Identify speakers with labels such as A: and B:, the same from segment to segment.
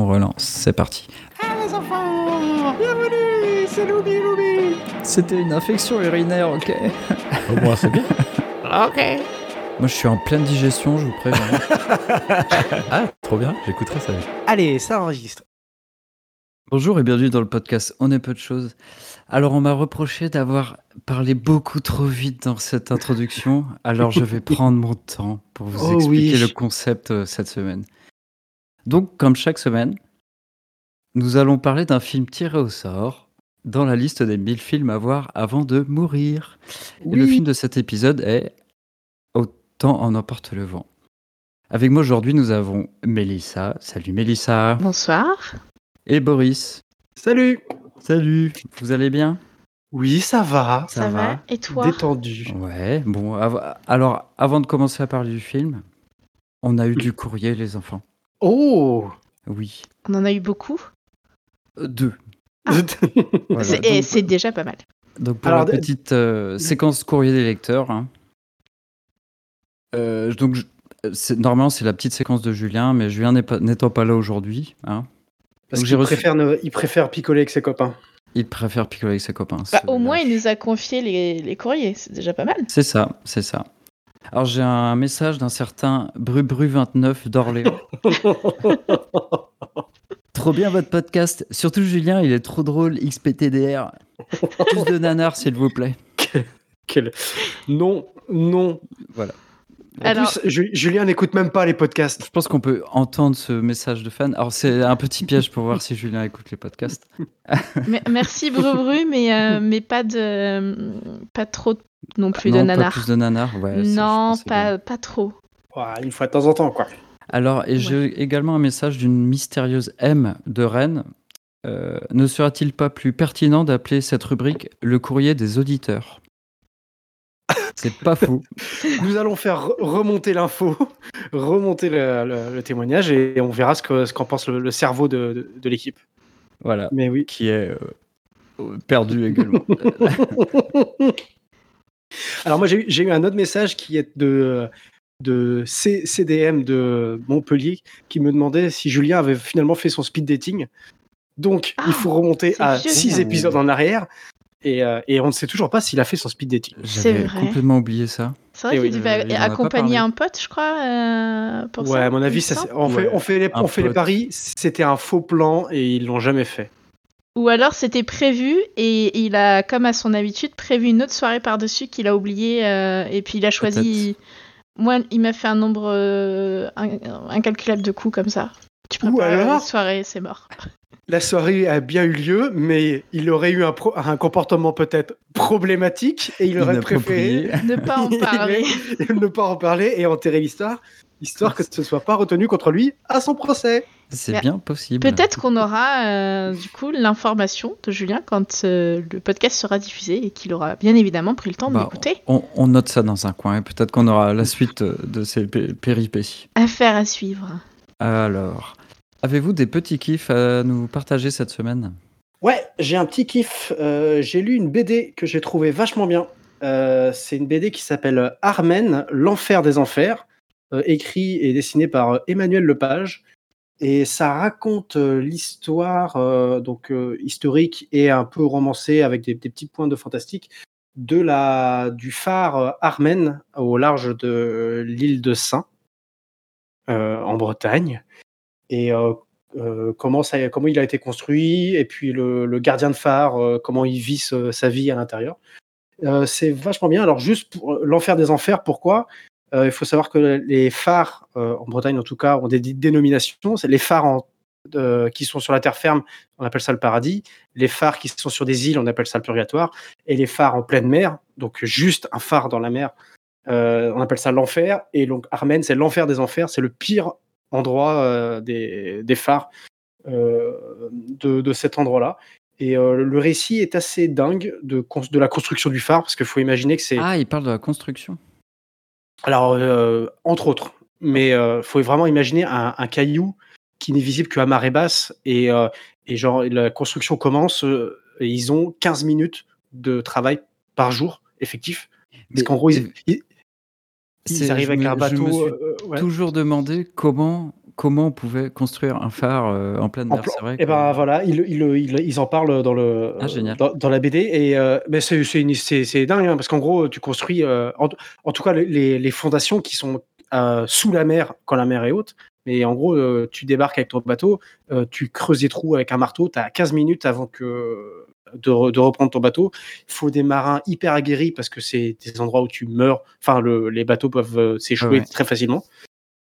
A: on relance. C'est parti.
B: Ah les enfants Bienvenue C'est Loubi Loubi
A: C'était une infection urinaire, ok
C: Au moins, c'est bien.
B: Ok
A: Moi, je suis en pleine digestion, je vous préviens.
C: Ah, trop bien, j'écouterai ça.
B: Allez, ça enregistre.
A: Bonjour et bienvenue dans le podcast On est peu de choses. Alors, on m'a reproché d'avoir parlé beaucoup trop vite dans cette introduction, alors je vais prendre mon temps pour vous
B: Oh
A: expliquer
B: oui.
A: le concept euh, cette semaine. Donc, comme chaque semaine, nous allons parler d'un film tiré au sort dans la liste des 1000 films à voir avant de mourir. Et le film de cet épisode est Autant en emporte le vent. Avec moi aujourd'hui, nous avons Mélissa. Salut Mélissa.
D: Bonsoir.
A: Et Boris.
B: Salut
A: Salut. Vous allez bien?
B: Oui, ça va.
A: Ça
D: Ça,
A: va
D: va. Et toi?
B: Détendu.
A: Ouais, bon, av- alors avant de commencer à parler du film, on a eu du courrier, les enfants.
B: Oh
A: Oui,
D: On en a eu beaucoup.
A: Euh, deux.
B: Ah.
A: Voilà,
D: C'est-
A: donc,
D: c'est déjà pas mal.
A: donc pour
B: Alors,
A: la petite euh, séquence courrier des lecteurs, hein. Euh, donc je- normalement c'est la petite séquence de Julien, mais Julien n'est pas- n'étant pas là aujourd'hui, hein,
B: Parce
A: Donc, j'ai
B: qu'il
A: reçu-
B: préfère, ne- il préfère picoler avec ses copains.
A: il préfère picoler avec ses copains.
D: Bah, au moins, il nous a confié les, les courriers. C'est déjà pas mal.
A: C'est ça, c'est ça. Alors j'ai un message d'un certain Brubru29 d'Orléans. Trop bien votre podcast. Surtout Julien, il est trop drôle. XPTDR. Plus de nanar, s'il vous plaît.
B: Quel... Non, non.
A: Voilà.
B: En
D: Alors-
B: plus, Ju- Julien n'écoute même pas les podcasts.
A: Je pense qu'on peut entendre ce message de fan. Alors c'est un petit piège pour voir si Julien écoute les podcasts.
D: Merci Brubru, mais, euh, mais pas de pas trop non plus
A: non,
D: de
A: pas
D: nanar.
A: plus de nanar. Ouais, ça, je
D: non, pas, pas trop.
B: Ouais, une fois de temps en temps, quoi.
A: Alors, et j'ai également un message d'une mystérieuse M de Rennes. Euh, ne sera-t-il pas plus pertinent d'appeler cette rubrique le courrier des auditeurs? C'est pas fou.
B: Nous allons faire re- remonter l'info, remonter le, le- le témoignage et on verra ce que- ce qu'en pense le, le cerveau de, de- de l'équipe.
A: Voilà.
B: Mais oui.
A: Qui est euh, perdu également.
B: Alors moi j'ai eu- un autre message qui est de, de C- CDM de Montpellier qui me demandait si Julien avait finalement fait son speed dating. Donc
D: Ah,
B: il faut remonter à six épisodes en arrière et, euh, et on ne sait toujours pas s'il a fait son speed dating.
D: C'est
A: J'avais complètement oublié ça.
D: C'est vrai qu'il
B: oui,
D: devait
A: euh,
D: accompagner un pote, je crois, euh, pour
B: ouais,
D: ça.
B: à mon avis, ça, on, fait,
A: Ouais,
B: on fait les, on fait les paris. C'était un faux plan et ils l'ont jamais fait.
D: Ou alors c'était prévu et il a, comme à son habitude, prévu une autre soirée par-dessus qu'il a oublié euh, et puis il a choisi. Moi, il m'a fait un nombre euh, in- incalculable de coups comme ça. Tu
B: Ou
D: prépares
B: alors-
D: une soirée, c'est mort.
B: La soirée a bien eu lieu, mais il aurait eu un, pro- un comportement peut-être problématique et il aurait préféré.
D: Ne pas en parler.
B: ne pas en parler et enterrer l'histoire, histoire que ce ne soit pas retenu contre lui à son procès.
A: C'est bien possible.
D: Peut-être qu'on aura euh, du coup l'information de Julien quand euh, le podcast sera diffusé et qu'il aura bien évidemment pris le temps de
A: Bah,
D: l'écouter.
A: On, on note ça dans un coin et peut-être qu'on aura la suite euh, de ces pé- péripéties.
D: Affaire à suivre.
A: Alors, avez-vous des petits kiffs à nous partager cette semaine?
B: Ouais, j'ai un petit kiff. Euh, j'ai lu une BD que j'ai trouvé vachement bien. Euh, c'est une BD qui s'appelle Armen, l'enfer des enfers, euh, écrit et dessiné par Emmanuel Lepage. Et ça raconte l'histoire, donc historique et un peu romancée avec des, des petits points de fantastique, de la, du phare Armen au large de l'île de Saint, en Bretagne. Et euh, euh, comment, ça, comment il a été construit, et puis le, gardien de phare, euh, comment il vit sa vie à l'intérieur. C'est vachement bien. Alors, juste pour l'enfer des enfers, pourquoi? Il faut savoir que les phares, en Bretagne en tout cas, ont des, dénominations. C'est les phares en- qui sont sur la terre ferme, on appelle ça le paradis. Les phares qui sont sur des îles, on appelle ça le purgatoire. Et les phares en pleine mer, donc juste un phare dans la mer, on appelle ça l'enfer. Et donc, Armen, c'est l'enfer des enfers. C'est le pire endroit euh, des, des phares euh, de, de cet endroit-là. Et euh, le récit est assez dingue de, de la construction du phare, parce qu'il faut imaginer que c'est.
A: Ah, il parle de la construction.
B: Alors, entre autres, mais il faut vraiment imaginer un, un caillou qui n'est visible qu'à marée basse, et, et genre, la construction commence, et ils ont 15 minutes de travail par jour effectif. Parce qu'en gros, ils, ils arrivent avec
A: me-
B: un
A: je me
B: bateau.
A: suis
B: euh, ouais.
A: Toujours demandé comment comment on pouvait construire un phare euh, en pleine mer. vrai.
B: Et
A: que-
B: ben voilà, ils, ils, ils- ils en parlent dans le
A: Ah,
B: dans, dans la BD et euh, mais c'est dingue hein, parce qu'en gros tu construis euh, en, en tout cas les, les fondations qui sont euh, sous la mer quand la mer est haute. Mais en gros, euh, tu débarques avec ton bateau, euh, tu creuses des trous avec un marteau, tu as 15 minutes avant que de, re- de reprendre ton bateau. Il faut des marins hyper aguerris parce que c'est des endroits où tu meurs. Enfin, le- les bateaux peuvent euh, s'échouer
A: Ouais.
B: très facilement.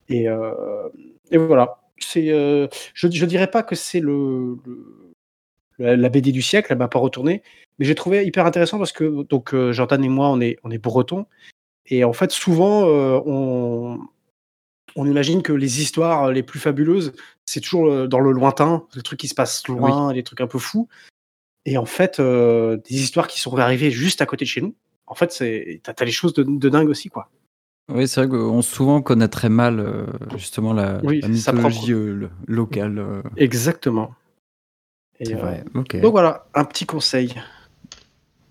B: Et, euh, et voilà. C'est, euh, je ne dirais pas que c'est le, le- la, BD du siècle, elle m'a pas retourné, mais j'ai trouvé hyper intéressant parce que donc Jordan et moi, on est, on est bretons. Et en fait, souvent, on, on imagine que les histoires les plus fabuleuses, c'est toujours dans le lointain, les trucs qui se passent loin, les trucs un peu fous. Et en fait, euh, des histoires qui sont arrivées juste à côté de chez nous, en fait, c'est- t'as as les choses de, de dingue aussi, quoi.
A: Oui, c'est vrai qu'on souvent connaît très mal euh, justement la,
B: Oui,
A: la
B: sa
A: mythologie euh, lo- locale. euh,
B: Exactement. Et,
A: c'est
B: euh,
A: vrai.
B: Donc voilà, un petit conseil.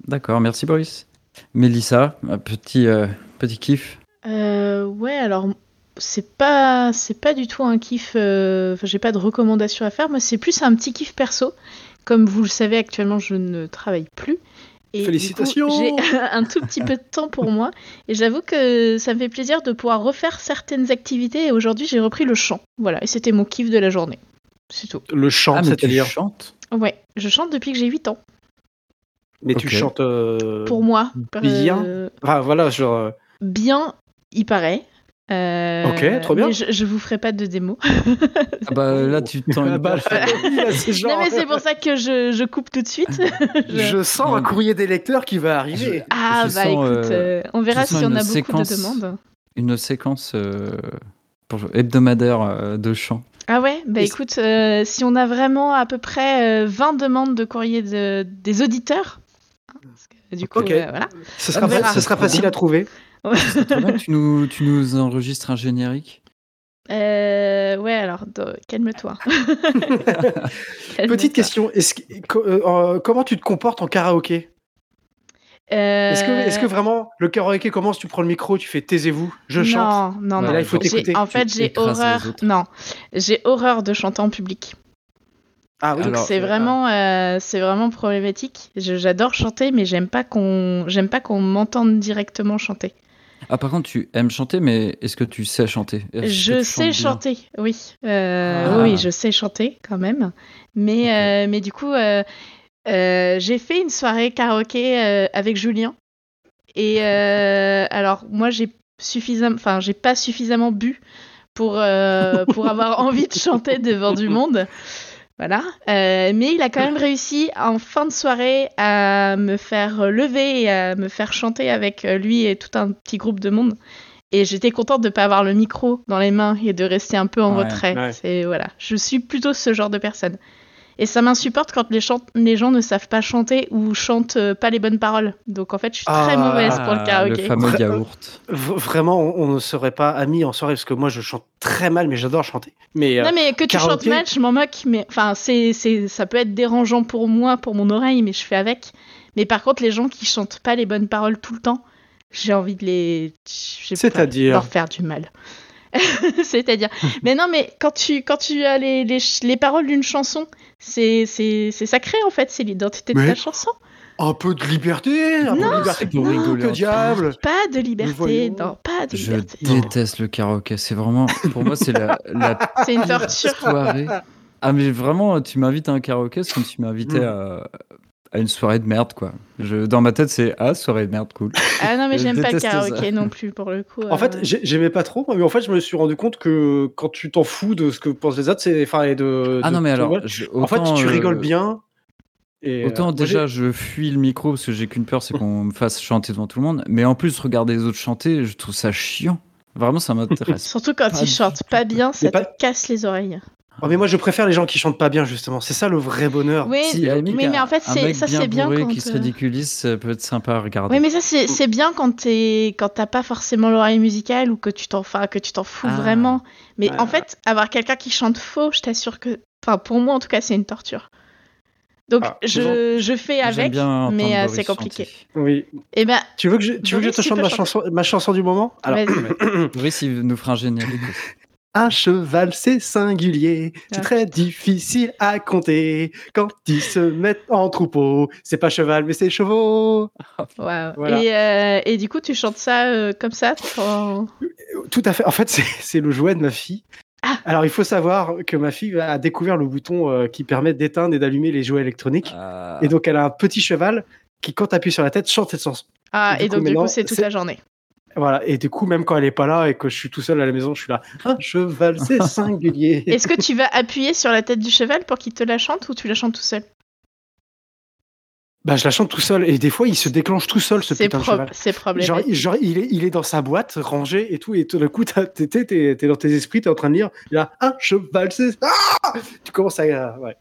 A: D'accord, merci Boris. Mélissa, un petit, euh, petit kiff.
D: Euh, ouais, alors c'est pas c'est pas du tout un kiff. euh, Enfin, j'ai pas de recommandation à faire. Moi, c'est plus un petit kiff perso. Comme vous le savez, actuellement, je ne travaille plus. Et
B: Félicitations
D: J'ai un tout petit peu de temps pour moi. Et j'avoue que ça me fait plaisir de pouvoir refaire certaines activités. Et aujourd'hui, j'ai repris le chant. Voilà, et c'était mon kiff de la journée. C'est tout.
B: Le chant,
A: Ah,
B: c'est-à-dire.
A: chantes
D: Ouais, je chante depuis que j'ai 8 ans.
B: Mais tu chantes. euh,
D: Pour moi.
B: bien.
D: euh,
B: Ah, voilà, genre. euh,
D: bien, il paraît. Euh,
B: Ok, trop bien.
D: mais je, je vous ferai pas de démo.
A: Ah bah là, tu te tends
B: ah
A: une
B: c'est genre-
D: Non mais c'est pour ça que je, je coupe tout de suite. Je-
B: Je sens un courrier des lecteurs qui va arriver.
D: Ah
A: Je
D: bah
A: sens,
D: écoute,
A: euh,
D: euh, on verra si on a beaucoup
A: séquence.
D: de demandes.
A: Une séquence euh, pour, hebdomadaire euh, de chant.
D: Ah ouais, bah
B: Et-
D: écoute, euh, si on a vraiment à peu près euh, 20 demandes de courrier de, des auditeurs, hein, parce que du coup, euh, voilà.
B: Ce sera, ce sera facile à trouver.
A: Bien que tu nous, tu nous enregistres un générique.
D: Euh, ouais, alors, calme-toi.
B: Petite question. Est-ce que- co- euh, euh, comment tu te comportes en karaoké?
D: Euh,
B: Est-ce que, vraiment le karaoké commence, tu prends le micro, tu fais taisez-vous, je chante?
D: Non, non,
A: là, il faut
B: t'écouter.
D: En fait, j'ai horreur. Non, j'ai horreur de chanter en public.
B: Ah oui,
D: Donc c'est
B: ah.
D: vraiment, euh, c'est vraiment problématique. J'adore chanter, mais j'aime pas qu'on, j'aime pas qu'on m'entende directement chanter.
A: Ah, par contre, tu aimes chanter, mais est-ce que tu sais chanter?
D: Je sais chanter, oui. Euh,
A: Ah.
D: Oui, je sais chanter quand même. Mais, euh, mais du coup, euh, j'ai fait une soirée karaoké avec Julien. Et alors, moi, j'ai suffisamment, enfin, j'ai pas suffisamment bu pour, pour avoir envie de chanter devant du monde. Voilà. Euh, mais il a quand même réussi en fin de soirée à me faire lever et à me faire chanter avec euh, lui et tout un petit groupe de monde. Et j'étais contente de ne pas avoir le micro dans les mains et de rester un peu en
A: Ouais,
D: retrait.
B: ouais.
D: C'est voilà, je suis plutôt ce genre de personne. Et ça m'insupporte quand les, gens ne savent pas chanter ou chantent euh, pas les bonnes paroles. Donc en fait, je suis très
B: Ah,
D: mauvaise pour le
A: Ah,
D: karaoké.
A: Le fameux yaourt.
B: V- Vraiment, on, ne serait pas amis en soirée parce que moi je chante très mal, mais j'adore chanter. Mais, euh,
D: Non mais que tu
B: karaoké-
D: chantes mal, je m'en moque. Mais enfin, c'est, c'est, ça peut être dérangeant pour moi, pour mon oreille, mais je fais avec. Mais par contre, les gens qui chantent pas les bonnes paroles tout le temps, j'ai envie de les,
B: C'est-à-dire
D: leur faire du mal. C'est-à-dire, mais non, mais quand tu quand tu as les, les, les paroles d'une chanson, c'est, c'est, c'est sacré en fait, c'est l'identité de ta chanson.
B: un peu de liberté, un peu de liberté.
A: pour
B: Non,
A: rigoler
B: que diable
D: Pas de liberté, non, pas de
A: Je
D: liberté.
A: déteste le karaoké. C'est vraiment, pour moi, c'est la, la
D: C'est une torture.
A: soirée. Ah, mais vraiment, tu m'invites à un karaoké, c'est comme si tu m'invitais
B: Mm.
A: à, à une soirée de merde, quoi. Je, dans ma tête, c'est Ah, soirée de merde, cool.
D: Ah non, mais j'aime pas le
A: ça.
D: karaoké non plus pour le coup.
B: En fait,
D: euh.
B: j'ai- j'aimais pas trop, mais en fait, je me suis rendu compte que quand tu t'en fous de ce que pensent les autres, c'est. Enfin, et de.
A: Ah
B: de-
A: non, mais
B: de-
A: alors,
B: ouais.
A: je-
B: en fait, tu
A: euh,
B: rigoles bien. Et, euh,
A: Autant
B: moi,
A: déjà, je fuis le micro parce que j'ai qu'une peur, c'est qu'on me fasse chanter devant tout le monde. Mais en plus, regarder les autres chanter, je trouve ça chiant. Vraiment, ça m'intéresse.
D: Surtout quand ils chantent pas bien, ça
B: pas-
D: te casse les oreilles.
B: Oh, mais moi, je préfère les gens qui chantent pas bien, justement. C'est ça le vrai bonheur.
D: Oui,
A: Si,
D: mais en fait,
A: un
D: c'est-
A: mec
D: ça, c'est bien quand,
A: qui se
D: euh,
A: ridiculise, ça peut être sympa à regarder.
D: Oui, mais ça, c'est c'est bien quand t'es- quand t'as pas forcément l'oreille musicale ou que tu t'en enfin, que tu t'en fous
A: Ah.
D: vraiment. Mais
B: Ouais,
D: en
B: ouais.
D: fait, avoir quelqu'un qui chante faux, je t'assure que. Enfin, pour moi, en tout cas, c'est une torture. Donc,
B: Ah,
D: je, je fais avec,
A: bien
D: mais euh, c'est compliqué.
B: Oui.
D: Et ben,
B: Tu veux que je, tu veux que je te chante ma chanson, ma chanson du moment? Alors,
A: Boris, il nous fera un générique.
B: Un cheval, c'est singulier, c'est
D: Ah.
B: très difficile à compter. Quand ils se mettent en troupeau, c'est pas cheval, mais c'est chevaux.
D: Waouh.
B: Voilà.
D: Et, euh, et du coup, tu chantes ça euh, comme ça quand-
B: Tout à fait. En fait, c'est c'est le jouet de ma fille.
D: Ah.
B: Alors, il faut savoir que ma fille a découvert le bouton euh, qui permet d'éteindre et d'allumer les jouets électroniques.
A: Ah.
B: Et donc, elle a un petit cheval qui, quand tu appuies sur la tête, chante cette chanson.
D: Ah,
B: Du
D: et
B: coup,
D: donc du coup, c'est toute
B: c'est-
D: la journée.
B: Voilà. Et du coup, même quand elle est pas là et que je suis tout seul à la maison, je suis là. Un cheval, c'est singulier.
D: Est-ce que tu vas appuyer sur la tête du cheval pour qu'il te la chante ou tu la chantes tout seul?
B: Bah, je la chante tout seul. Et des fois, il se déclenche tout seul, ce
D: C'est
B: putain de cheval.
D: c'est
B: Genre,
D: problématique.
B: genre, il, est, il est dans sa boîte, rangé et tout, et tout d'un coup, t'es t'es- t'es- t'es dans tes esprits, t'es en train de lire, il a un cheval, c'est. Ah tu commences à. euh, ouais.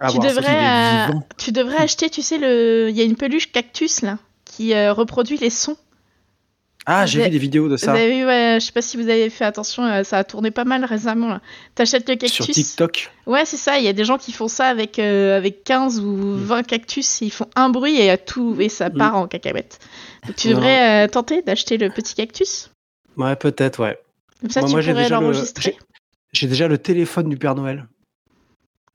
B: à
D: Tu devrais, euh, tu devrais acheter, tu sais, le... il y a une peluche cactus là qui euh, reproduit les sons.
B: Ah, j'ai
D: Vous
B: vu des vidéos de
D: Vous
B: ça
D: avez vu, ouais, je sais pas si vous avez fait attention, euh, ça a tourné pas mal récemment. T'achètes le cactus.
B: sur TikTok.
D: Ouais, c'est ça. Il y a des gens qui font ça avec, euh, avec 15 ou 20 cactus. Ils font un bruit et, à tout, et ça
B: Mm.
D: part en cacahuète. Donc tu devrais euh, tenter d'acheter le petit cactus.
B: Ouais, peut-être, ouais.
D: Comme ça,
B: Moi-
D: tu
B: moi,
D: pourrais
B: le-
D: l'enregistrer.
B: J'ai déjà le téléphone du Père Noël.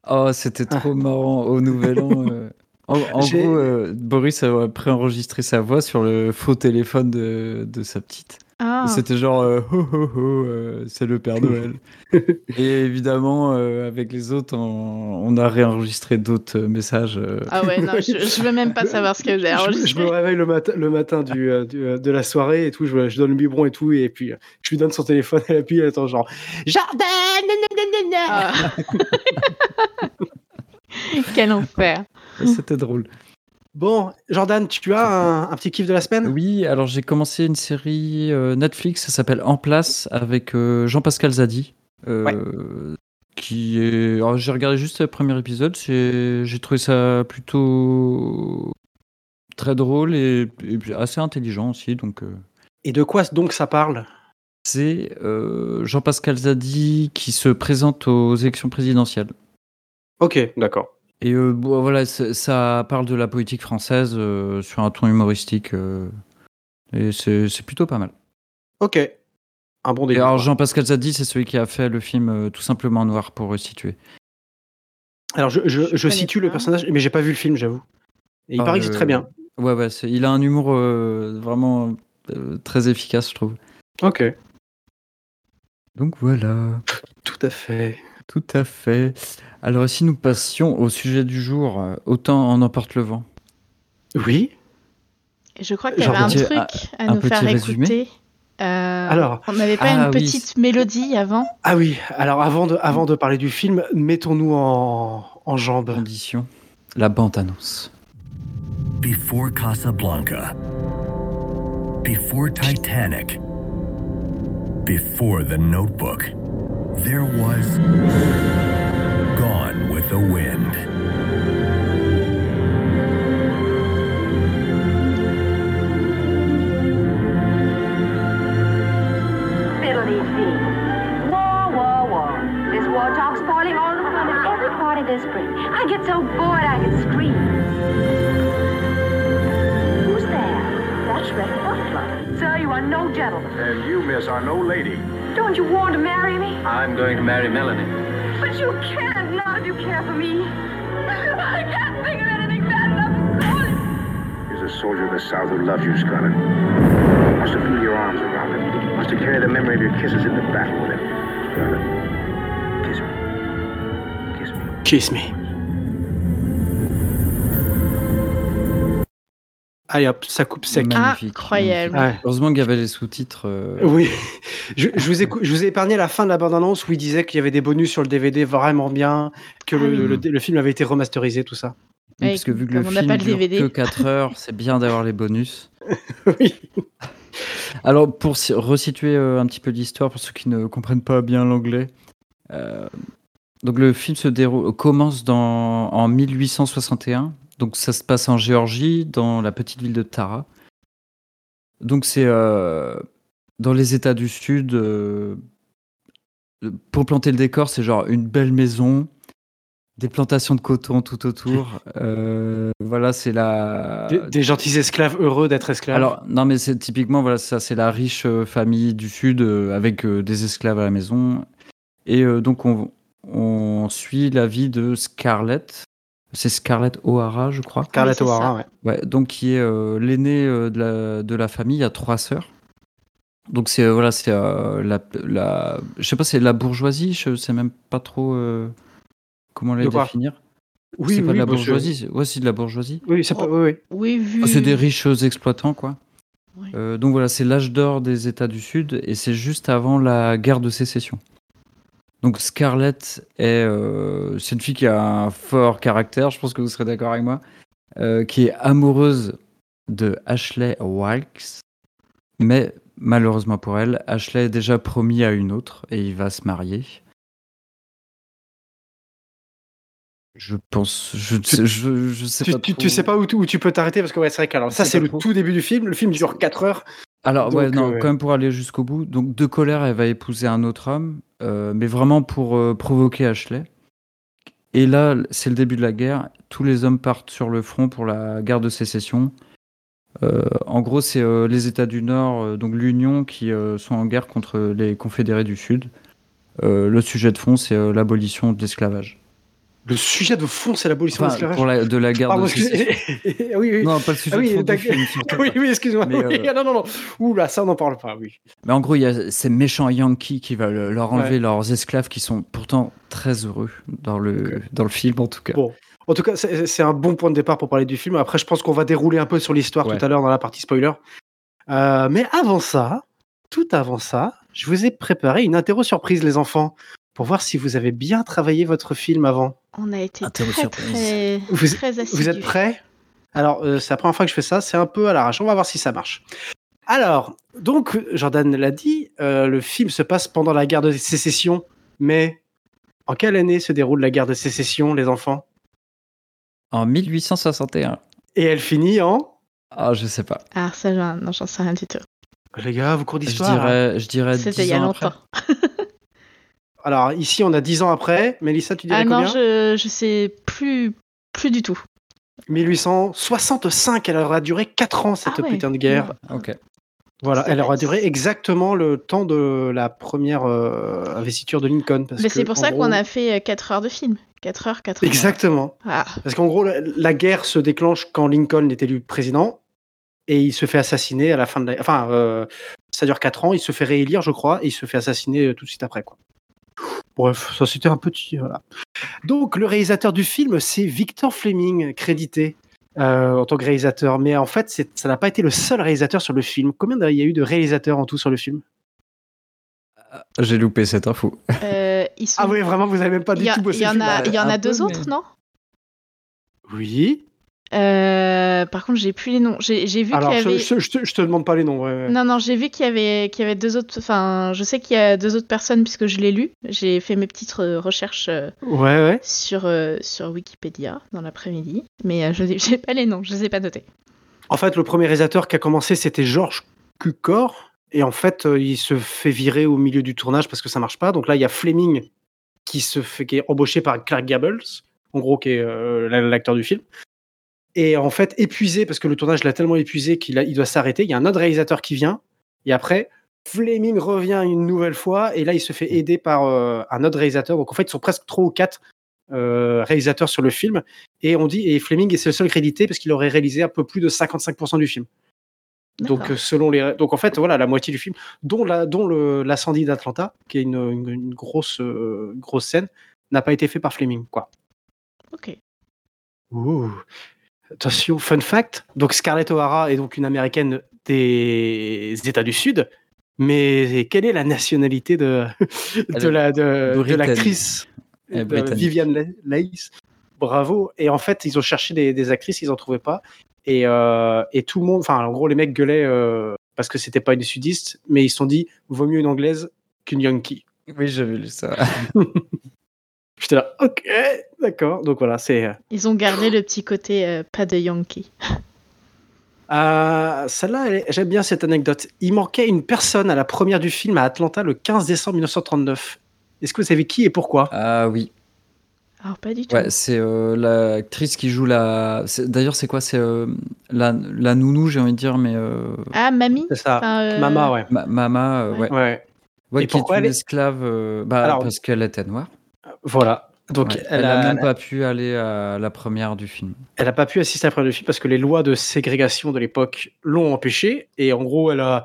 A: Oh, c'était trop marrant au Nouvel An. En, gros, euh, Boris a préenregistré sa voix sur le faux téléphone de, de sa petite.
D: Ah.
A: C'était genre, euh, ho ho ho, euh, c'est le Père Noël. Et évidemment, euh, avec les autres, on, on a réenregistré d'autres messages. euh.
D: Ah ouais, non, je, je veux même pas savoir ce que j'ai
B: Je, je
D: enregistré.
B: me réveille le, matin le matin du, euh, du, euh, de la soirée et tout, je, je donne le biberon et tout, et puis je lui donne son téléphone, elle appuie, elle attend genre Jardin nananana.
D: Ah. Quel enfer.
A: C'était drôle.
B: Bon, Jordan, tu as un, un petit kiff de la semaine?
A: Oui, alors j'ai commencé une série euh, Netflix, ça s'appelle En Place, avec euh, Jean-Pascal Zadi. euh, Qui est. j'ai regardé juste le premier épisode, j'ai trouvé ça plutôt très drôle et, assez intelligent aussi. Donc,
B: Et de quoi donc ça parle?
A: C'est euh, Jean-Pascal Zadi qui se présente aux élections présidentielles.
B: Ok, d'accord.
A: Et euh, bon, voilà, ça parle de la politique française euh, sur un ton humoristique. euh, et c'est c'est plutôt pas mal.
B: Ok. Un bon
A: Et alors Jean-Pascal Zadi, c'est celui qui a fait le film euh, Tout simplement noir pour resituer.
B: Alors, je, je,
D: Je
B: je
D: connais
B: situe le
D: pas.
B: personnage, mais j'ai pas vu le film, j'avoue. Et il
A: Ah,
B: paraît que c'est très bien.
A: Ouais, ouais, c'est- il a un humour euh, vraiment euh, très efficace, je trouve.
B: Ok.
A: Donc voilà,
B: Tout à fait.
A: Tout à fait. Alors si nous passions au sujet du jour, autant en emporte le vent.
B: Oui.
D: Je crois qu'il y avait un
A: petit-
D: truc à
A: un
D: nous faire
A: résumé
D: écouter. Euh,
B: Alors.
D: on n'avait pas
A: Ah
D: une
A: oui.
D: petite mélodie avant?
B: Ah oui, alors avant de, avant de parler du film, mettons-nous en, en jambes.
A: Condition, la bande-annonce.
E: Before Casablanca. Before Titanic. Before The Notebook. There was. Gone with the Wind.
F: Fiddly fee. War, war, war. This war talk spoiling all the fun at every party this spring. I get so bored I can scream. Who's there? That's Red Butler. Sir, you are no gentleman.
G: And you, miss, are no lady.
F: Don't you want to marry me?
G: I'm going to marry Melanie.
F: But you can't, not if you care for me. I can't think of anything bad enough to call it.
G: Here's a soldier of the South who loves you, Scarlett. Wants to feel your arms around him. Wants to carry the memory of your kisses into battle with him. Scarlett, kiss me. Kiss me.
B: Kiss me. Allez hop, ça coupe sec.
A: Magnifique,
D: Incroyable.
A: magnifique.
B: Ouais.
A: Heureusement qu'il y avait les sous-titres. euh,
B: Oui, je, je vous ai, je vous ai épargné la fin de la bande-annonce où il disait qu'il y avait des bonus sur le DVD vraiment bien, que
D: Ah
B: le,
D: oui.
B: le- le film avait été remasterisé, tout ça.
A: oui, parce que vu que le film
D: pas le
A: dure
D: DVD.
A: que 4 heures, c'est bien d'avoir les bonus.
B: oui.
A: Alors, pour si- resituer euh, un petit peu l'histoire, pour ceux qui ne comprennent pas bien l'anglais, euh, donc le film se déroule, commence dans, en 1861. Donc, ça se passe en Géorgie, dans la petite ville de Tara. Donc, c'est euh, dans les États du Sud. euh, pour planter le décor, c'est genre une belle maison, des plantations de coton tout autour. Euh, voilà, c'est la.
B: Des, des gentils esclaves heureux d'être esclaves.
A: Alors, non, mais c'est typiquement, voilà, ça, c'est la riche famille du Sud avec des esclaves à la maison. Et donc, on, on suit la vie de Scarlett. C'est Scarlett O'Hara, je crois.
B: Scarlett O'Hara, ouais.
A: Ouais, donc qui est euh, l'aîné euh, de, la, de la famille. Il y a trois sœurs. Donc c'est euh, voilà, c'est euh, la, la, je sais pas, c'est la bourgeoisie. Je sais même pas trop euh, comment la définir.
B: Oui,
A: c'est pas
B: oui,
A: de la
B: bah,
A: bourgeoisie. c'est- Ouais, c'est de la bourgeoisie.
B: Oui, c'est pas. Oui, oui.
D: Oui, vu.
A: Ah, c'est des riches exploitants, quoi. Euh, donc voilà, c'est l'âge d'or des États du Sud et c'est juste avant la guerre de sécession. Donc Scarlett est, euh, c'est une fille qui a un fort caractère, je pense que vous serez d'accord avec moi, euh, qui est amoureuse de Ashley Wilkes, mais malheureusement pour elle, Ashley est déjà promis à une autre et il va se marier. Je pense, je,
B: Tu-
A: je, je sais
B: Tu,
A: pas.
B: tu,
A: trop.
B: tu sais pas où, tu- où tu peux t'arrêter parce que ouais, c'est vrai que alors, ça c'est le tout début du film. Le film dure 4 heures.
A: Alors,
B: Donc,
A: ouais, non,
B: euh,
A: quand même pour aller jusqu'au bout. Donc, de colère, elle va épouser un autre homme, euh, mais vraiment pour euh, provoquer Ashley. Et là, c'est le début de la guerre. Tous les hommes partent sur le front pour la guerre de sécession. Euh, en gros, c'est les États du Nord, donc l'Union, qui sont en guerre contre les Confédérés du Sud. Euh, le sujet de fond, c'est l'abolition de l'esclavage.
B: Le sujet de fond, c'est l'abolition
A: Enfin,
B: de l'esclavage.
A: pour la- de la guerre de sécession.
B: oui, oui.
A: Non, pas le sujet
B: Ah oui,
A: de fond film. te
B: oui, oui, excuse-moi. Oui,
A: euh,
B: ah, non, non, non. Ouh là, ça, on n'en parle pas, oui.
A: Mais en gros, il y a ces méchants Yankees qui veulent leur enlever
B: Ouais.
A: leurs esclaves qui sont pourtant très heureux dans le, dans le film, en tout cas.
B: Bon. En tout cas, c'est c'est un bon point de départ pour parler du film. Après, je pense qu'on va dérouler un peu sur l'histoire
A: Ouais.
B: tout à l'heure dans la partie spoiler. Euh, mais avant ça, tout avant ça, je vous ai préparé une interro surprise, les enfants, pour voir si vous avez bien travaillé votre film avant.
D: On a été très, très,
B: Vous-
D: très assidus.
B: Vous êtes prêts? Alors, euh, c'est la première fois que je fais ça, c'est un peu à l'arrache. On va voir si ça marche. Alors, donc, Jordan l'a dit, euh, le film se passe pendant la guerre de sécession, mais en quelle année se déroule la guerre de sécession, les enfants?
A: En 1861.
B: Et elle finit en
A: Ah, je sais pas.
D: Ah, ça, j'en- sais rien du tout.
B: Les gars, vos cours
A: Je
B: d'histoire. hein.
A: dirais, je dirais
D: C'était
A: 10
D: il y a longtemps.
B: Alors, ici, on a 10 ans après. Mélissa, tu dirais
D: Ah non,
B: combien
D: je, je sais plus, plus du tout.
B: 1865, elle aura duré 4 ans, cette
D: Ah ouais.
B: putain de guerre.
A: Ok.
B: Voilà, elle aura duré exactement le temps de la première euh, investiture de Lincoln. parce
D: Mais c'est pour ça
B: gros-
D: qu'on a fait 4 heures de film. 4 heures, 4 heures.
B: Exactement.
D: Ah,
B: Parce qu'en gros, la, la guerre se déclenche quand Lincoln est élu président et il se fait assassiner à la fin de la. Enfin, euh, ça dure 4 ans, il se fait réélire, je crois, et il se fait assassiner euh, tout de suite après. Quoi. Bref, ça c'était un petit. Voilà. Donc, le réalisateur du film, c'est Victor Fleming, crédité euh, en tant que réalisateur. Mais en fait, ça n'a pas été le seul réalisateur sur le film. Combien il y a eu de réalisateurs en tout sur le film?
A: J'ai loupé cette info.
D: euh, ils sont...
B: Ah oui, vraiment, vous avez même pas du
D: a-
B: tout bossé
D: il y
B: le
D: en
B: film
D: a, il y en a
A: peu,
D: deux
A: mais-
D: autres, non?
B: Oui.
D: Euh, Par contre, j'ai plus les noms. J'ai j'ai vu qu'il y avait.
B: je, je- te, je te demande pas les noms. ouais, ouais.
D: Non, non, j'ai vu qu'il y avait, qu'il y avait deux autres. Enfin, je sais qu'il y a deux autres personnes puisque je l'ai lu. J'ai fait mes petites recherches euh,
B: Ouais, ouais.
D: sur, euh, sur Wikipédia dans l'après-midi, mais euh, je n'ai pas les noms, je les ai pas notés.
B: En fait, le premier réalisateur qui a commencé, c'était Georges Cukor. Et en fait, il se fait virer au milieu du tournage parce que ça marche pas. Donc là, il y a Fleming qui, se fait, qui est embauché par Clark Gable, en gros, qui est l'acteur du film. Et en fait, épuisé, parce que le tournage l'a tellement épuisé qu'il il doit s'arrêter. Il y a un autre réalisateur qui vient. Et après, Fleming revient une nouvelle fois. Et là, il se fait aider par euh, un autre réalisateur. Donc en fait, ils sont presque trois ou quatre euh, réalisateurs sur le film. Et on dit, et Fleming est le seul crédité parce qu'il aurait réalisé un peu plus de 55% du film. Donc, euh, selon les, donc en fait, voilà, la moitié du film, dont la, dont l'incendie d'Atlanta, qui est une, une- une grosse, euh, grosse scène, n'a pas été fait par Fleming, quoi.
D: Ok.
B: Ouh. Attention, fun fact. Donc Scarlett O'Hara est donc une américaine des États du Sud. Mais quelle est la nationalité de, de la de, de l'actrice?
A: Britannique.
B: Viviane Leigh Bravo. Et en fait, ils ont cherché des, des actrices, ils en trouvaient pas. Et, euh, et tout le monde, enfin, en gros, les mecs gueulaient euh, parce que c'était pas une sudiste, mais ils se sont dit, vaut mieux une anglaise qu'une yankee.
A: Oui, j'avais lu ça.
B: J'étais là, ok, d'accord. Donc voilà, c'est. euh,
D: Ils ont gardé le petit côté euh, pas de Yankee.
B: Euh, Celle-là, elle est- j'aime bien cette anecdote. Il manquait une personne à la première du film à Atlanta le 15 décembre 1939. Est-ce que vous savez qui et pourquoi?
A: Ah oui.
D: Alors pas du tout.
A: Ouais, c'est euh, l'actrice qui joue la. c'est- D'ailleurs, c'est quoi? C'est euh, la, la nounou, j'ai envie de dire, mais. euh,
D: Ah, mamie?
B: C'est ça.
D: Enfin, euh,
B: Mama, ouais.
A: Ma- Mama, euh,
D: Ouais.
A: ouais.
B: Ouais.
A: Ouais,
B: Et
A: qui est
B: pourquoi
A: une
B: elle est-
A: esclave euh, bah,
B: Alors-
A: parce qu'elle était noire.
B: Voilà. Donc,
A: Ouais,
B: elle,
A: elle
B: a,
A: a même pas pu aller à la première du film.
B: elle a pas pu assister à la première du film parce que les lois de ségrégation de l'époque l'ont empêché. Et en gros, elle a,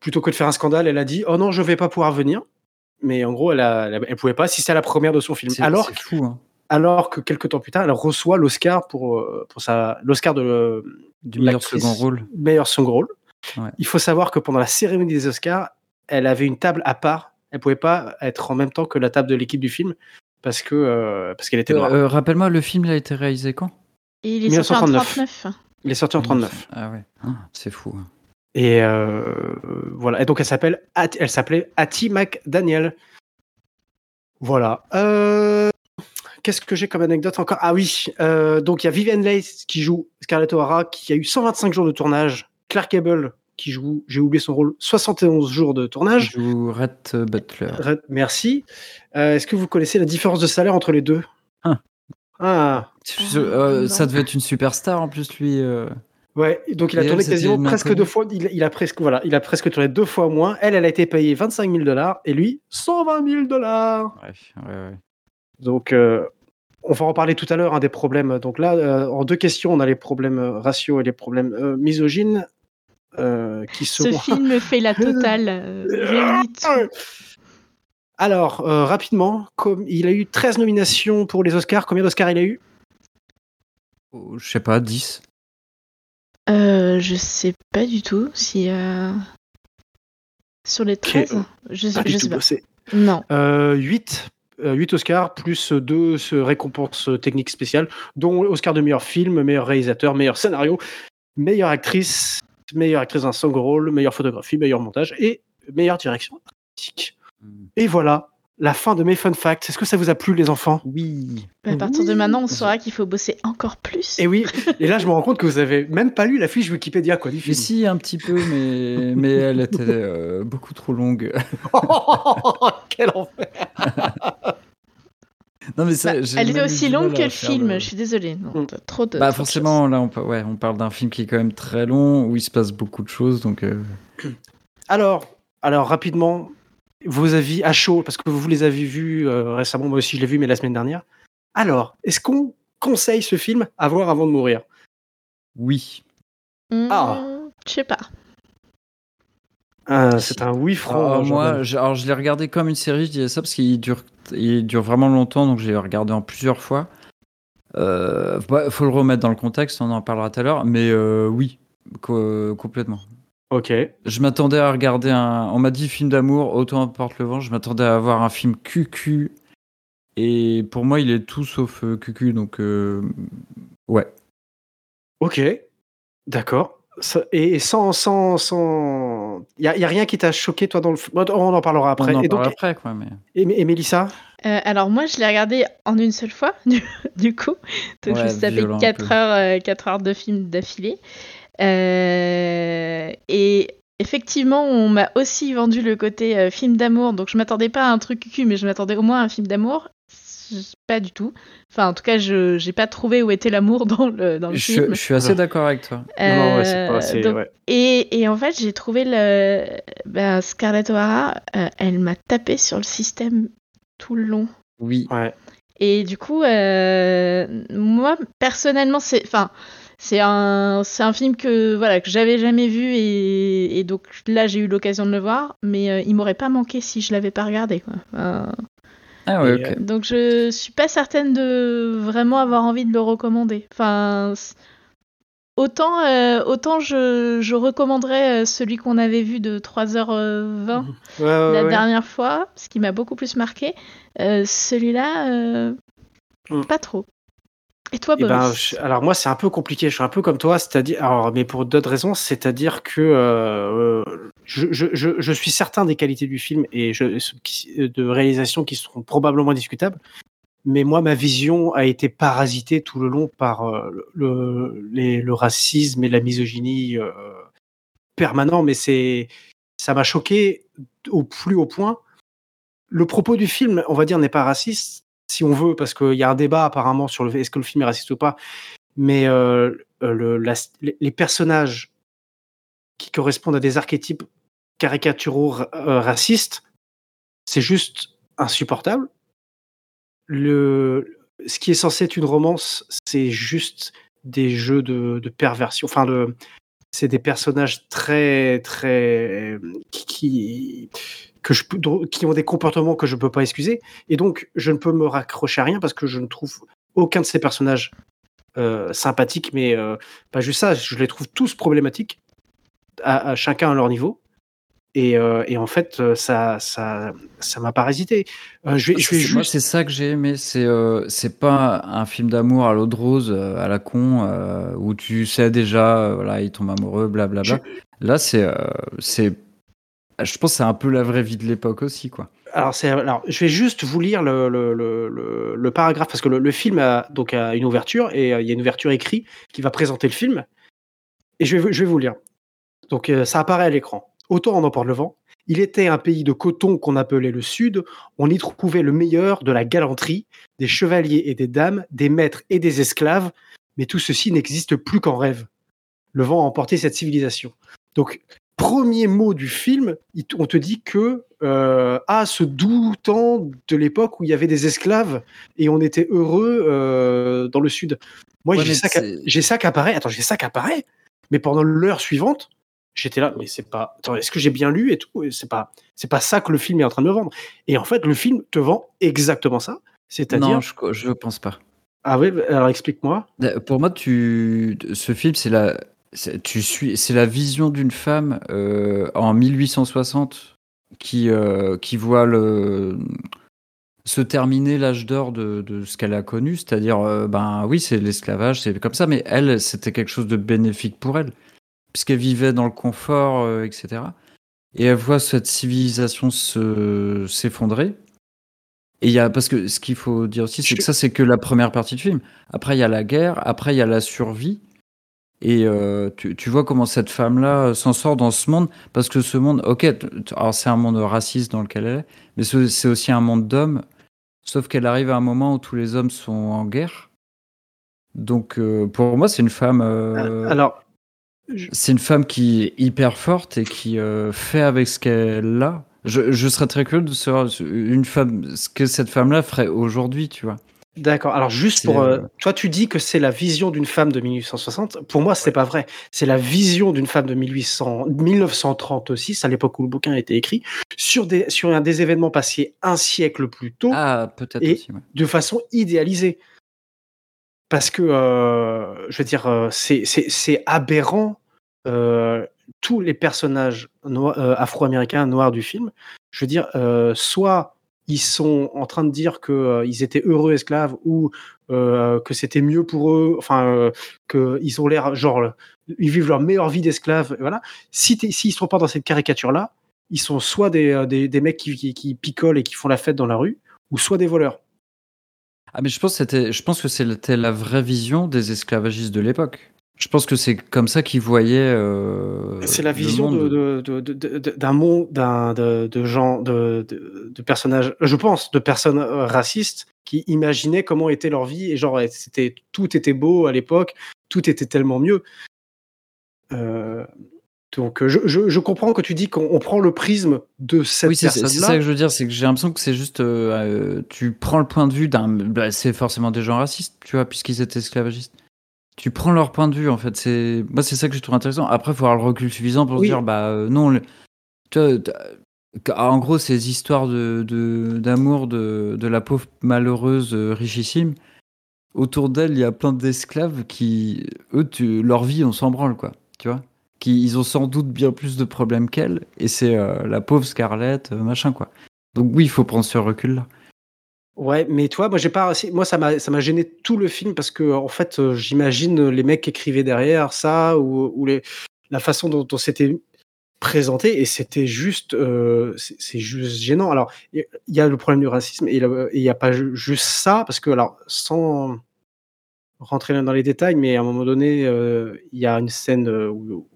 B: plutôt que de faire un scandale, elle a dit Oh non, je vais pas pouvoir venir. Mais en gros, elle, a, elle, pouvait pas assister à la première de son film.
A: C'est
B: Alors,
A: c'est fou, hein.
B: alors que quelques temps plus tard, elle reçoit l'Oscar pour, euh, pour sa, l'Oscar de
A: Du meilleur second rôle.
B: meilleur second rôle.
A: Ouais.
B: Il faut savoir que pendant la cérémonie des Oscars, elle avait une table à part. Elle pouvait pas être en même temps que la table de l'équipe du film parce que euh, parce qu'elle était noire.
A: Euh, euh, Rappelle-moi, le film il a été réalisé quand?
D: Il est sorti en
B: 1939.
D: 39.
B: Il est sorti en 39.
A: Ah ouais, Ah, c'est fou. hein.
B: Et euh, voilà. Et donc elle s'appelle, elle s'appelait Hattie McDaniel. Voilà. Euh, Qu'est-ce que j'ai comme anecdote encore? Ah oui. euh, donc il y a Vivian Leigh qui joue Scarlett O'Hara, qui a eu 125 jours de tournage. Clark Gable qui joue, j'ai oublié son rôle, 71 jours de
A: Je
B: tournage.
A: joue Rhett Butler.
B: Red- Merci. Euh, Est-ce que vous connaissez la différence de salaire entre les deux?
A: Ah.
B: Ah.
A: Je- euh, ça devait être une superstar en plus, lui. euh.
B: Ouais, donc il a
A: Et
B: tourné
A: elle,
B: quasiment presque deux fois. Il, il a presque voilà, il a presque tourné deux fois moins. Elle, elle a été payée 25 000 dollars et lui 120 000 dollars.
A: Ouais, ouais, ouais.
B: Donc euh, on va en parler tout à l'heure hein, des problèmes. Donc là, euh, en deux questions, on a les problèmes euh, raciaux et les problèmes euh, misogynes euh, qui
D: Ce film fait la totale. euh.
B: Alors euh, rapidement, comme il a eu 13 nominations pour les Oscars. Combien d'Oscars il a eu?
A: Oh, je sais pas, 10.
D: Euh, je sais pas du tout si. euh, Sur les 13 Je, sais pas.
B: c'est-
D: Non.
B: Euh, 8, 8 Oscars, plus 2 récompenses techniques spéciales, dont Oscar de meilleur film, meilleur réalisateur, meilleur scénario, meilleure actrice, meilleure actrice d'un second rôle, meilleure photographie, meilleur montage et meilleure direction artistique.
A: Hmm.
B: Et voilà, la fin de mes fun facts. Est-ce que ça vous a plu, les enfants?
A: Oui.
D: À partir de maintenant, on saura qu'il faut bosser encore plus.
B: Et oui, et là, je me rends compte que vous avez même pas lu la fiche Wikipédia, quoi, du
A: Mais
B: film.
A: si, un petit peu, mais, mais elle était euh, beaucoup trop longue.
B: Quel enfer
A: non, mais ça,
D: Bah, elle
A: eu
D: aussi longue que le film,
A: le-
D: je suis désolée. Non, trop de.
A: Bah
D: trop de
A: forcément, là, on, par- ouais, on parle d'un film qui est quand même très long, où il se passe beaucoup de choses, donc... euh,
B: Alors, alors rapidement, vos avis à chaud, parce que vous les avez vus euh, récemment, moi aussi je l'ai vu, mais la semaine dernière. Alors, est-ce qu'on conseille ce film à voir avant de mourir?
A: Oui.
D: choses. Mm,
B: Ah.
D: Je sais pas.
B: Euh, C'est un oui franc.
A: Alors, moi,
B: Jordan.
A: je, alors, je l'ai regardé comme une série, je disais ça, parce qu'il dure, il dure vraiment longtemps, donc je l'ai regardé en plusieurs fois. Euh, bah, faut le remettre dans le contexte, on en parlera tout à l'heure, mais euh, oui, co- complètement.
B: Ok.
A: Je m'attendais à regarder un. On m'a dit film d'amour, autant importe le vent. Je m'attendais à avoir un film QQ. Et pour moi, il est tout sauf euh, QQ. Donc, euh, ouais.
B: Ok. D'accord. Et sans. sans, sans... Il n'y a, y a rien qui t'a choqué, toi, dans le On en parlera après.
A: on en
B: et, donc,
A: après, quoi. Mais...
B: et, et Mélissa?
D: Euh, alors moi, je l'ai regardé en une seule fois, du, du coup. Donc je me
A: Ouais,
D: suis tapé
A: violent un
D: 4
A: peu.
D: heures, euh, 4 heures de film d'affilée. Euh, et effectivement, on m'a aussi vendu le côté euh, film d'amour. Donc je m'attendais pas à un truc cul, mais je m'attendais au moins à un film d'amour. Pas du tout. Enfin, en tout cas, je j'ai pas trouvé où était l'amour dans le, dans le
A: Je,
D: film.
A: je suis assez d'accord avec toi.
B: Non, non, ouais, c'est
D: Euh,
B: pas.
D: donc,
B: ouais.
D: et, et en fait, j'ai trouvé le ben, Scarlett O'Hara, euh, elle m'a tapé sur le système tout le long.
A: Oui.
B: Ouais.
D: Et du coup, euh, moi personnellement, c'est, enfin, c'est un, c'est un film que voilà que j'avais jamais vu et, et donc là j'ai eu l'occasion de le voir, mais euh, il m'aurait pas manqué si je l'avais pas regardé. Quoi.
A: Ah ouais, ok.
D: donc je suis pas certaine de vraiment avoir envie de le recommander. Enfin, autant, euh, autant je, je recommanderais euh, celui qu'on avait vu de 3h20
B: Ouais, ouais,
D: la dernière fois, ce qui m'a beaucoup plus marqué. Euh, celui-là, euh,
B: Mm.
D: pas trop. Et toi,
B: Eh ben,
D: Boris
B: je- alors moi c'est un peu compliqué, je suis un peu comme toi, c'est-à-dire, alors mais pour d'autres raisons, c'est-à-dire que euh, je, je, je, suis certain des qualités du film et de réalisation qui seront probablement discutables, mais moi ma vision a été parasitée tout le long par euh, le, les- le racisme et la misogynie euh, permanent, mais c'est ça m'a choqué au plus haut point. Le propos du film, on va dire, n'est pas raciste, si on veut, parce qu'il y a un débat apparemment sur le est-ce que le film est raciste ou pas. Mais euh, les personnages qui correspondent à des archétypes caricaturaux ra- euh, racistes c'est juste insupportable. Le, ce qui est censé être une romance, c'est juste des jeux de, perversion. Enfin, c'est des personnages très, très. qui, que je, qui ont des comportements que je ne peux pas excuser. Et donc, je ne peux me raccrocher à rien parce que je ne trouve aucun de ces personnages euh, sympathiques, mais euh, pas juste ça, je les trouve tous problématiques, à, à chacun à leur niveau. Et, euh, et en fait, euh, ça ça ça m'a parasité. Je vais, je vais juste.
A: c'est ça que j'ai aimé. C'est c'est pas un film d'amour à l'eau de rose, à la con, où tu sais déjà, voilà, il tombe amoureux, blablabla. Là, c'est, c'est, je pense, que c'est un peu la vraie vie de l'époque aussi, quoi.
B: Alors, je vais juste vous lire le, paragraphe parce que le, film a donc une ouverture et euh, il y a une ouverture écrite qui va présenter le film. Et je vais, je vais vous lire. Donc, euh, ça apparaît à l'écran. Autant on emporte le vent. Il était un pays de coton qu'on appelait le Sud. On y trouvait le meilleur de la galanterie, des chevaliers et des dames, des maîtres et des esclaves. Mais tout ceci n'existe plus qu'en rêve. Le vent a emporté cette civilisation. Donc, premier mot du film, on te dit que euh, ah ce doux temps de l'époque où il y avait des esclaves et on était heureux euh, dans le sud. Moi
A: Ouais,
B: j'ai ça, qui-
A: c'est-
B: j'ai ça qui apparaît. Attends, j'ai ça qui apparaît. Mais pendant l'heure suivante, j'étais là. Mais c'est pas. Attends, est-ce que j'ai bien lu et tout? Et C'est pas. C'est pas ça que le film est en train de me vendre. Et en fait, le film te vend exactement ça. C'est-à-dire.
A: Non, je, je pense pas.
B: Ah oui. Alors explique-moi.
A: Euh, Pour moi, tu, ce film, c'est la, tu suis, c'est la vision d'une femme euh, en 1860 qui, euh, qui voit le, se terminer l'âge d'or de, de ce qu'elle a connu, c'est-à-dire, euh, ben oui, c'est l'esclavage, c'est comme ça, mais elle, c'était quelque chose de bénéfique pour elle, puisqu'elle vivait dans le confort, etc. Et elle voit cette civilisation se, s'effondrer. Et il y a, parce que ce qu'il faut dire aussi, c'est que ça, c'est que la première partie du film. Après, il y a la guerre, après, il y a la survie. Et euh, tu, tu vois comment cette femme-là euh, s'en sort dans ce monde, parce que ce monde, ok, alors c'est un monde raciste dans lequel elle est, mais c'est aussi un monde d'hommes, sauf qu'elle arrive à un moment où tous les hommes sont en guerre. Donc euh, pour moi, c'est une femme, euh,
B: Alors.
A: c'est une femme qui est hyper forte et qui fait avec ce qu'elle a. Je, je serais très curieux de savoir une femme, ce que cette femme-là ferait aujourd'hui, tu vois.
B: D'accord. Alors juste pour euh, toi, tu dis que c'est la vision d'une femme de 1860. Pour moi, c'est pas vrai. C'est la vision d'une femme de 1800, 1936, à l'époque où le bouquin a été écrit, sur des sur un des événements passés un siècle plus tôt,
A: Ah, peut-être
B: Et-
A: aussi. ouais.
B: de façon idéalisée. Parce que, euh, je veux dire, euh, c'est c'est- c'est aberrant. euh, tous les personnages afro-américains noirs du film, je veux dire, soit ils sont en train de dire qu'ils étaient heureux esclaves ou euh, que c'était mieux pour eux, enfin, euh, qu'ils ont l'air, genre, ils vivent leur meilleure vie d'esclaves. Voilà. Si S'ils sont pas dans cette caricature-là, ils sont soit des, euh, des, des mecs qui, qui, qui picolent et qui font la fête dans la rue, ou soit des voleurs.
A: Ah, mais je pense que c'était la vraie vision des esclavagistes de l'époque. Je pense que c'est comme ça qu'ils voyaient. euh,
B: C'est la vision d'un monde, d'un de, de gens, de, de, de personnages, je pense, de personnes racistes qui imaginaient comment était leur vie et genre c'était tout était beau à l'époque, tout était tellement mieux. Euh, donc je, je, je comprends que tu dis qu'on on prend le prisme de cette
A: Oui, c'est c'est ça
B: personne-là.
A: que je veux dire, c'est que j'ai l'impression que c'est juste. euh, tu prends le point de vue d'un. bah, c'est forcément des gens racistes, tu vois, puisqu'ils étaient esclavagistes. Tu prends leur point de vue, en fait. C'est Moi, c'est ça que je trouve intéressant. Après, il faut avoir le recul suffisant pour
B: Oui.
A: se dire, bah euh, non. le- Tu vois, t'as- en gros, ces histoires de, de- d'amour de, de la pauvre malheureuse euh, richissime, autour d'elle, il y a plein d'esclaves qui, eux, tu, leur vie, on s'en branle, quoi. Tu vois qui, Ils ont sans doute bien plus de problèmes qu'elle, et c'est euh, la pauvre Scarlett, machin, quoi. Donc oui, il faut prendre ce recul-là.
B: Ouais, mais toi, moi j'ai pas, moi ça m'a, ça m'a gêné tout le film parce que en fait, euh, j'imagine les mecs qui écrivaient derrière ça ou, la façon dont on s'était présenté et c'était juste, euh, c'est juste gênant. Alors, il y a le problème du racisme et il n'y a pas ju- juste ça parce que alors, sans rentrer dans les détails, mais à un moment donné, euh, il y a une scène où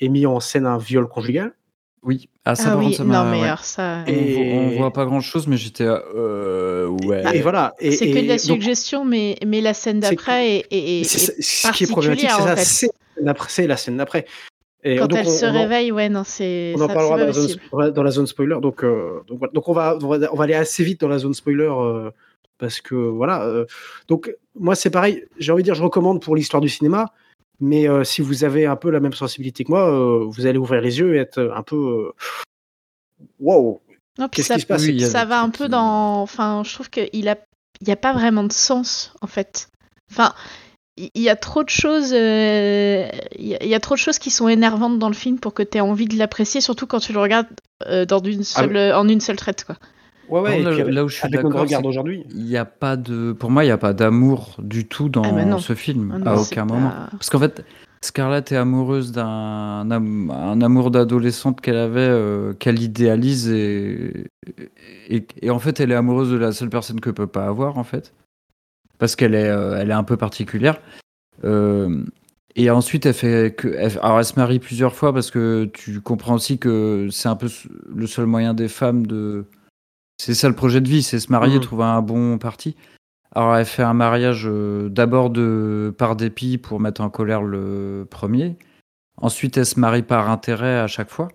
B: est mis en scène un viol conjugal.
A: Oui. Ah, ça,
D: Ah
A: par
D: oui,
A: contre, ça
D: non,
A: m'a-
D: mais
A: ouais.
D: alors ça.
A: On,
B: Et-
A: voit, on voit pas grand-chose, mais j'étais... Euh, ouais.
B: Et voilà. Et,
D: C'est que de la
B: donc,
D: suggestion, mais, mais la scène d'après est, est- est-
B: c'est-
D: est
B: c'est- ce qui est problématique, c'est
D: en
B: ça. C'est la scène d'après- c'est la scène d'après. Et
D: Quand
B: donc,
D: elle
B: on-
D: se
B: on en-
D: réveille, ouais, non, c'est
B: On en parlera dans la, zone, dans la zone spoiler. Donc, euh, donc, voilà. Donc on, va, on, va, on va aller assez vite dans la zone spoiler euh, parce que voilà. euh, donc, moi, c'est pareil. J'ai envie de dire, je recommande pour l'histoire du cinéma. Mais euh, si vous avez un peu la même sensibilité que moi, euh, vous allez ouvrir les yeux et être un peu. euh, Wow!
D: Non, puis
B: Qu'est-ce
D: ça,
B: qui se passe
A: Oui,
D: ça va un peu dans. Enfin, je trouve qu'il a, il y a pas vraiment de sens en fait. Enfin, il y a trop de choses, euh, il y, a- trop de choses qui sont énervantes dans le film pour que tu aies envie de l'apprécier, surtout quand tu le regardes euh, dans une
B: Ah
D: seule, en une seule traite, quoi.
B: Ouais, ouais.
A: Non, là-
B: puis avec,
A: là où je suis d'accord,
B: d'aujourd'hui.
A: Il y a pas de, pour moi, il n'y a pas d'amour du tout dans
D: Ah
A: ce film,
D: Ah non,
A: à aucun
D: pas-
A: moment. Parce qu'en fait, Scarlett est amoureuse d'un am- un amour d'adolescente qu'elle avait, euh, qu'elle idéalise et, et, et en fait, elle est amoureuse de la seule personne que peut pas avoir en fait, parce qu'elle est, euh, elle est un peu particulière. Euh, et ensuite, elle fait que, elle, alors elle se marie plusieurs fois parce que tu comprends aussi que c'est un peu le seul moyen des femmes de, c'est ça le projet de vie, c'est se marier,
B: Mhm.
A: trouver un bon parti. Alors elle fait un mariage euh, d'abord de par dépit pour mettre en colère le premier. Ensuite elle se marie par intérêt à chaque fois.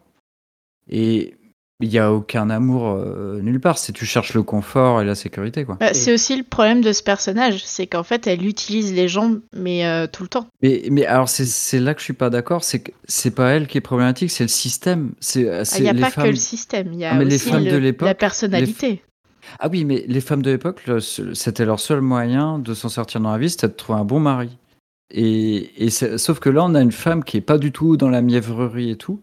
A: Et il n'y a aucun amour euh, nulle part. C'est tu cherches le confort et la sécurité quoi.
D: Bah, C'est aussi le problème de ce personnage, c'est qu'en fait, elle utilise les gens, mais euh, tout le temps.
A: Mais, mais alors c'est c'est là que je suis pas d'accord. C'est que c'est pas elle qui est problématique, c'est le système. C'est
D: Ah, Il n'y a
A: les
D: pas
A: femmes.
D: que le système, il y a
A: Ah, mais les
D: aussi
A: femmes de l'époque,
D: la personnalité.
A: Ah oui, mais les femmes de l'époque, le- c'était leur seul moyen de s'en sortir dans la vie, c'était de trouver un bon mari. Et, et sauf que là, on a une femme qui est pas du tout dans la mièvrerie et tout.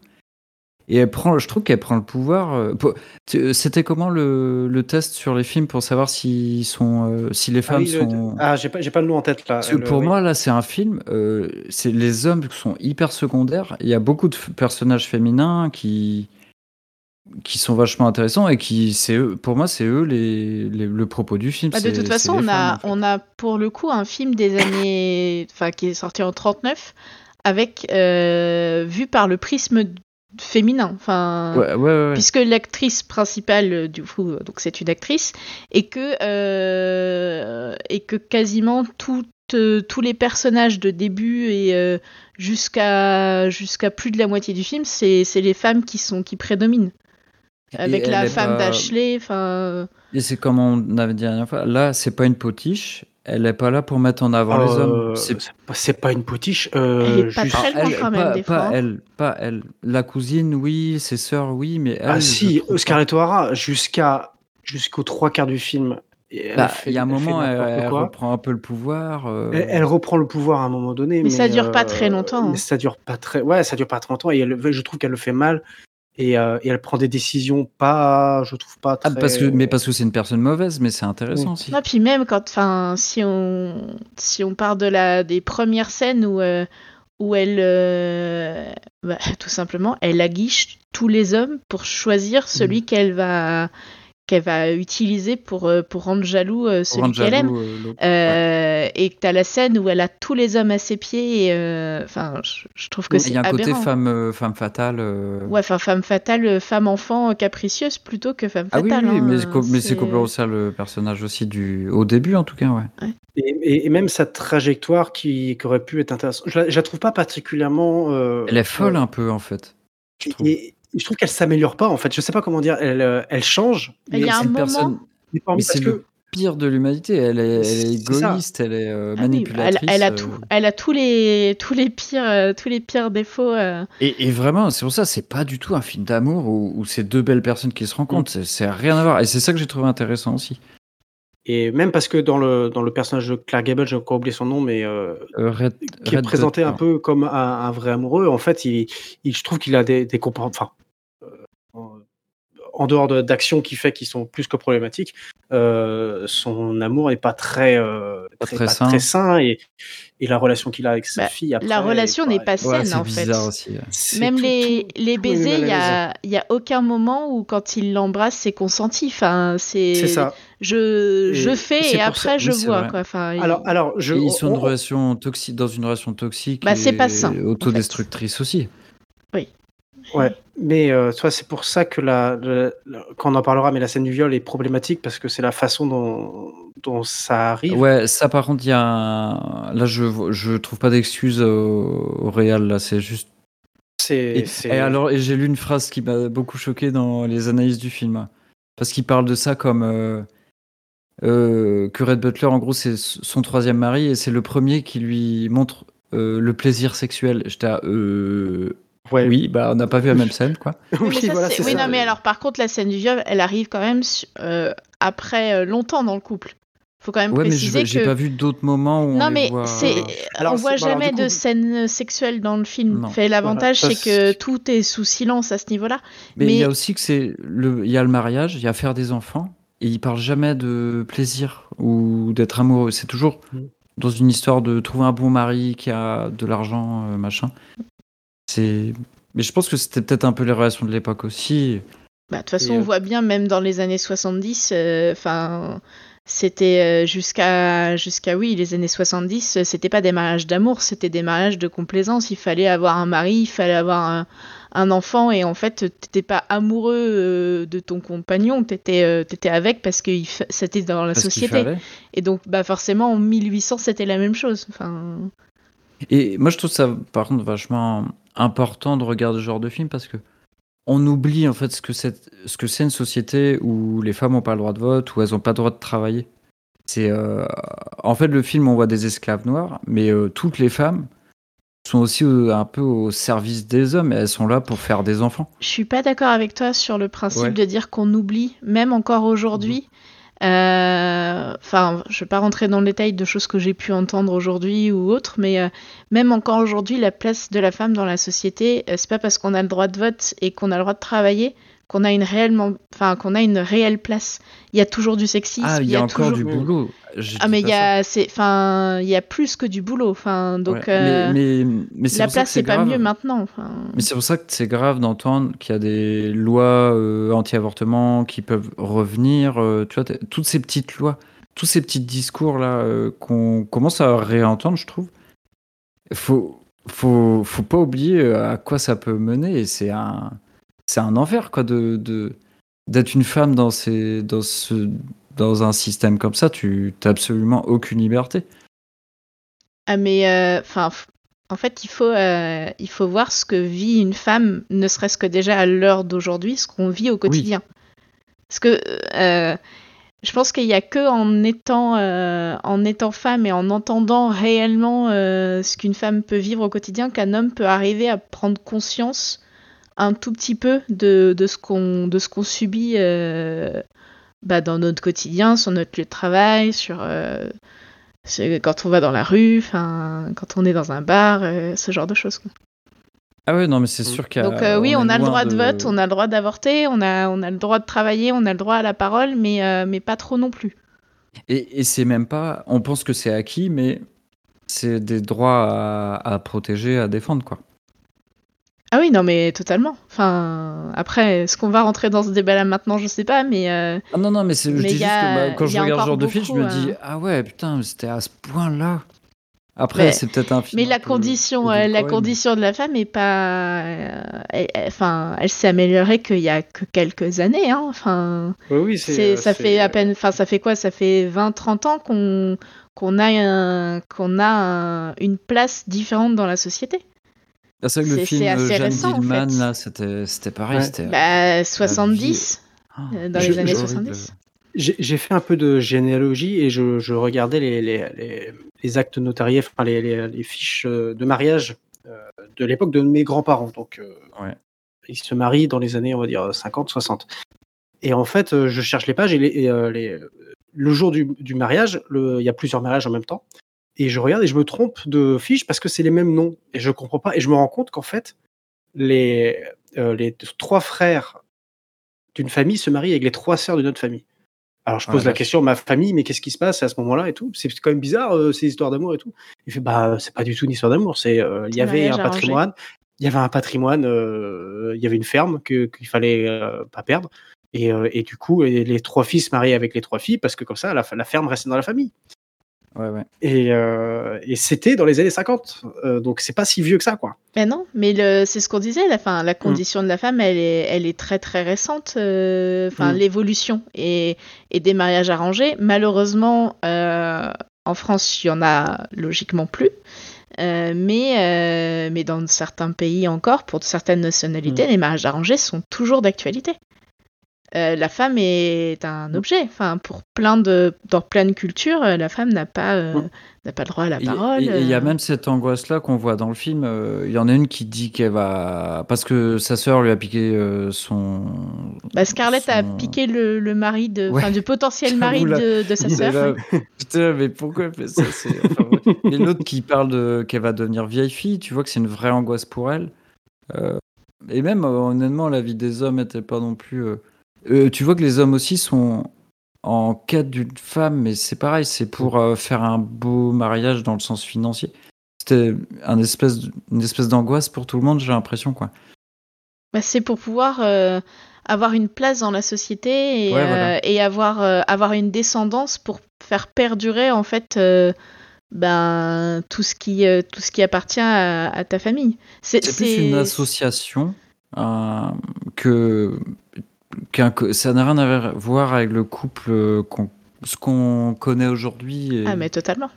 A: Et elle prend, je trouve qu'elle prend le pouvoir. euh, C'était comment le, le test sur les films pour savoir s'ils sont, euh, si les
B: Ah,
A: femmes
B: le-
A: sont.
B: ah, j'ai pas, j'ai pas le nom en tête là.
A: Parce que
B: Le-
A: pour
B: oui.
A: moi, là, c'est un film. euh, c'est les hommes sont hyper secondaires. Il y a beaucoup de personnages féminins qui qui sont vachement intéressants et qui c'est eux. Pour moi, c'est eux les, les- le propos du film.
D: Bah, de toute façon, on a,
A: femmes, en fait.
D: on a pour le coup un film des années, enfin qui est sorti en 39, avec euh, vu par le prisme féminin. Enfin,
A: Ouais, ouais, ouais, ouais.
D: puisque l'actrice principale euh, du coup, donc c'est une actrice, et que euh, et que quasiment euh, tous les personnages de début et euh, jusqu'à jusqu'à plus de la moitié du film, c'est c'est les femmes qui sont qui prédominent. Avec la femme
A: pas-
D: d'Ashley, enfin.
A: Et c'est comme on avait dit la dernière fois. Là, c'est pas une potiche. Elle est pas là pour mettre en avant les hommes.
B: Euh,
A: C'est
B: c'est pas- une potiche. euh,
D: Elle est pas
B: juste-
D: très loin
A: elle,
D: quand même,
A: pas,
D: des
A: pas
D: fois,
A: elle, pas elle. La cousine, oui. Ses sœurs, oui, mais elle.
B: Ah si. Scarlett O'Hara, jusqu'à jusqu'aux trois quarts du film.
A: Bah, il y a un
B: elle
A: moment, elle, elle reprend un peu le pouvoir. euh,
B: Elle, elle reprend le pouvoir à un moment donné.
D: Mais ça dure pas très longtemps, hein.
B: Mais ça dure pas très. Ouais, ça dure pas très longtemps. Et elle- je trouve qu'elle le fait mal. Et, euh, et elle prend des décisions pas. Je trouve pas très.
A: Ah, parce que, mais parce que c'est une personne mauvaise, mais c'est intéressant aussi.
D: Non, puis même quand, enfin, si on, si on part de la, des premières scènes où, euh, où elle, euh, bah, tout simplement, elle aguiche tous les hommes pour choisir
A: Mm.
D: celui qu'elle va, qu'elle va utiliser pour, euh, pour rendre jaloux euh, celui
A: rendre
D: qu'elle aime.
A: euh,
D: Et que t'as la scène où elle a tous les hommes à ses pieds. et, euh, Enfin, je, je trouve que
A: Il
D: c'est
A: y a un côté femme, euh, femme fatale. euh.
D: Ouais, enfin, femme fatale, femme enfant capricieuse plutôt que femme
A: Ah oui,
D: fatale.
A: oui,
D: hein,
A: mais, c'est complètement ça le personnage aussi du au début en tout cas, ouais.
B: Et, et- et même sa trajectoire qui, qui aurait pu être intéressante. Je la, je la trouve pas particulièrement. euh,
A: Elle est folle
B: euh,
A: un peu en fait.
B: et je trouve qu'elle s'améliore pas en fait. Je sais pas comment dire. Elle, euh, elle change.
D: Il y
B: mais
D: a
A: C'est
D: un moment-
A: personne,
B: mais parce
A: le
B: que
A: pire de l'humanité. Elle est, elle est
B: C'est ça.
A: égoïste, elle est euh,
D: Ah oui,
A: manipulatrice.
D: elle, elle a
A: euh.
D: tout. Elle a tous les, tous les pires, euh, tous les pires défauts. euh.
A: Et, et vraiment, c'est pour ça, c'est pas du tout un film d'amour où, où c'est deux belles personnes qui se rencontrent. C'est- C'est rien à voir. Et c'est ça que j'ai trouvé intéressant aussi.
B: Et même parce que dans le dans le personnage de Clark Gable, j'ai encore oublié son nom, mais euh,
A: Euh, Red-
B: qui est
A: Red
B: présenté un peu comme un, un vrai amoureux. En fait, il, il- je trouve qu'il a des, des comportements, enfin, euh, en, dehors de- d'actions qui fait qu'ils sont plus que problématiques, euh, son amour n'est pas très, euh,
A: Pas
B: très,
A: très
B: pas
A: sain.
B: très sain et, et la relation qu'il a avec sa
D: Bah,
B: fille. Après,
D: la relation n'est pas saine en fait.
A: bizarre aussi. ouais.
B: c'est
D: Même
B: tout-
D: les,
B: tout-
D: les
B: tout
D: baisers, il y
B: mal à
D: a, il y a aucun moment où quand il l'embrasse, c'est consenti. Enfin, c'est.
B: C'est ça.
D: Je, je fais et après
B: ça-
D: je
A: oui,
D: vois quoi. Enfin,
B: Alors, alors je,
A: ils sont
B: on-
A: une
B: on-
A: relation toxique, dans une relation toxique.
D: Bah, c'est
A: et
D: pas sain, en
A: Autodestructrice aussi.
B: Ouais, mais euh, c'est pour ça que la, la- la- quand on en parlera, mais la scène du viol est problématique parce que c'est la façon dont, dont ça arrive.
A: Ouais, ça par contre, il y a un... Là, je, je trouve pas d'excuse au, au réal, là. C'est juste.
B: c'est.
A: Et,
B: c'est-
A: et alors, et j'ai lu une phrase qui m'a beaucoup choqué dans les analyses du film. Parce qu'il parle de ça comme euh, euh, que Red Butler, en gros, c'est son troisième mari et c'est le premier qui lui montre euh, le plaisir sexuel. J'étais à, euh,
B: Ouais.
A: oui, bah on n'a pas vu la même scène, quoi.
D: Oui, mais, ça,
B: voilà,
D: c'est-
B: c'est
D: oui,
B: ça.
D: non, mais alors par contre, la scène du viol, elle arrive quand même euh, après euh, longtemps dans le couple. Faut quand même
A: Ouais, mais
D: préciser
A: je- j'ai
D: que.
A: pas vu d'autres moments où on
D: non,
A: les
D: mais
A: voit-
D: c'est.
B: Alors,
D: on voit
B: alors,
D: jamais
B: coup-
D: de scène sexuelle dans le film. Fait l'avantage,
B: Voilà,
D: c'est que tout est sous silence à ce niveau-là.
A: Mais il y
D: mais-
A: a aussi que c'est le, il y a le mariage, il y a faire des enfants, et il parle jamais de plaisir ou d'être amoureux. C'est toujours
B: Mm.
A: dans une histoire de trouver un bon mari qui a de l'argent, euh, machin. C'est, mais je pense que c'était peut-être un peu les relations de l'époque aussi.
D: Bah, de toute façon,
B: Et,
D: on
B: euh,
D: voit bien, même dans les années 70, euh, enfin, c'était jusqu'à, jusqu'à, oui, les années 70, euh, c'était pas des mariages d'amour, c'était des mariages de complaisance. Il fallait avoir un mari, il fallait avoir un, un enfant, et en fait, t'étais pas amoureux euh, de ton compagnon, t'étais, euh, t'étais avec parce que fa- c'était dans la
A: Parce
D: société. Et donc, bah, forcément, en 1800, c'était la même chose. Enfin,
A: Et moi, je trouve ça, par contre, vachement important de regarder ce genre de film parce que on oublie en fait ce que c'est, ce que c'est une société où les femmes n'ont pas le droit de vote, où elles n'ont pas le droit de travailler. C'est, euh, en fait, le film, on voit des esclaves noirs, mais euh, toutes les femmes sont aussi euh, un peu au service des hommes et elles sont là pour faire des enfants.
D: Je suis pas d'accord avec toi sur le principe
A: Ouais.
D: de dire qu'on oublie, même encore aujourd'hui. Euh, Enfin, je vais pas rentrer dans le détail de choses que j'ai pu entendre aujourd'hui ou autres, mais euh, même encore aujourd'hui, la place de la femme dans la société, euh, c'est pas parce qu'on a le droit de vote et qu'on a le droit de travailler qu'on a une réellement, enfin qu'on a une réelle place. Il y a toujours du sexisme.
A: Ah, il y a encore
D: toujours...
A: du boulot. Je
D: Ah mais il y a, c'est, enfin, il y a plus que du boulot. Enfin, donc
A: Ouais,
D: euh,
A: mais, mais,
D: la place c'est pas
A: grave.
D: mieux maintenant.
A: Mais c'est pour ça que c'est grave d'entendre qu'il y a des lois euh, anti-avortement qui peuvent revenir. euh, tu vois, toutes ces petites lois, tous ces petits discours là qu'on commence à réentendre, je trouve. Faut, faut, faut pas oublier à quoi ça peut mener. Et c'est un, c'est un enfer quoi de, de d'être une femme dans ces, dans ce, dans un système comme ça. Tu t'as absolument aucune liberté.
D: Ah mais euh, enfin en fait il faut euh, il faut voir ce que vit une femme ne serait-ce que déjà à l'heure d'aujourd'hui ce qu'on vit au quotidien parce que euh, je pense qu'il y a que en étant euh, en étant femme et en entendant réellement euh, ce qu'une femme peut vivre au quotidien qu'un homme peut arriver à prendre conscience un tout petit peu de, de ce qu'on de ce qu'on subit euh, bah, dans notre quotidien sur notre lieu de travail sur euh, quand on va dans la rue, enfin, quand on est dans un bar, euh, ce genre de choses. quoi.
A: Ah ouais, non, mais c'est sûr qu'il y a.
D: Donc euh, oui, on, a le droit de...
A: de
D: vote, on a le droit d'avorter, on a, on a le droit de travailler, on a le droit à la parole, mais, euh, mais pas trop non plus.
A: Et, et c'est même pas. On pense que c'est acquis, mais c'est des droits à, à protéger, à défendre, quoi.
D: Ah oui, non, mais totalement. Enfin, après, est-ce qu'on va rentrer dans ce débat-là maintenant? Je sais pas, mais euh,
A: Ah non, non, mais c'est, je
D: Mais
A: dis juste
D: a-
A: que bah, quand je regarde ce genre de film, je me dis
D: euh,
A: Ah ouais, putain, c'était à ce point-là. Après,
D: Mais-
A: c'est peut-être un film.
D: mais la
A: peu
D: condition, euh, la condition de la femme est pas, euh, elle- elle- enfin, elle s'est améliorée qu'il y a que quelques années, hein. Enfin,
B: Oui, oui, c'est.
D: C'est,
B: euh,
D: ça
B: c'est-
D: fait à peine, enfin ça fait quoi? Ça fait 20-30 ans qu'on qu'on a un- qu'on a un- une place différente dans la société.
A: Ah, c'est vrai que le film euh,
D: assez
A: Jeanne
D: récent, en fait.
A: là, c'était, c'était pareil.
B: Ouais.
A: C'était,
D: Bah 70
A: Ah,
D: euh, dans
B: Je-
D: les années
B: je-
D: 70.
B: J'ai j'ai fait un peu de généalogie et je, je regardais les, les, les, les actes notariés, enfin les, les, les fiches euh, de mariage euh, de l'époque de mes grands-parents. Donc, euh,
A: Ouais.
B: ils se marient dans les années, on va dire, 50, 60. Et en fait, euh, je cherche les pages et, les, et, euh, les, le jour du, du mariage, le- il y a plusieurs mariages en même temps. Et je regarde et je me trompe de fiche parce que c'est les mêmes noms. Et je comprends pas. Et je me rends compte qu'en fait, les, euh, les trois frères d'une famille se marient avec les trois sœurs d'une autre famille. Alors je
A: Ah,
B: pose la
A: vache.
B: question, ma famille, mais qu'est-ce qui se passe à ce moment-là et tout? C'est quand même bizarre euh, ces histoires d'amour et tout. Il fait bah c'est pas du tout une histoire d'amour, c'est euh, il y avait un patrimoine, il y avait un patrimoine, il y avait une ferme que qu'il fallait euh, pas perdre. Et, euh, et du coup, et les trois fils mariés avec les trois filles, parce que comme ça, la, la ferme restait dans la famille.
A: Ouais, ouais.
B: Et, euh, et c'était dans les années 50. Euh, donc c'est pas si vieux que ça, quoi.
D: Mais non, mais c'est ce qu'on disait, la, fin,
A: Mm.
D: la condition de la femme, elle est, elle est très très récente, euh, enfin
B: Mm.
D: l'évolution et, et des mariages arrangés. Malheureusement, euh, en France, il y en a logiquement plus. Euh, mais, euh, mais dans certains pays encore, pour certaines nationalités,
B: Mm.
D: les mariages arrangés sont toujours d'actualité. Euh, la femme est un objet. Enfin, pour plein de, dans plein de cultures, euh, la femme n'a pas, euh, n'a pas le droit à la parole.
A: Il y a même cette angoisse-là qu'on voit dans le film. Il y en a une qui dit qu'elle va. Parce que sa sœur lui a piqué son.
D: Bah, Scarlett a piqué le, le mari de,
A: Ouais.
D: enfin, du potentiel mari de, de sa sœur.
A: Putain, mais pourquoi elle fait ça enfin, ouais. Et l'autre qui parle de qu'elle va devenir vieille fille, tu vois que c'est une vraie angoisse pour elle. Euh, et même, euh, honnêtement, la vie des hommes était pas non plus. euh, euh, tu vois que les hommes aussi sont en quête d'une femme, mais c'est pareil, c'est pour euh, faire un beau mariage dans le sens financier. C'était un espèce, de- une espèce d'angoisse pour tout le monde, j'ai l'impression, quoi.
D: Bah, c'est pour pouvoir euh, avoir une place dans la société et,
A: Ouais, voilà.
D: et avoir, avoir une descendance pour faire perdurer en fait ben, tout, ce qui, tout ce qui appartient à, à ta famille.
A: C'est plus une association que, ça n'a rien à voir avec le couple euh, qu'on, ce qu'on connaît aujourd'hui. et
D: Ah mais totalement.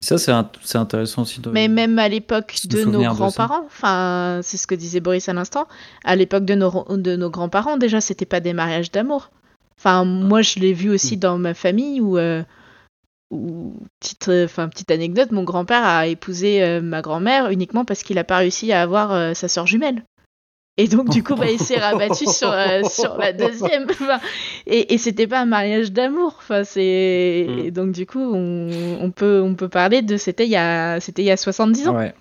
A: Ça, c'est, int- c'est intéressant aussi. De...
D: Mais même à l'époque de nos grands-parents, enfin, c'est ce que disait Boris à l'instant, à l'époque de nos, de nos grands-parents, déjà, c'était pas des mariages d'amour. Enfin, moi, je l'ai vu aussi dans ma famille où, euh, où petite, euh, enfin, petite anecdote, mon grand-père a épousé euh, ma grand-mère uniquement parce qu'il a pas réussi à avoir euh, sa sœur jumelle. Et donc, du coup, bah, il s'est rabattu sur, euh, sur la deuxième. Enfin, et et c'était pas un mariage d'amour. Enfin, c'est...
B: Mm.
D: et donc, du coup, on, on, peut, on peut parler de. C'était il y a, c'était il y a 70 ans.
A: Ouais.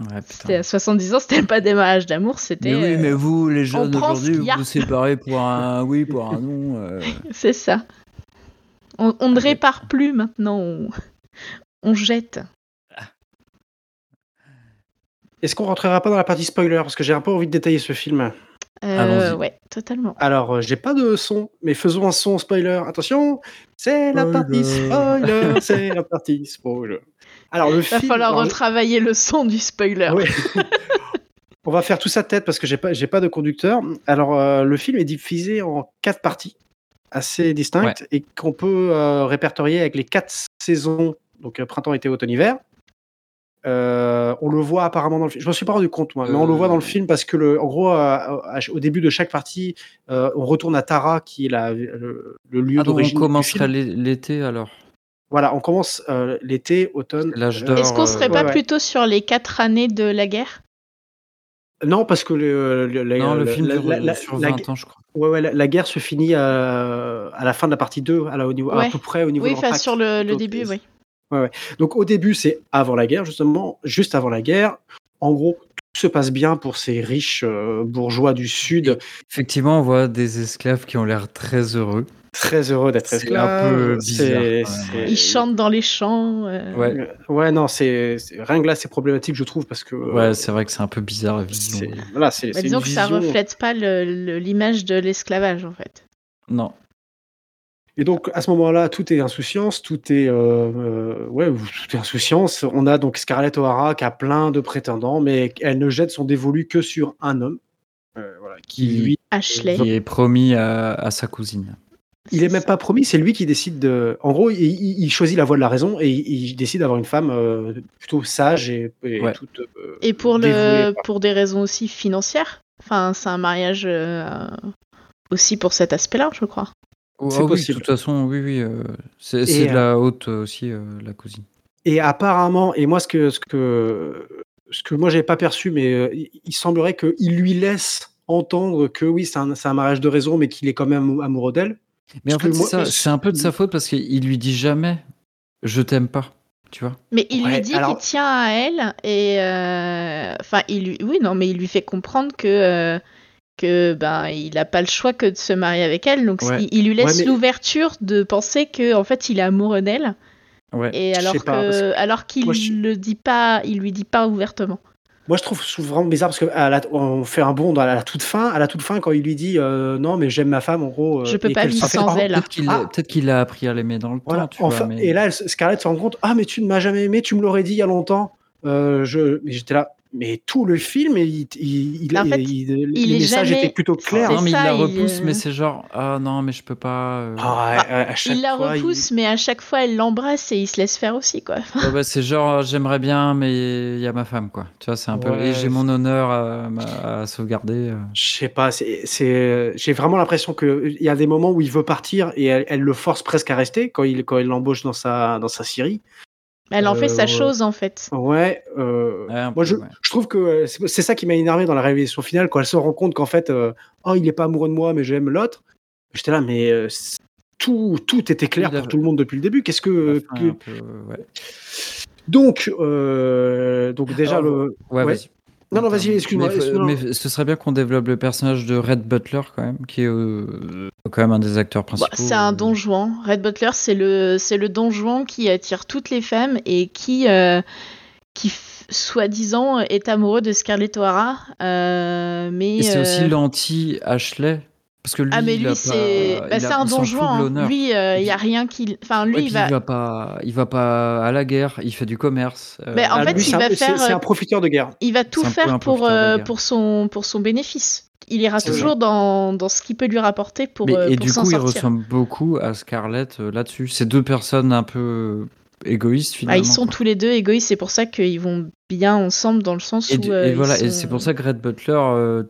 A: Ouais,
D: C'était à 70 ans, c'était pas des mariages d'amour, c'était.
C: Mais oui,
D: euh,
C: mais vous, les jeunes aujourd'hui, vous vous séparez pour un oui, pour un non. euh.
D: C'est ça. On, on ne répare plus maintenant, on, on jette.
B: Est-ce qu'on rentrera pas dans la partie spoiler? Parce que j'ai un peu envie de détailler ce film.
D: Euh,
A: Allons-y.
D: ouais, totalement.
B: Alors, euh, j'ai pas de son, mais faisons un son spoiler. Attention, c'est la partie spoiler, c'est la partie spoiler. Alors, le
D: Va
B: film.
D: falloir
B: alors,
D: retravailler le son du spoiler.
B: Ouais. On va faire tout ça tête parce que j'ai pas, j'ai pas de conducteur. Alors, euh, le film est diffusé en quatre parties assez distinctes et qu'on peut euh, répertorier avec les quatre saisons, donc euh, printemps, été, automne, hiver. Euh, on le voit apparemment dans le film. Je m'en suis pas rendu compte, moi, mais on le voit dans le film parce que, le, en gros, euh, à- au début de chaque partie, euh, on retourne à Tara, qui est la, le, le lieu
A: Ah, on
B: d'origine. film.
A: l'é- l'été alors?
B: Voilà, on commence euh, l'été, automne.
A: L'âge
B: euh,
A: d'or.
D: Est-ce qu'on serait
A: euh,
D: pas
B: ouais, ouais.
D: plutôt sur les quatre années de la guerre?
B: Non, parce que le,
A: Non, le film
B: la-
A: dure
B: la-
A: euh,
B: la-
A: sur
B: la-
A: 20 ans, je crois.
B: Ouais, ouais, la, la guerre se finit à, à la fin de la partie 2, à, la- au niveau, à
D: Ouais.
B: peu près au niveau
D: Oui,
B: de
D: enfin sur le, le
B: Donc,
D: début,
B: Donc au début, c'est avant la guerre, justement, juste avant la guerre. En gros, tout se passe bien pour ces riches euh, bourgeois du Sud,
A: Effectivement, on voit des esclaves qui ont l'air très heureux.
B: très heureux d'être
A: C'est un
B: esclaves.
A: peu bizarre,
D: Ils chantent dans les champs. euh,
A: Ouais,
B: Euh, Ouais, non, c'est rien que là, c'est problématique, je trouve, parce que. euh,
A: ouais, c'est vrai que c'est un peu bizarre la vision.
B: c'est voilà, c'est
D: bah, disons
B: une
D: que ça
B: vision-
D: reflète pas le- le- l'image de l'esclavage, en fait.
A: Non.
B: Et donc à ce moment-là, tout est insouciance, tout est euh, euh, ouais, tout est insouciance. On a donc Scarlett O'Hara qui a plein de prétendants, mais elle ne jette son dévolu que sur un homme, euh, voilà, qui lui,
D: Ashley.
A: Qui est promis à, à sa cousine.
B: il est même pas promis, c'est lui qui décide de. En gros, il, choisit la voie de la raison et il, il décide d'avoir une femme euh, plutôt sage et, et
A: Ouais.
B: toute. euh,
D: Et pour,
B: dévouée,
D: le, pour des raisons aussi financières. Enfin, c'est un mariage euh, aussi pour cet aspect-là, je crois.
A: Oh,
B: C'est
A: ah oui,
B: possible.
A: de toute façon, oui, oui. euh, c'est c'est de la haute euh, aussi, euh, la cousine.
B: Et apparemment, et moi, ce que, ce que, ce que moi, j'avais pas perçu, mais euh, il, il semblerait qu'il lui laisse entendre que oui, c'est un, c'est un mariage de raison, mais qu'il est quand même amou- amoureux d'elle.
A: Mais en fait, c'est
B: moi-
A: ça, c'est un peu de sa faute parce qu'il lui dit jamais je t'aime pas. Tu vois
D: Mais il
B: Ouais,
D: lui dit
B: alors-
D: qu'il tient à elle et euh, enfin il lui oui non mais il lui fait comprendre que euh, que ben il a pas le choix que de se marier avec elle donc
A: Ouais.
D: il, il lui laisse
B: Ouais, mais-
D: l'ouverture de penser que en fait il est amoureux d'elle
A: Ouais.
D: et alors que
B: pas, que
D: alors qu'il
B: moi, je-
D: le dit pas il lui dit pas ouvertement.
B: Moi, je trouve, je trouve vraiment bizarre parce qu'on fait un bond à la toute fin. À la toute fin, quand il lui dit euh, non, mais j'aime ma femme, en gros. euh,
D: Je peux pas vivre sans
B: Oh,
D: elle.
A: Peut-être qu'il
B: Ah.
A: peut-être qu'il a appris à l'aimer dans le
B: Voilà,
A: temps. Tu
B: enfin,
A: vois, mais...
B: Et là, Scarlett se rend compte Ah, mais tu ne m'as jamais aimé, tu me l'aurais dit il y a longtemps. Euh, je... Mais j'étais là. Mais tout le film, il, il, il-
D: En fait,
B: il-
D: il
B: les messages
D: jamais-
B: étaient plutôt clairs.
A: Non, mais
D: ça,
A: il la repousse,
D: euh,
A: mais c'est genre, ah non, mais je peux pas. euh.
B: Ah, à chaque
D: Il la
B: fois,
D: repousse, mais à chaque fois, elle l'embrasse et il se laisse faire aussi, quoi.
A: Ouais, bah, c'est genre, j'aimerais bien, mais il y a ma femme, quoi. Tu vois, c'est un peu.
B: Ouais,
A: Et j'ai mon honneur à, à sauvegarder. euh.
B: Je sais pas, c'est, c'est, j'ai vraiment l'impression qu'il y a des moments où il veut partir et elle, elle le force presque à rester quand il, quand il l'embauche dans sa, dans sa Syrie.
D: Elle en fait
B: Euh,
D: sa
B: ouais.
D: chose, en fait.
B: Ouais, euh,
A: Ouais, un
B: moi
A: peu,
B: je,
A: ouais.
B: je trouve que euh, c'est, ça qui m'a énervé dans la révélation finale quand elle se rend compte qu'en fait, euh, oh, il est pas amoureux de moi, mais j'aime l'autre. J'étais là, mais euh, tout, tout était clair pour tout le monde depuis le début. Qu'est-ce que.
A: Peu, ouais.
B: Donc, euh, donc déjà,
A: Alors,
B: le.
A: Ouais,
B: Ouais.
A: vas-y.
B: Non, non, vas-y, excuse-moi.
A: Mais, faut-
B: excuse-moi.
A: mais ce serait bien qu'on développe le personnage de Red Butler, quand même, qui est euh, quand même un des acteurs
D: Bah,
A: principaux.
D: c'est un
A: euh,
D: don Juan. Red Butler, c'est le, c'est le don Juan qui attire toutes les femmes et qui, euh, qui soi-disant, est amoureux de Scarlett O'Hara. euh, mais
A: Et c'est
D: euh,
A: aussi l'anti-Ashley. Parce que lui,
D: Ah mais lui
A: a
D: c'est
A: pas-
D: bah, c'est
A: a-
D: un don Juan.
A: l'honneur.
D: Lui, euh, il y a rien qui. Enfin, lui,
A: Ouais,
D: il va.
A: il va pas, il va pas à la guerre, il fait du commerce. euh,
D: Mais en
B: Ah,
D: fait,
B: lui,
D: il
B: c'est un-
D: va faire,
B: C'est
D: euh,
B: un profiteur de guerre.
D: Il va tout faire pour, euh, pour, son, pour son bénéfice. Il ira toujours dans, dans ce qu'il peut lui rapporter pour,
A: Mais-
D: euh,
A: et
D: pour
A: du coup, il ressemble beaucoup à Scarlett euh, là-dessus. C'est deux personnes un peu égoïstes
D: Bah,
A: finalement.
D: ils sont
A: quoi.
D: tous les deux égoïstes, c'est pour ça qu'ils vont bien ensemble dans le sens
A: Et,
D: où.
A: du-
D: euh,
A: et voilà, et c'est pour ça que Red Butler euh,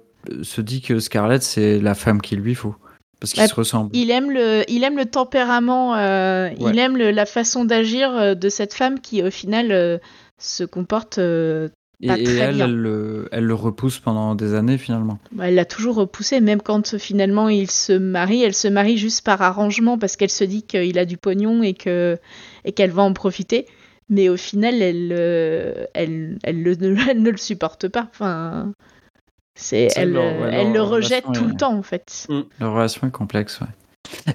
A: se dit que Scarlett c'est la femme qu'il lui faut parce qu'ils
D: Bah,
A: se ressemblent.
D: Il aime le, il aime le tempérament, euh,
A: Ouais.
D: il aime le- la façon d'agir euh, de cette femme qui, au final, euh, se comporte. euh,
A: Et,
D: pas
A: et
D: très
A: elle,
D: bien.
A: elle, le- elle le repousse pendant des années finalement.
D: bah, elle l'a toujours repoussé, même quand finalement il se marie. Elle se marie juste par arrangement parce qu'elle se dit qu'il a du pognon et que et qu'elle va en profiter. Mais au final, elle, elle, elle, le- elle ne le supporte pas. Enfin, c'est, elle,
A: leur-
D: euh,
A: ouais,
D: elle
A: leur
D: le rejette
A: relation
D: tout
A: est-
D: le temps, en fait.
A: Leur relation est complexe, ouais.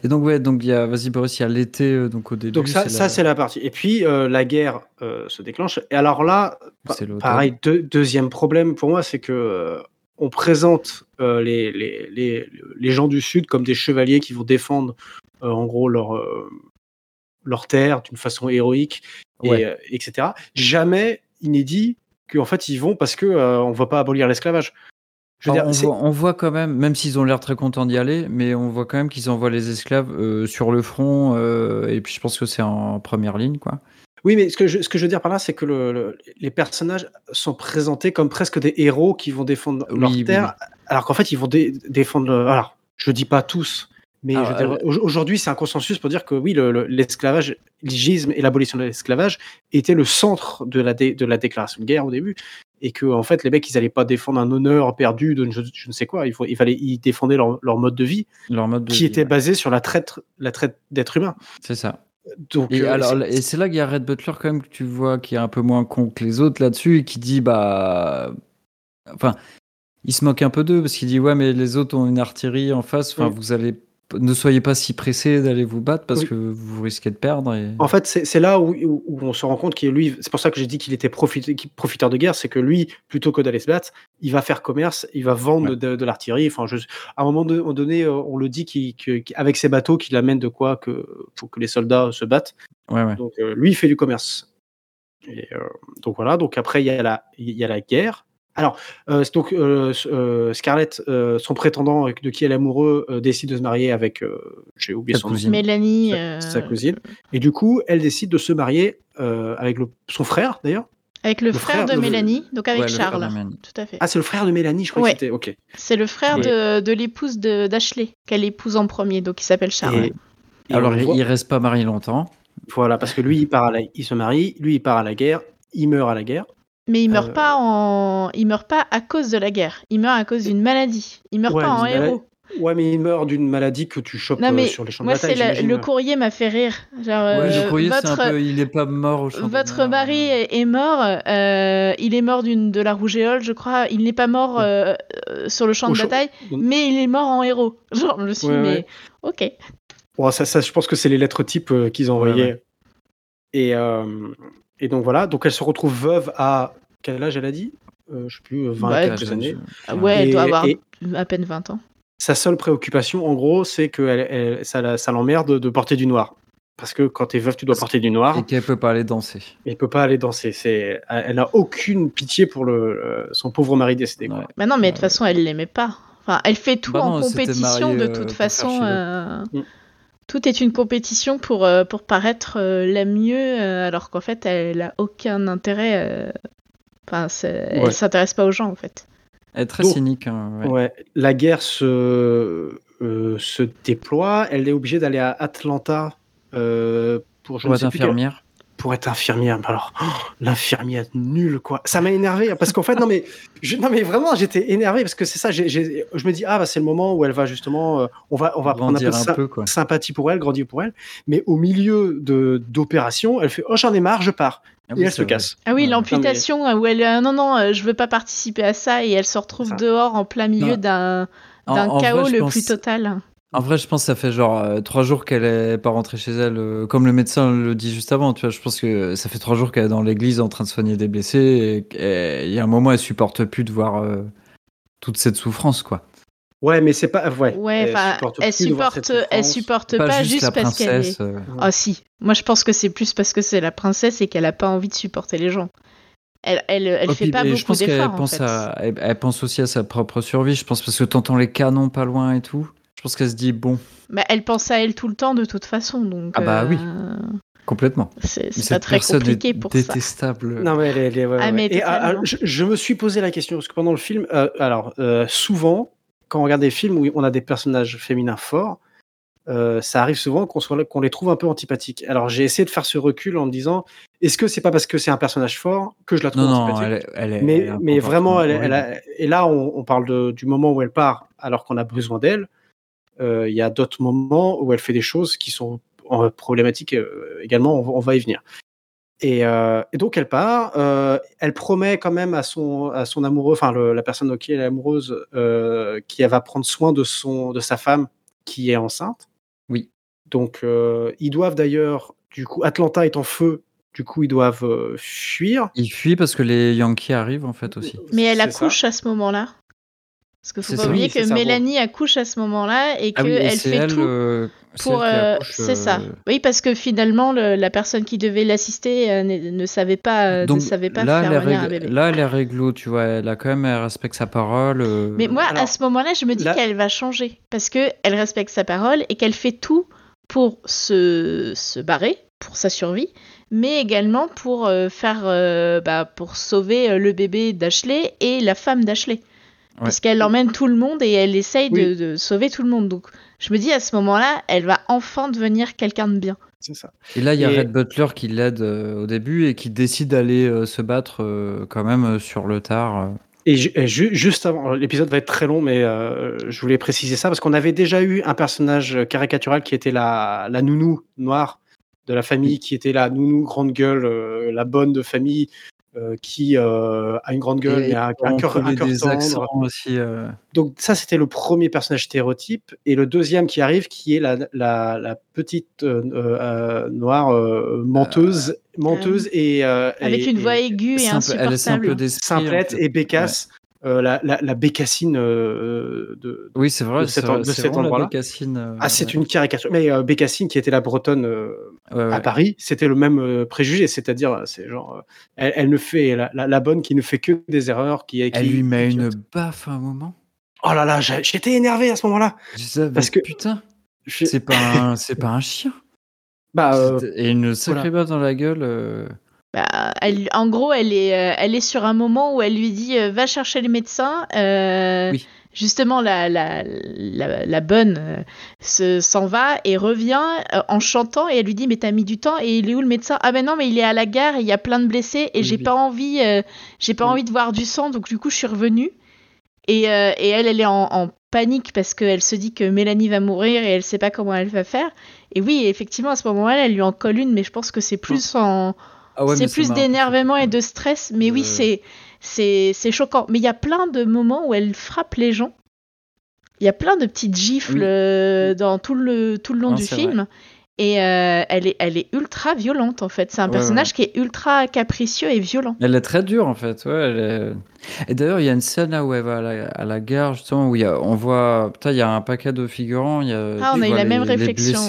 A: Et donc ouais, donc il y a, vas-y Boris, il y a l'été euh, donc au début.
B: Donc ça,
A: c'est
B: ça
A: la-
B: c'est la partie. Et puis euh, la guerre euh, se déclenche. Et alors là, pareil, deux- deuxième problème pour moi, c'est que euh, on présente euh, les, les, les, les gens du Sud comme des chevaliers qui vont défendre euh, en gros leur, euh, leur terre d'une façon héroïque, et,
A: Ouais.
B: euh, etc. Jamais il n'est dit qu'en fait ils vont parce que euh, on ne va pas abolir l'esclavage. Je veux
A: Alors,
B: dire,
A: on, voit, on voit quand même, même s'ils ont l'air très contents d'y aller, mais on voit quand même qu'ils envoient les esclaves euh, sur le front, euh, et puis je pense que c'est en première ligne, quoi.
B: Oui, mais ce que je, ce que je veux dire par là, c'est que le- le- les personnages sont présentés comme presque des héros qui vont défendre leur
A: oui,
B: terre, alors qu'en fait, ils vont dé- défendre. Alors, je dis pas tous, mais
A: euh,
B: au- aujourd'hui, c'est un consensus pour dire que oui, le- le- l'esclavage, l'igisme et l'abolition de l'esclavage étaient le centre de la, dé- de la déclaration de guerre au début, et que en fait, les mecs, ils allaient pas défendre un honneur perdu de je, je ne sais quoi. Il, faut, il fallait, ils défendaient leur, leur mode de vie,
A: Leur mode de
B: qui
A: vie,
B: était
A: ouais.
B: basé sur la traite, la traite d'être humain.
A: C'est ça.
B: Donc,
A: Et,
B: euh,
A: alors, et c'est là qu'il y a Red Butler quand même que tu vois qui est un peu moins con que les autres là-dessus et qui dit bah, enfin, il se moque un peu d'eux parce qu'il dit ouais mais les autres ont une artillerie en face. Enfin, vous allez, ne soyez pas si pressés d'aller vous battre parce
B: Oui.
A: que vous risquez de perdre. Et...
B: En fait, c'est là où, où- où on se rend compte qu'il lui, c'est pour ça que j'ai dit qu'il était profite- profiteur de guerre, c'est que lui, plutôt que d'aller se battre, il va faire commerce, il va vendre
A: Ouais.
B: de, de l'artillerie. Enfin, je- à un moment donné, euh, on le dit que- qu'avec ses bateaux, qu'il amène de quoi que, pour que les soldats se battent.
A: Ouais ouais.
B: Donc, euh, lui, il fait du commerce. Et, euh, donc voilà. Donc après, il y a la, il y a la guerre. Alors, euh, donc euh, euh, Scarlett, euh, son prétendant de qui elle est amoureux, euh, décide de se marier avec, euh, j'ai oublié
A: Sa
B: son nom.
A: cousine.
D: Mélanie.
B: Sa-
D: euh,
B: sa cousine. Et du coup, elle décide de se marier euh, avec le- son frère, d'ailleurs.
D: Avec le,
B: Le
D: frère,
B: frère
D: de
B: de-
D: Mélanie, donc avec
A: Ouais,
D: Charles. Tout à fait.
B: Ah, c'est le frère de Mélanie, je crois
D: Ouais.
B: que c'était. Ok.
D: C'est le frère de, de l'épouse de- d'Ashley, qu'elle épouse en premier, donc il s'appelle Charles.
B: Et- et
A: Alors il, il reste pas marié longtemps.
B: Voilà, parce que lui, il, part à la- il se marie, lui, il part à la guerre, il meurt à la guerre.
D: Mais il meurt
B: Euh,
D: pas en, il meurt pas à cause de la guerre. Il meurt à cause d'une maladie. Il meurt
B: Ouais,
D: pas en héros.
B: Ouais, mais il meurt d'une maladie que tu chopes
D: Non
B: euh,
D: mais
B: sur les champs de
D: moi
B: bataille.
D: la- le courrier m'a fait rire. Genre
A: Ouais,
D: euh,
A: le courrier c'est
D: votre
A: un peu, il est pas mort au champ
D: votre mari est, est mort. euh, il est mort d'une de la rougeole, je crois. Il n'est pas mort euh, euh, sur le champ
B: Au
D: de bataille, mais il est mort en héros. Genre je me suis
B: Ouais,
D: dit, mais
B: ouais.
D: ok.
B: Bon, ça, ça, je pense que c'est les lettres types euh, qu'ils envoyaient.
A: ouais.
B: Et, euh, et donc voilà, donc elle se retrouve veuve à quel âge elle a dit? Euh, Je sais plus, euh, 20
D: Ouais,
B: quelques années.
D: Ah Ouais, elle doit avoir
B: et-
D: à peine 20 ans.
B: Sa seule préoccupation, en gros, c'est que elle, elle- ça, l'emmerde de porter du noir. Parce que quand t'es veuve, tu dois porter du noir.
A: Et qu'elle peut pas aller danser.
B: Et elle peut pas aller danser. C'est, elle n'a aucune pitié pour le, le- son pauvre mari décédé. quoi.
A: Ouais.
D: Bah non, mais de toute façon, elle l'aimait pas. Enfin, elle fait tout
A: Bah
D: en
A: non,
D: compétition
A: mariée,
D: de
A: euh,
D: toute façon. euh,
B: Mm.
D: Tout est une compétition pour, euh, pour paraître euh, la mieux, euh, alors qu'en fait, elle a aucun intérêt. euh, Enfin,
B: Ouais.
D: elle s'intéresse pas aux gens, en fait.
A: Elle est très
B: Donc,
A: cynique. hein, ouais.
B: Ouais. La guerre se, euh, se déploie. Elle est obligée d'aller à Atlanta euh, pour, ne plus quel-
A: infirmière.
B: Pour être infirmière. Alors, oh, l'infirmière nulle quoi. Ça m'a énervé hein, parce qu'en fait non mais je- non mais vraiment j'étais énervé parce que c'est ça. je me dis ah bah c'est le moment où elle va justement euh, on va on va prendre un peu,
A: un quoi.
B: sympathie pour elle, grandir pour elle. Mais au milieu de d'opération, elle fait oh j'en ai marre, je pars
A: Ah
B: et
A: oui,
B: elle
A: c'est
B: se
A: vrai.
B: casse.
D: Ah oui,
A: Ouais.
D: l'amputation, euh, où elle. euh, non, non, euh, je veux pas participer à ça, et elle se retrouve
B: Ça.
D: dehors en plein milieu d'un chaos
A: vrai,
D: le
A: pense-
D: plus total.
A: En vrai, je pense que ça fait genre euh, trois jours qu'elle est pas rentrée chez elle, euh, comme le médecin le dit juste avant. Tu vois, je pense que ça fait trois jours qu'elle est dans l'église en train de soigner des blessés. Et il y a un moment, elle supporte plus de voir euh, toute cette souffrance, quoi.
B: Ouais mais c'est pas ouais.
D: Ouais, enfin,
B: supporte
D: elle
B: plus de voir
D: supporte,
B: cette
D: elle
B: souffrance.
D: supporte pas, juste,
A: la
D: parce qu'elle est.
A: princesse. euh,
D: Ah si, moi je pense que c'est plus parce que c'est la princesse et qu'elle a pas envie de supporter les gens. Elle, elle, elle
A: oh,
D: fait
A: puis,
D: pas beaucoup
A: je pense qu'elle
D: en
A: pense,
D: fait.
A: à- elle, elle pense aussi à sa propre survie. Je pense parce que t'entends les canons pas loin et tout. Je pense qu'elle se dit bon,
D: Bah, elle pense à elle tout le temps de toute façon, donc.
A: Ah bah oui.
D: euh,
A: complètement.
D: C'est
A: Mais
D: pas
A: cette
D: très
A: personne
D: compliqué
A: est
D: pour ça.
A: détestable.
B: Non, mais elle est. elle est- ouais,
D: Ah,
B: ouais.
D: mais
B: Et, ah, ah, je, je me suis posé la question, parce que pendant le film, euh, alors, euh, souvent, quand on regarde des films où on a des personnages féminins forts, euh, ça arrive souvent qu'on soit- qu'on les trouve un peu antipathiques. Alors, j'ai essayé de faire ce recul en me disant, est-ce que c'est pas parce que c'est un personnage fort que je la trouve
A: Non, non,
B: antipathique
A: elle est, elle est-
B: mais,
A: elle
B: mais vraiment, elle, a- et là, on, on parle de- du moment où elle part alors qu'on a besoin d'elle. Euh, Il y a d'autres moments où elle fait des choses qui sont euh, problématiques euh, également, on, va- on va y venir. Et, euh, et donc elle part, euh, elle promet quand même à son, à son amoureux, enfin la personne qui elle est amoureuse, euh, qu'elle va prendre soin de, son, de sa femme qui est enceinte.
A: Oui.
B: Donc euh, ils doivent d'ailleurs, du coup, Atlanta est en feu, du coup ils doivent euh, fuir.
A: Il fuit parce que les Yankees arrivent en fait aussi.
D: Mais elle
B: ça.
D: accouche à ce moment-là. Parce qu'il faut pas oublier
B: Oui,
D: que
B: ça, bon.
D: Mélanie accouche à ce moment-là et
A: Ah oui,
D: qu'elle fait
A: elle,
D: tout
A: euh, c'est
D: pour. euh, c'est ça.
A: euh,
D: Oui, parce que finalement, le- la personne qui devait l'assister euh, ne, ne savait pas, euh, ne
A: Donc
D: savait pas
A: là,
D: faire
A: elle est
D: venir un bébé.
A: là, elle est réglo, tu vois. Elle a quand même, elle respecte sa parole. euh,
D: Mais moi, à ce moment-là, je me dis
B: là-
D: qu'elle va changer parce que elle respecte sa parole et qu'elle fait tout pour se, se barrer, pour sa survie, mais également pour euh, faire, euh, bah, pour sauver le bébé d'Ashley et la femme d'Ashley,
A: Ouais.
D: puisqu'elle emmène tout le monde et elle essaye de,
B: Oui.
D: de sauver tout le monde. Donc, je me dis à ce moment-là, elle va enfin devenir quelqu'un de bien.
B: C'est ça.
A: Et là, il y a
B: Et-
A: Red Butler qui l'aide euh, au début et qui décide d'aller euh, se battre euh, quand même euh, sur le tard. euh.
B: Et, ju- et ju- juste avant, l'épisode va être très long, mais euh, je voulais préciser ça parce qu'on avait déjà eu un personnage caricatural qui était la, la nounou noire de la famille, qui était la nounou grande gueule, euh, la bonne de famille, euh, qui euh, a une grande gueule,
A: Et
B: mais a un, cœur un
A: connaît
B: cœur
A: des
B: tendre.
A: accents aussi. euh.
B: Donc ça, c'était le premier personnage stéréotype. Et le deuxième qui arrive, qui est la, la, la petite euh, euh, noire euh, menteuse, menteuse et euh,
D: Avec
B: et-
D: une voix aiguë et
A: Simple- elle est simple
D: insupportable.
A: d'esprit.
B: simplette
A: en fait.
B: et bécasse, euh, la, la, la bécassine euh, de,
A: Oui, c'est vrai.
B: de cet en- endroit-là.
A: euh,
B: Ah, c'est
A: ouais.
B: une caricature. Mais euh, Bécassine, qui était la bretonne
A: Ouais, ouais.
B: à Paris, c'était le même préjugé. C'est-à-dire, c'est genre, elle, elle ne fait la, bonne qui ne fait que des erreurs, qui, qui
A: Elle lui met une baffe à un moment.
B: Oh là là, j'étais énervé à ce moment-là. Parce que-
A: putain,
B: Je-
A: c'est pas, un- c'est pas un chien.
B: Bah,
A: Et une sacrée baffe dans la gueule.
D: Bah, elle, en gros, elle est, euh, elle est sur un moment où elle lui dit euh, va chercher les médecins. Euh,
A: Oui.
D: Justement, la, la, la, la bonne euh, se- s'en va et revient euh, en chantant et elle lui dit mais t'as mis du temps et il est où le médecin? Ah ben non mais il est à la gare et il y a plein de blessés et
B: Oui,
D: j'ai
B: oui.
D: pas envie, j'ai pas envie de voir du sang donc du coup je suis revenue et, et elle elle est en, en panique parce qu'elle se dit que Mélanie va mourir et elle sait pas comment elle va faire et oui effectivement à ce moment-là elle lui en colle une mais je pense que c'est plus en
A: Ah ouais,
D: c'est plus d'énervement et de stress, mais oui,
A: Euh.
D: c'est c'est c'est choquant. Mais il y a plein de moments où elle frappe les gens. Il y a plein de petites gifles
A: Oui.
D: euh, dans tout le tout le long
A: Non,
D: du film. Et euh, elle est elle est ultra violente en fait. C'est un
A: Ouais,
D: personnage qui est ultra capricieux et violent.
A: Elle est très dure en fait. Ouais, elle est- Et d'ailleurs, il y a une scène là où elle va à la, à la gare justement où il y a, on voit, putain, il y a un paquet de figurants. Il y a,
D: Ah, on a eu la
A: les-
D: même réflexion.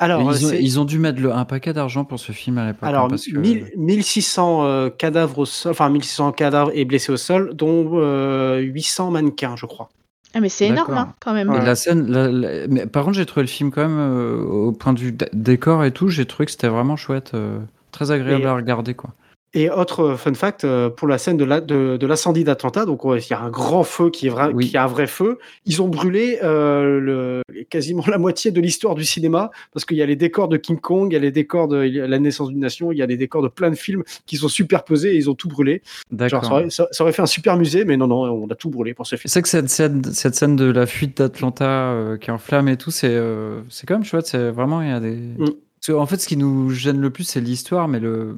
B: Alors,
A: ils, ont,
B: c'est-
A: ils ont dû mettre le- un paquet d'argent pour ce film à l'époque. hein,
B: Alors,
A: parce que...
B: 1000 1600 euh, cadavres au sol, enfin 1600 cadavres et blessés au sol, dont euh, 800 mannequins, je crois.
D: Ah, mais c'est énorme, hein, quand même.
B: Ouais.
A: la scène, la- la- mais par contre, j'ai trouvé le film quand même euh, au point de vue décor et tout, j'ai trouvé que c'était vraiment chouette, euh, très agréable
B: Et-
A: à regarder quoi.
B: Et autre fun fact, euh, pour la scène de la- de de l'incendie d'Atlanta, donc il y a un grand feu qui est, vrai,
A: Oui.
B: qui a un vrai feu. Ils ont brûlé euh, le, quasiment la moitié de l'histoire du cinéma parce qu'il y a les décors de King Kong, il y a les décors de La naissance d'une nation, il y a les décors de plein de films qui sont superposés et ils ont tout brûlé. Genre,
A: D'accord.
B: ça, aurait, ça- ça aurait fait un super musée, mais non, non, on a tout brûlé pour ce film.
A: C'est que cette scène, cette scène de la fuite d'Atlanta euh, qui est en flamme et tout, c'est euh, c'est quand même chouette. C'est vraiment il y a des.
B: Mm.
A: Parce que, en fait, ce qui nous gêne le plus, c'est l'histoire, mais le, euh,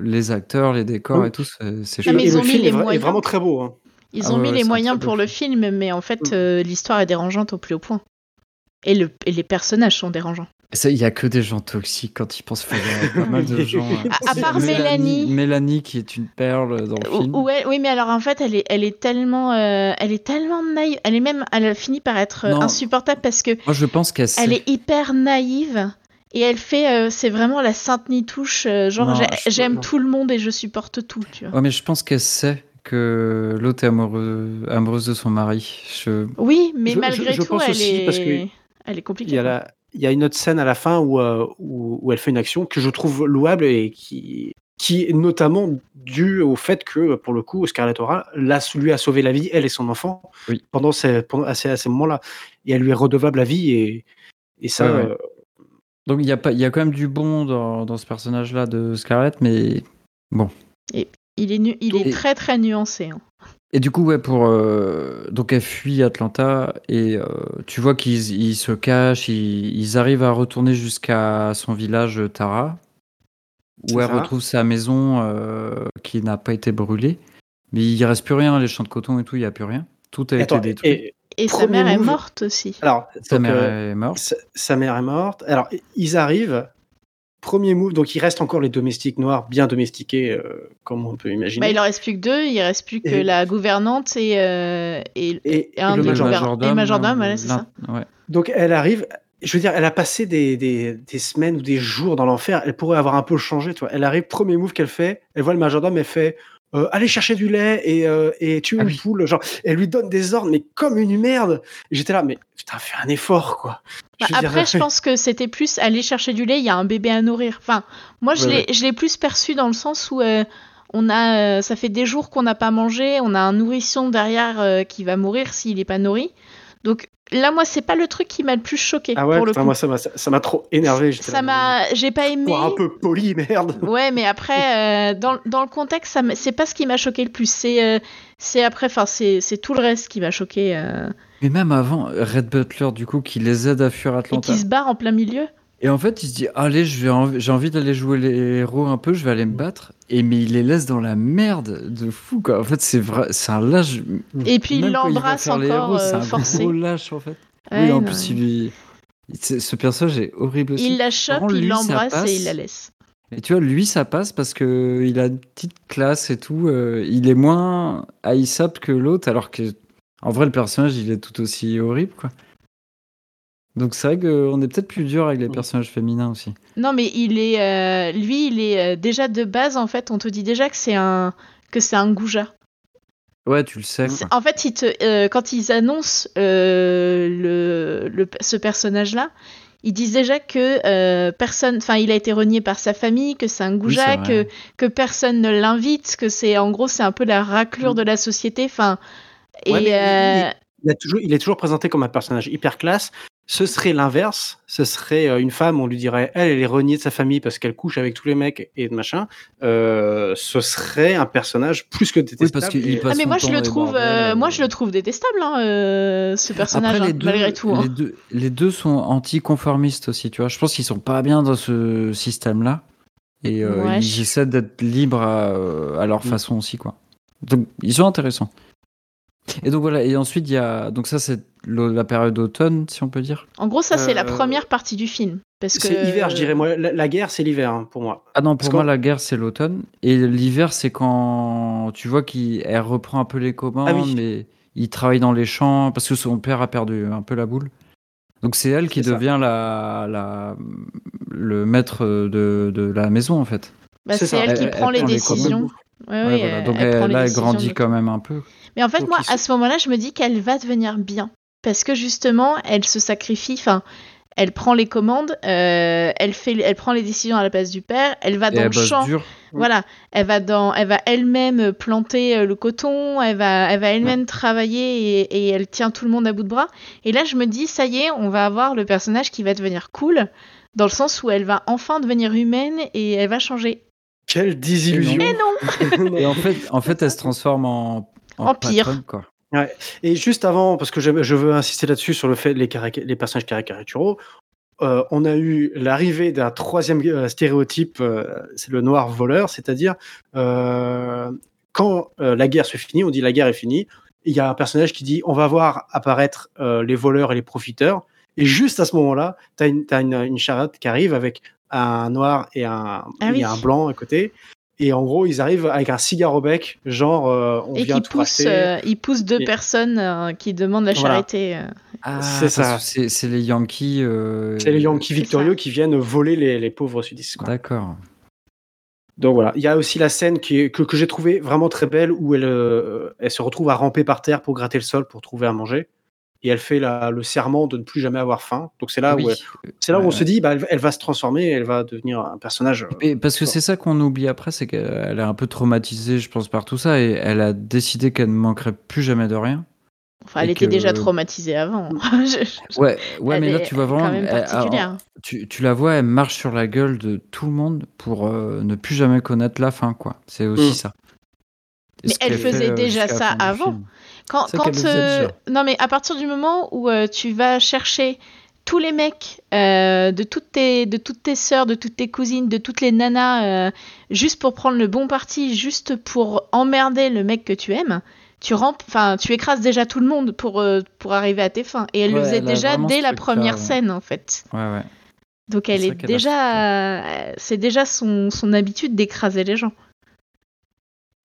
A: les acteurs, les décors
B: Mm.
A: et tout, c'est chouette.
D: mais
B: et
D: ils
B: le
D: ont mis
B: film
D: les
B: est, vra- est
D: moyens.
B: vraiment très beau. hein.
D: Ils
A: Ah
D: ont
A: ouais,
D: mis
A: ouais,
D: les moyens pour le film, mais en fait, euh, l'histoire est dérangeante au plus haut point. Et, le, et les personnages sont dérangeants.
A: Il y a que des gens toxiques quand ils pensent. Y a pas mal de gens. euh,
D: À- à part Mélanie.
A: Mélanie qui est une perle dans le film.
D: ouais, oui, mais alors en fait, elle est, elle est tellement, euh, elle est tellement naïve. Elle est même, elle a fini par être euh,
A: Non.
D: insupportable parce que
A: Moi, je pense qu'elle
D: elle est hyper naïve et elle fait, euh, c'est vraiment la sainte nitouche. euh, genre,
A: Non,
D: j'ai-
A: je-
D: j'aime
A: non.
D: tout le monde et je supporte tout. Tu vois.
A: Ouais, mais je pense qu'elle sait que l'autre est amoureux, amoureuse de son mari. Je...
D: Oui, mais
B: Je-
D: malgré
B: je
D: tout,
B: pense
D: elle
B: aussi,
D: est,
B: parce que
D: elle est compliquée.
B: Il y, a
D: quoi.
B: la- il y a une autre scène à la fin où, euh, où, où elle fait une action que je trouve louable et qui, qui est notamment due au fait que, pour le coup, Scarlett O'Hara lui a sauvé la vie, elle et son enfant,
A: Oui.
B: pendant ces, pendant, à ces, à ces moments-là. Et elle lui est redevable la vie et, et ça.
A: Ouais, ouais. Donc il y, a pas- il y a quand même du bon dans, dans ce personnage-là de Scarlett, mais
D: Il est, nu- il est
A: Et-
D: très très nuancé. hein.
A: Et du coup, ouais, pour. euh, donc, elle fuit Atlanta et euh, tu vois qu'ils ils se cachent, ils, ils arrivent à retourner jusqu'à son village euh, Tara, où elle
B: ça.
A: retrouve sa maison euh, qui n'a pas été brûlée. Mais il reste plus rien, les champs de coton et tout, il n'y a plus rien. Tout a
B: attends,
A: été détruit.
B: et-
D: Et sa mère est morte aussi.
B: alors,
A: Sa
B: donc,
A: mère
B: euh,
A: est morte.
B: sa, sa mère est morte. Alors, ils arrivent. Premier move, donc il reste encore les domestiques noirs bien domestiqués, euh, comme on peut imaginer.
D: Bah, il en reste plus que deux. Il reste plus que
B: Et-
D: la gouvernante et, euh, et,
B: et,
D: et un
B: et le
D: des
B: majordome.
D: gouvernants. Et le majordome, voilà, c'est ça.
A: ouais.
B: Donc elle arrive, je veux dire, elle a passé des, des, des semaines ou des jours dans l'enfer, elle pourrait avoir un peu changé, tu vois. Elle arrive, premier move qu'elle fait, elle voit le majordome, elle fait euh, allez chercher du lait et, euh, et tuer
A: Ah
B: une
A: oui.
B: poule. Genre, elle lui donne des ordres, mais comme une merde. J'étais là, mais putain, fais un effort, quoi.
D: Bah,
B: Je
D: après, je pense que c'était plus aller chercher du lait. Il y a un bébé à nourrir. Enfin, moi, je
B: Ouais,
D: l'ai, je l'ai plus perçu dans le sens où euh, on a, euh, ça fait des jours qu'on n'a pas mangé. On a un nourrisson derrière euh, qui va mourir s'il n'est pas nourri. Donc là, moi, c'est pas le truc qui m'a le plus choqué
B: Ah ouais,
D: pour le
B: putain,
D: coup.
B: moi, ça m'a ça ça m'a trop énervé.
D: ça m'a, j'ai pas aimé.
B: Un peu poli, merde.
D: Ouais, mais après, euh, dans, dans le contexte, c'est pas ce qui m'a choqué le plus. C'est, euh, c'est après, enfin, c'est, c'est tout le reste qui m'a choqué. euh,
A: Mais même avant, Red Butler, du coup, qui les aide à fuir
D: et
A: Atlanta.
D: qui se barre en plein milieu.
A: Et en fait, il se dit Allez, j'ai envie d'aller jouer les héros un peu, je vais aller me battre. Et mais il les laisse dans la merde de fou, quoi. En fait, c'est vrai, c'est un lâche.
D: Et puis il l'embrasse encore
A: héros, c'est
D: euh,
A: un
D: forcé.
A: gros lâche, en fait.
D: Ouais,
A: oui, en
D: non,
A: plus, il Ce personnage est horrible aussi.
D: Il la chope, il l'embrasse et il la laisse.
A: Et tu vois, lui, ça passe parce que il a une petite classe et tout. euh, il est moins haïssable que l'autre, alors que, en vrai, le personnage, il est tout aussi horrible, quoi. Donc c'est vrai qu'on est peut-être plus dur avec les
B: Mm.
A: personnages féminins aussi.
D: Non, mais il est, euh, lui, il est euh, déjà de base en fait. On te dit déjà que c'est un que c'est un goujat.
A: Ouais, tu le sais.
D: En fait, il te, euh, quand ils annoncent euh, le, le- ce personnage-là, ils disent déjà que euh, personne, enfin, il a été renié par sa famille, que c'est un goujat, que que personne ne l'invite, que c'est en gros c'est un peu la raclure de la société. Enfin, et
B: mais il- Il, a toujours, il est toujours présenté comme un personnage hyper classe. Ce serait l'inverse. Ce serait euh, une femme, on lui dirait, elle, elle est reniée de sa famille parce qu'elle couche avec tous les mecs et de machin. Euh, ce serait un personnage plus que détestable.
A: Oui, parce qu'il
B: Et-
A: passe
D: ah mais moi je le trouve, euh, moi je le trouve détestable, hein, euh, ce personnage,
A: Après, les
D: hein,
A: deux,
D: malgré tout. hein.
A: les, deux, les deux sont anticonformistes aussi, tu vois. Je pense qu'ils sont pas bien dans ce système-là. Et euh,
D: Ouais,
A: ils
D: je-
A: essaient d'être libres à, à leur
B: Mm.
A: façon aussi, quoi. Donc, ils sont intéressants. Et donc voilà, et ensuite, il y a. Donc, ça, c'est la période d'automne, si on peut dire.
D: En gros, ça c'est la
B: Euh,
D: première partie du film, parce que
B: C'est hiver, je dirais. Moi, la, la guerre, c'est l'hiver hein, pour moi.
A: Ah non,
B: Parce
A: pour moi, la guerre, c'est l'automne. Et l'hiver, c'est quand tu vois qu'elle reprend un peu les commandes,
B: Ah oui.
A: mais il travaille dans les champs parce que son père a perdu un peu la boule. Donc c'est elle qui devient la, la, le maître de, de la maison en fait.
D: Bah,
B: C'est
D: elle qui
A: Elle-
D: prend
A: elle
D: les
A: prend les
D: décisions.
A: commandes.
D: Ouais,
A: Ouais,
D: oui,
A: voilà.
D: elle-
A: Donc
D: elle
A: là, elle grandit
D: de-
A: quand même un peu.
D: Mais en fait,
B: Donc,
D: moi, à ce moment-là, je me dis qu'elle va devenir bien. Parce que justement, elle se sacrifie, enfin, elle prend les commandes, euh, elle, fait, elle prend les décisions à la place du père, elle va
A: Et
D: dans
A: elle
D: le champ.
A: dur.
D: Voilà, elle va dans, elle va elle-même planter euh, le coton, elle va, elle va elle-même travailler et, et elle tient tout le monde à bout de bras. Et là, je me dis, ça y est, on va avoir le personnage qui va devenir cool, dans le sens où elle va enfin devenir humaine et elle va changer.
B: Quelle désillusion.
D: Mais non,
A: Et en fait, en fait, elle se transforme en,
D: En pire.
A: patronne, quoi.
B: Et juste avant, parce que je, je veux insister là-dessus sur le fait les, personnages caricaturaux, euh, on a eu l'arrivée d'un troisième euh, stéréotype, euh, c'est le noir voleur, c'est-à-dire euh, quand euh, la guerre se finit, on dit la guerre est finie, il y a un personnage qui dit on va voir apparaître euh, les voleurs et les profiteurs, et juste à ce moment-là, tu as, une, t'as une, une charrette qui arrive avec un noir et un,
D: Ah
B: un blanc à côté. Et en gros, ils arrivent avec un cigare au bec, genre euh, on
D: et
B: vient tout
D: pousse, euh, il pousse deux
B: Et-
D: personnes euh, qui demandent la
B: Voilà.
D: charité. euh.
A: Ah,
B: C'est ça.
A: C'est les Yankees. euh,
B: C'est les Yankees victorieux
D: ça.
B: qui viennent voler les, les pauvres sudistes.
A: D'accord.
B: Donc voilà, il y a aussi la scène qui que, que j'ai trouvée vraiment très belle où elle, euh, elle se retrouve à ramper par terre pour gratter le sol pour trouver à manger. Et elle fait la- le serment de ne plus jamais avoir faim. Donc c'est là
A: Oui.
B: où, c'est là où on
A: Ouais.
B: se dit, bah, elle, elle va se transformer, elle va devenir un personnage. euh,
A: Et parce que c'est ça qu'on oublie après, c'est qu'elle est un peu traumatisée, je pense, par tout ça, et elle a décidé qu'elle ne manquerait plus jamais de rien.
D: Enfin, elle était
A: que-
D: déjà traumatisée avant. Je- je-
A: Ouais, ouais,
D: elle
A: mais là tu vois vraiment,
D: quand même
A: elle- alors,
D: particulière.
A: tu, tu la vois, elle marche sur la gueule de tout le monde pour euh, ne plus jamais connaître la fin, quoi. C'est aussi
B: Mm.
A: ça. Et
D: Mais elle faisait
A: fait, euh,
D: déjà ça avant. Quand, euh,
A: déjà.
D: non mais à partir du moment où euh, tu vas chercher tous les mecs euh, de toutes tes de toutes tes sœurs, de toutes tes cousines, de toutes les nanas, juste pour prendre le bon parti, juste pour emmerder le mec que tu aimes, tu enfin tu écrases déjà tout le monde pour pour arriver à tes fins. Et elle le faisait
A: elle
D: déjà dès la première scène en fait.
A: Ouais, ouais.
D: Donc elle
A: C'est
D: est déjà, c'est déjà son son habitude d'écraser les gens.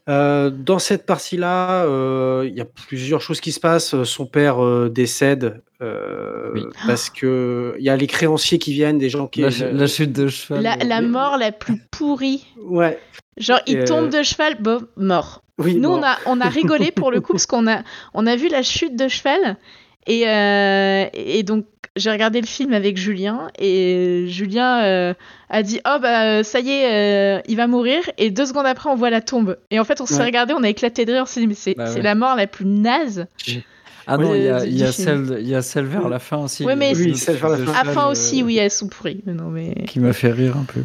B: Euh, dans cette partie-là, euh, il y a plusieurs choses qui se passent. Son père euh, décède euh,
A: Oui.
B: parce que il y a les créanciers qui viennent, des gens qui.
A: La, ch- la chute de cheval.
D: La,
A: euh,
D: mort la plus pourrie.
B: Ouais.
D: Genre il
B: Euh,
D: tombe de cheval, bon mort.
B: Oui.
D: Nous, on a, on a rigolé pour le coup parce qu'on a, on a vu la chute de cheval et, euh, et donc j'ai regardé le film avec Julien et Julien euh, a dit oh bah ça y est euh, il va mourir et deux secondes après on voit la tombe et en fait on s'est
B: Ouais.
D: regardé on a éclaté de rire on s'est dit mais c'est
A: Bah ouais.
D: la mort la plus naze
A: Ah non, il y a, y a celle, y a celle vers la fin aussi.
D: Ouais, mais
B: Oui,
A: le
B: celle vers la fin.
D: à
A: cheval,
D: fin
A: euh,
D: aussi oui elles sont pourries mais non mais
A: Qui m'a fait rire un peu.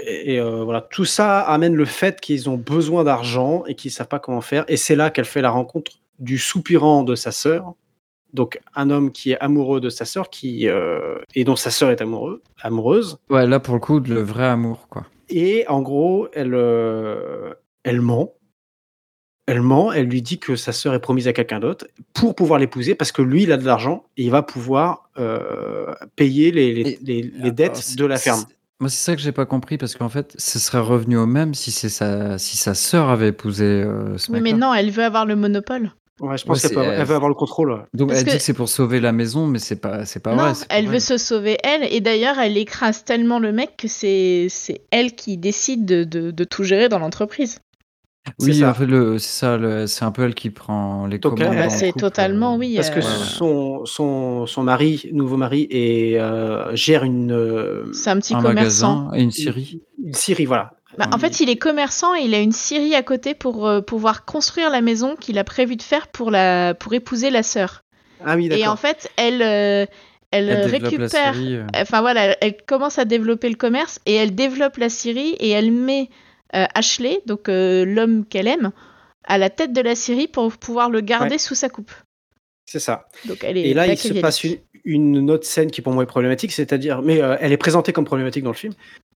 B: Et, et, euh, voilà, tout ça amène le fait qu'ils ont besoin d'argent et qu'ils savent pas comment faire. Et c'est là qu'elle fait la rencontre du soupirant de sa sœur. Donc un homme qui est amoureux de sa sœur, qui euh, et dont sa sœur est amoureux, amoureuse.
A: Ouais, là pour le coup, le vrai amour, quoi.
B: Et en gros, elle, euh, elle ment. Elle ment, elle lui dit que sa sœur est promise à quelqu'un d'autre pour pouvoir l'épouser parce que lui, il a de l'argent et il va pouvoir euh, payer les, les,
A: Et-
B: les- dettes de la ferme.
A: Moi, c'est ça que j'ai pas compris parce qu'en fait, ce serait revenu au même si c'est sa, si sa sœur avait épousé euh, ce
D: oui mais non elle veut avoir le monopole
B: Ouais, je pense
A: Ouais,
B: qu'elle
A: elle-
B: veut avoir le contrôle.
A: Donc
D: Parce
A: elle
D: que-
A: dit que c'est pour sauver la maison, mais c'est pas, c'est pas
D: non
A: vrai. c'est
D: elle veut se sauver elle et d'ailleurs elle écrase tellement le mec que c'est c'est elle qui décide de, de, de tout gérer dans l'entreprise
A: Oui,
B: C'est ça.
A: en fait, le, c'est ça. le- c'est un peu elle qui prend les
B: Donc,
A: commandes.
B: bah,
A: le
D: c'est totalement
A: euh,
D: oui
B: Parce que
D: euh,
B: son, son, son mari, nouveau mari, est, euh, gère une,
D: c'est un petit
A: un
D: commerçant
A: magasin et une série.
B: une scierie, voilà.
D: Bah, en fait, il est commerçant et il a une scierie à côté pour euh, pouvoir construire la maison qu'il a prévu de faire pour, la, pour épouser la sœur.
B: Ah oui,
D: Et
B: d'accord.
D: en fait, elle, euh, elle,
A: Elle
D: récupère.
A: euh.
D: Enfin voilà, elle, commence à développer le commerce et elle développe la scierie et elle met Ashley, donc l'homme qu'elle aime, à la tête de la scierie pour pouvoir le garder
B: Ouais.
D: sous sa coupe.
B: C'est ça.
D: Donc elle est
B: Et là, il se passe une, une autre scène qui pour moi est problématique, c'est-à-dire, mais euh, elle est présentée comme problématique dans le film.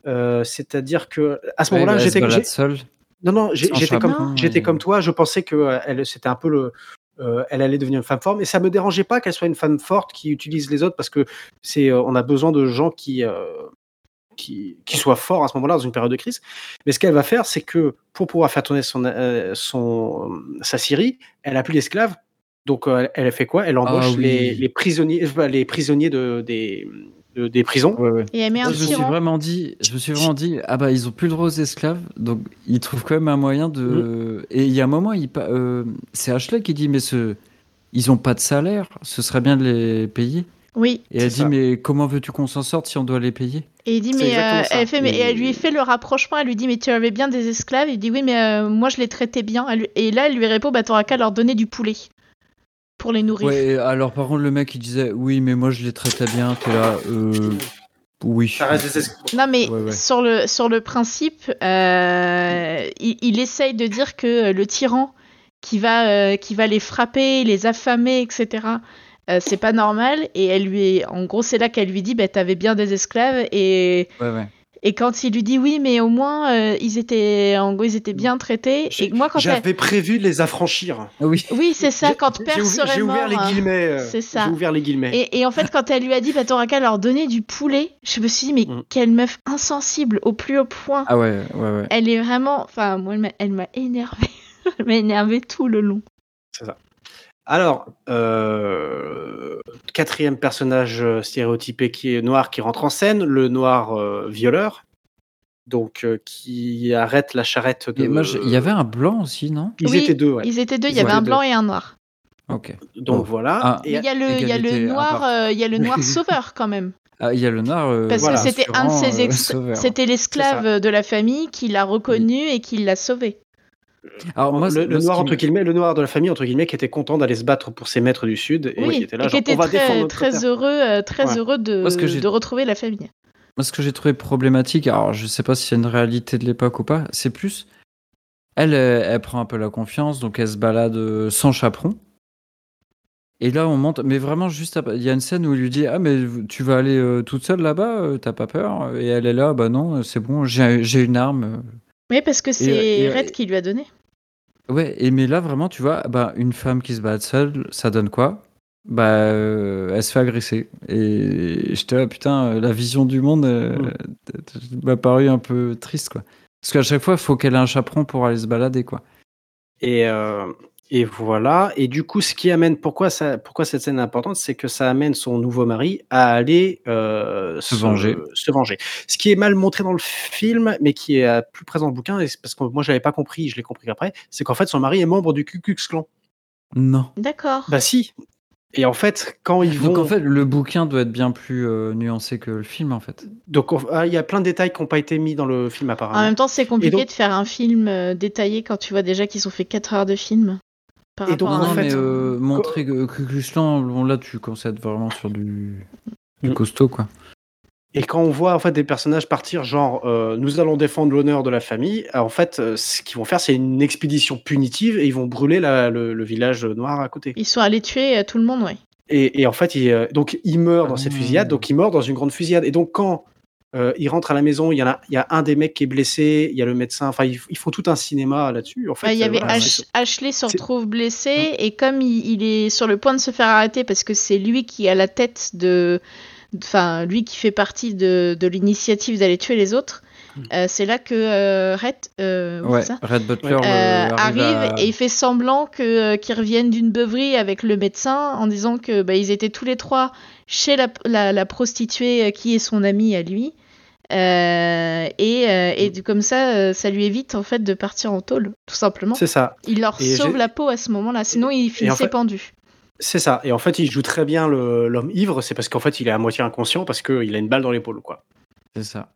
B: Euh, c'est-à-dire que à ce
A: Ouais,
B: moment-là, j'étais,
A: seule.
B: non, non,
A: sans
B: j'étais comme, j'étais toi. Je pensais que euh, elle, c'était un peu le, euh, elle allait devenir une femme forte, mais ça me dérangeait pas qu'elle soit une femme forte qui utilise les autres parce que c'est, on a besoin de gens qui, qui, qui soient forts à ce moment-là dans une période de crise. Mais ce qu'elle va faire, c'est que pour pouvoir faire tourner son, euh, son, sa scierie, elle a plus d'esclaves. Donc euh, elle a fait quoi? Elle embauche
A: Ah oui.
B: les, les prisonniers, les prisonniers de, des, de- des prisons.
A: Ouais, ouais.
D: Et elle met un
A: Je me suis vraiment dit, je me suis vraiment dit, ah bah ils ont plus le droit aux esclaves, donc ils trouvent quand même un moyen de.
B: Mm.
A: Et il y a un moment, il pa- euh, c'est Ashley qui dit, mais ce, ils ont pas de salaire, ce serait bien de les payer.
D: Oui.
A: Et elle dit,
B: ça.
A: mais comment veux-tu qu'on s'en sorte si on doit les payer?
D: Et il dit, mais euh, elle, fait, mais,
A: Et-
D: elle lui fait le rapprochement. Elle lui dit, mais tu avais bien des esclaves? Il dit, oui, mais euh, moi je les traitais bien. Elle lui- Et là, elle lui répond, bah t'auras qu'à leur donner du poulet pour les nourrir.
A: Ouais, et alors par contre, le mec il disait, oui, mais moi je les traitais bien, t'es là, euh, oui.
B: Ça reste des esclaves.
D: Non mais
A: Ouais, ouais.
D: sur le sur le principe, euh, il, il essaye de dire que le tyran qui va euh, qui va les frapper, les affamer, etc. euh, c'est pas normal et elle lui en gros c'est là qu'elle lui dit bah t'avais bien des esclaves et
A: Ouais, ouais.
D: Et quand il lui dit oui mais au moins euh, ils étaient en gros ils étaient bien traités et moi quand elle...
B: J'avais prévu de les affranchir.
A: Oui.
D: oui c'est ça
B: J'ai-
D: quand
B: ouvert-
D: serait
B: J'ai ouvert les
D: euh,
B: guillemets. euh,
D: c'est ça.
B: J'ai ouvert les guillemets.
D: Et, et en fait, quand elle lui a dit, bah, t'auras qu'à leur donner du poulet, je me suis dit, mais
B: Mm.
D: quelle meuf insensible au plus haut point.
A: Ah ouais, ouais, ouais.
D: Elle est vraiment. Enfin, moi, elle m'a- elle m'a énervé. elle m'a énervé tout le long.
B: Alors, euh, quatrième personnage euh, stéréotypé qui est noir qui rentre en scène, le noir euh, violeur, donc euh, qui arrête la charrette de.
A: Il y avait un blanc aussi, non?
B: Ils
D: Oui,
B: étaient deux, ouais.
D: Ils étaient deux, il y avait un blanc et un noir.
A: Ok.
B: Donc
A: Bon.
B: voilà.
A: Ah.
D: Il y a le, y a noir,
A: part.
D: euh, il y a le noir sauveur quand même.
A: Ah, il y a le noir. euh,
D: Parce
B: voilà.
D: que c'était un de
A: rassurant,
D: ses ex-
A: sauveur.
D: c'était l'esclave de la famille qui l'a reconnu et qui l'a sauvé.
A: Alors, moi,
B: le, le noir entre
A: me-
B: guillemets, le noir de la famille entre guillemets, qui était content d'aller se battre pour ses maîtres du sud et
D: Oui,
B: qui était là,
D: et qui
B: genre,
D: était
B: on va défendre
D: très,
B: notre
D: très
B: terre.
D: heureux, euh, très
B: Ouais.
D: heureux de,
A: Parce que j'ai-
D: de retrouver la famille.
A: Moi, ce que j'ai trouvé problématique, alors je sais pas si c'est une réalité de l'époque ou pas, c'est plus. Elle, elle, elle prend un peu la confiance, donc elle se balade euh, sans chaperon. Et là, on monte, mais vraiment juste, après- il y a une scène où il lui dit Ah, mais tu vas aller euh, toute seule là-bas, euh, t'as pas peur? Et elle est là, bah non, c'est bon, j'ai j'ai une arme. euh.
D: Oui, parce que c'est
A: et-
D: Red qui lui a donné.
A: Ouais, et mais là, vraiment, tu vois, bah, une femme qui se balade seule, ça donne quoi? Bah, euh, elle se fait agresser. Et j'étais là, putain, euh, la vision du monde euh,
B: Mm.
A: m'a paru un peu triste, quoi. Parce qu'à chaque fois, il faut qu'elle ait un chaperon pour aller se balader, quoi.
B: Et, euh, et voilà. Et du coup, ce qui amène, pourquoi, ça, pourquoi cette scène est importante, c'est que ça amène son nouveau mari à aller euh,
A: Se venger.
B: se venger. Ce qui est mal montré dans le film, mais qui est euh, plus présent dans le bouquin, parce que moi, je l'avais pas compris, je l'ai compris après, c'est qu'en fait, son mari est membre du Ku Klux Klan.
A: Non.
D: D'accord.
B: Bah si. Et en fait, quand ils vont,
A: Donc, en fait, le bouquin doit être bien plus euh, nuancé que le film, en fait.
B: donc on- ah, il y a plein de détails qui n'ont pas été mis dans le film apparemment.
D: En même temps, c'est compliqué
B: donc-
D: de faire un film euh, détaillé quand tu vois déjà qu'ils ont fait 4 heures de film. Par
B: Et donc,
A: Non,
B: en fait,
A: mais euh, montrer que Klan, bon, là, tu commences à être vraiment sur du, du
B: Mm.
A: costaud, quoi.
B: Et quand on voit en fait des personnages partir, genre euh, nous allons défendre l'honneur de la famille, euh, en fait, euh, ce qu'ils vont faire, c'est une expédition punitive et ils vont brûler la- le, le village noir à côté.
D: Ils sont allés tuer tout le monde, ouais.
B: Et, et en fait, il, euh, donc il meurt dans cette
A: Ah.
B: fusillade, donc il meurt dans une grande fusillade. Et donc quand euh, il rentre à la maison, il y en a, il y a un des mecs qui est blessé, il y a le médecin. Enfin, ils, ils font tout un cinéma là-dessus. En fait,
D: il y
B: euh,
D: avait
B: voilà,
D: Ashley se retrouve blessé et comme il, il est sur le point de se faire arrêter parce que c'est lui qui a la tête de, enfin lui qui fait partie de, de l'initiative d'aller tuer les autres. euh, c'est là que euh, Red, euh, oui,
A: Ouais,
D: c'est ça,
A: Red Butler
D: arrive
A: à-
D: et il fait semblant que qu'ils reviennent d'une beuverie avec le médecin en disant que bah, ils étaient tous les trois chez la, la, la prostituée euh, qui est son amie à lui. Euh, et, euh, et comme ça, euh, ça lui évite en fait de partir en tôle, tout simplement.
B: c'est ça.
D: Il leur
B: Et
D: sauve la peau à ce moment-là, sinon il finissait
B: fait-
D: pendu.
B: C'est ça. Et en fait, il joue très bien l'homme ivre. C'est parce qu'en fait, il est à moitié inconscient parce qu'il a une balle dans l'épaule, quoi.
A: C'est ça.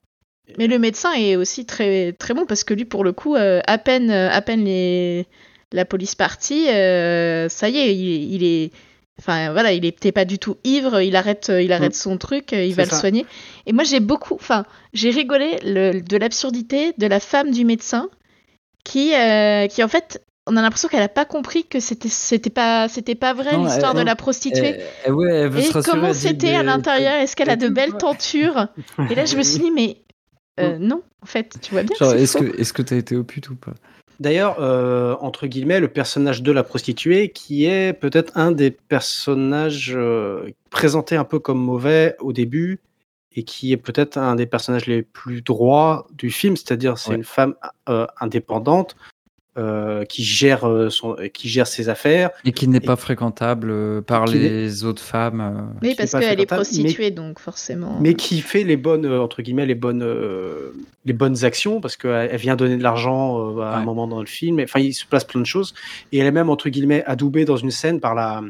D: Mais le médecin est aussi très très bon parce que lui, pour le coup, euh, à peine à peine les la police partie, euh, ça y est, il, il est Enfin voilà, il était pas du tout ivre, il arrête, euh, il arrête son truc, euh, il va le soigner. Et moi j'ai beaucoup, enfin j'ai rigolé le- de l'absurdité de la femme du médecin qui, euh, qui en fait, on a l'impression qu'elle a pas compris que c'était c'était pas c'était pas vrai l'histoire
A: elle-
D: de la prostituée.
A: Ouais, elle veut
D: Et
A: se rassurer,
D: comment c'était à l'intérieur? Est-ce qu'elle a de belles tentures? Et là je me suis dit mais euh, non, en fait, tu vois bien.
A: Genre, est-ce que est-ce que t'as été au pute ou pas?
B: D'ailleurs, euh, entre guillemets, le personnage de la prostituée, qui est peut-être un des personnages euh, présentés un peu comme mauvais au début, et qui est peut-être un des personnages les plus droits du film, c'est-à-dire c'est
A: Ouais.
B: une femme euh, indépendante euh, qui gère euh, son, qui gère ses affaires.
A: Et qui n'est pas fréquentable euh, par les autres femmes. euh.
D: Oui, parce qu'elle est
B: mais-
D: prostituée, donc forcément.
B: mais qui fait les bonnes euh, entre guillemets les bonnes euh, les bonnes actions parce qu'elle elle vient donner de l'argent euh, à un moment dans le film enfin il se passe plein de choses et elle est même entre guillemets adoubée dans une scène par la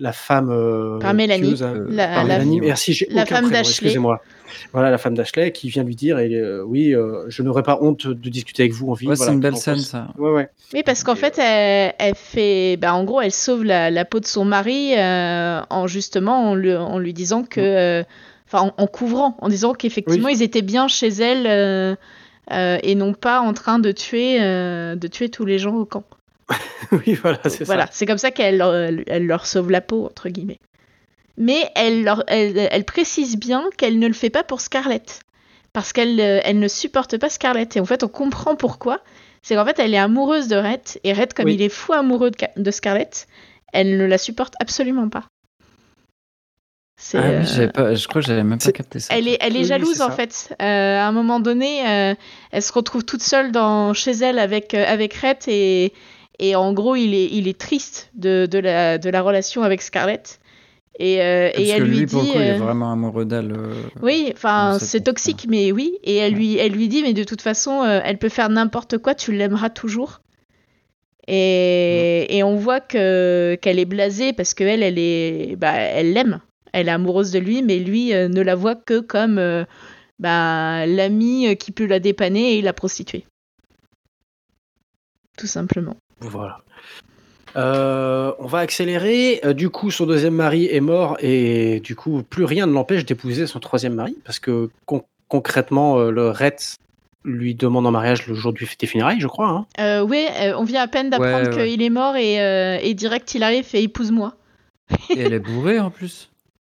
B: la femme euh,
D: Par Mélanie.
B: tueuse, hein.
D: La-
B: par
D: la-
B: Mélanie. merci j'ai
D: la femme d'Ashley.
B: voilà la femme d'Ashley qui vient lui dire et, euh, oui euh, je n'aurais pas honte de discuter avec vous en ville
A: Ouais,
B: Voilà.
A: c'est une belle scène,
B: on-
A: ça.
B: ouais ouais
D: Oui, parce qu'en fait, elle, elle fait, bah, en gros, elle sauve la, la peau de son mari euh, en justement en, lui- en lui disant que, euh, enfin, en, en couvrant, en disant qu'effectivement ils étaient bien chez elle euh, euh, et non pas en train de tuer, euh, de tuer tous les gens au camp.
B: oui voilà c'est
D: Voilà,
B: ça
D: c'est comme ça qu'elle leur- elle leur sauve la peau entre guillemets. Mais elle, leur, elle, elle précise bien qu'elle ne le fait pas pour Scarlett. Parce qu'elle euh, elle ne supporte pas Scarlett. Et en fait, on comprend pourquoi. C'est qu'en fait, elle est amoureuse de Red. Et Red, comme
B: Oui.
D: il est fou amoureux de, Ca- de Scarlett, elle ne la supporte absolument pas. C'est,
A: Ah
D: euh,
A: oui, j'avais pas, je crois que j'avais même pas capté ça.
D: elle est, elle est
B: Oui,
D: jalouse en fait. Euh, à un moment donné, euh, elle se retrouve toute seule dans, chez elle avec, euh, avec Red et, et en gros, il est, il est triste de, de, la, de la relation avec Scarlett. Et, euh, et
A: Parce
D: elle
A: que
D: lui
A: lui, pour le
D: dit.
A: coup, il est
D: euh,
A: vraiment amoureux d'elle. euh,
D: Oui, enfin, c'est toxique, mais oui. Et elle,
A: Ouais.
D: lui, elle lui dit, mais de toute façon, euh, elle peut faire n'importe quoi, tu l'aimeras toujours. Et, et on voit que qu'elle est blasée parce qu'elle, elle est, bah, elle l'aime. Elle est amoureuse de lui, mais lui euh, ne la voit que comme euh, bah, l'ami qui peut la dépanner et la prostituer. Tout simplement.
B: Voilà. Euh, on va accélérer. Euh, du coup, son deuxième mari est mort et du coup, plus rien ne l'empêche d'épouser son troisième mari parce que con- concrètement, euh, le Ret lui demande en mariage le jour du des funérailles, je crois. hein.
D: Euh, oui, euh, on vient à peine d'apprendre
A: Ouais, ouais.
D: qu'il est mort et, euh, et direct il arrive et épouse-moi.
A: Et elle est bourrée en plus.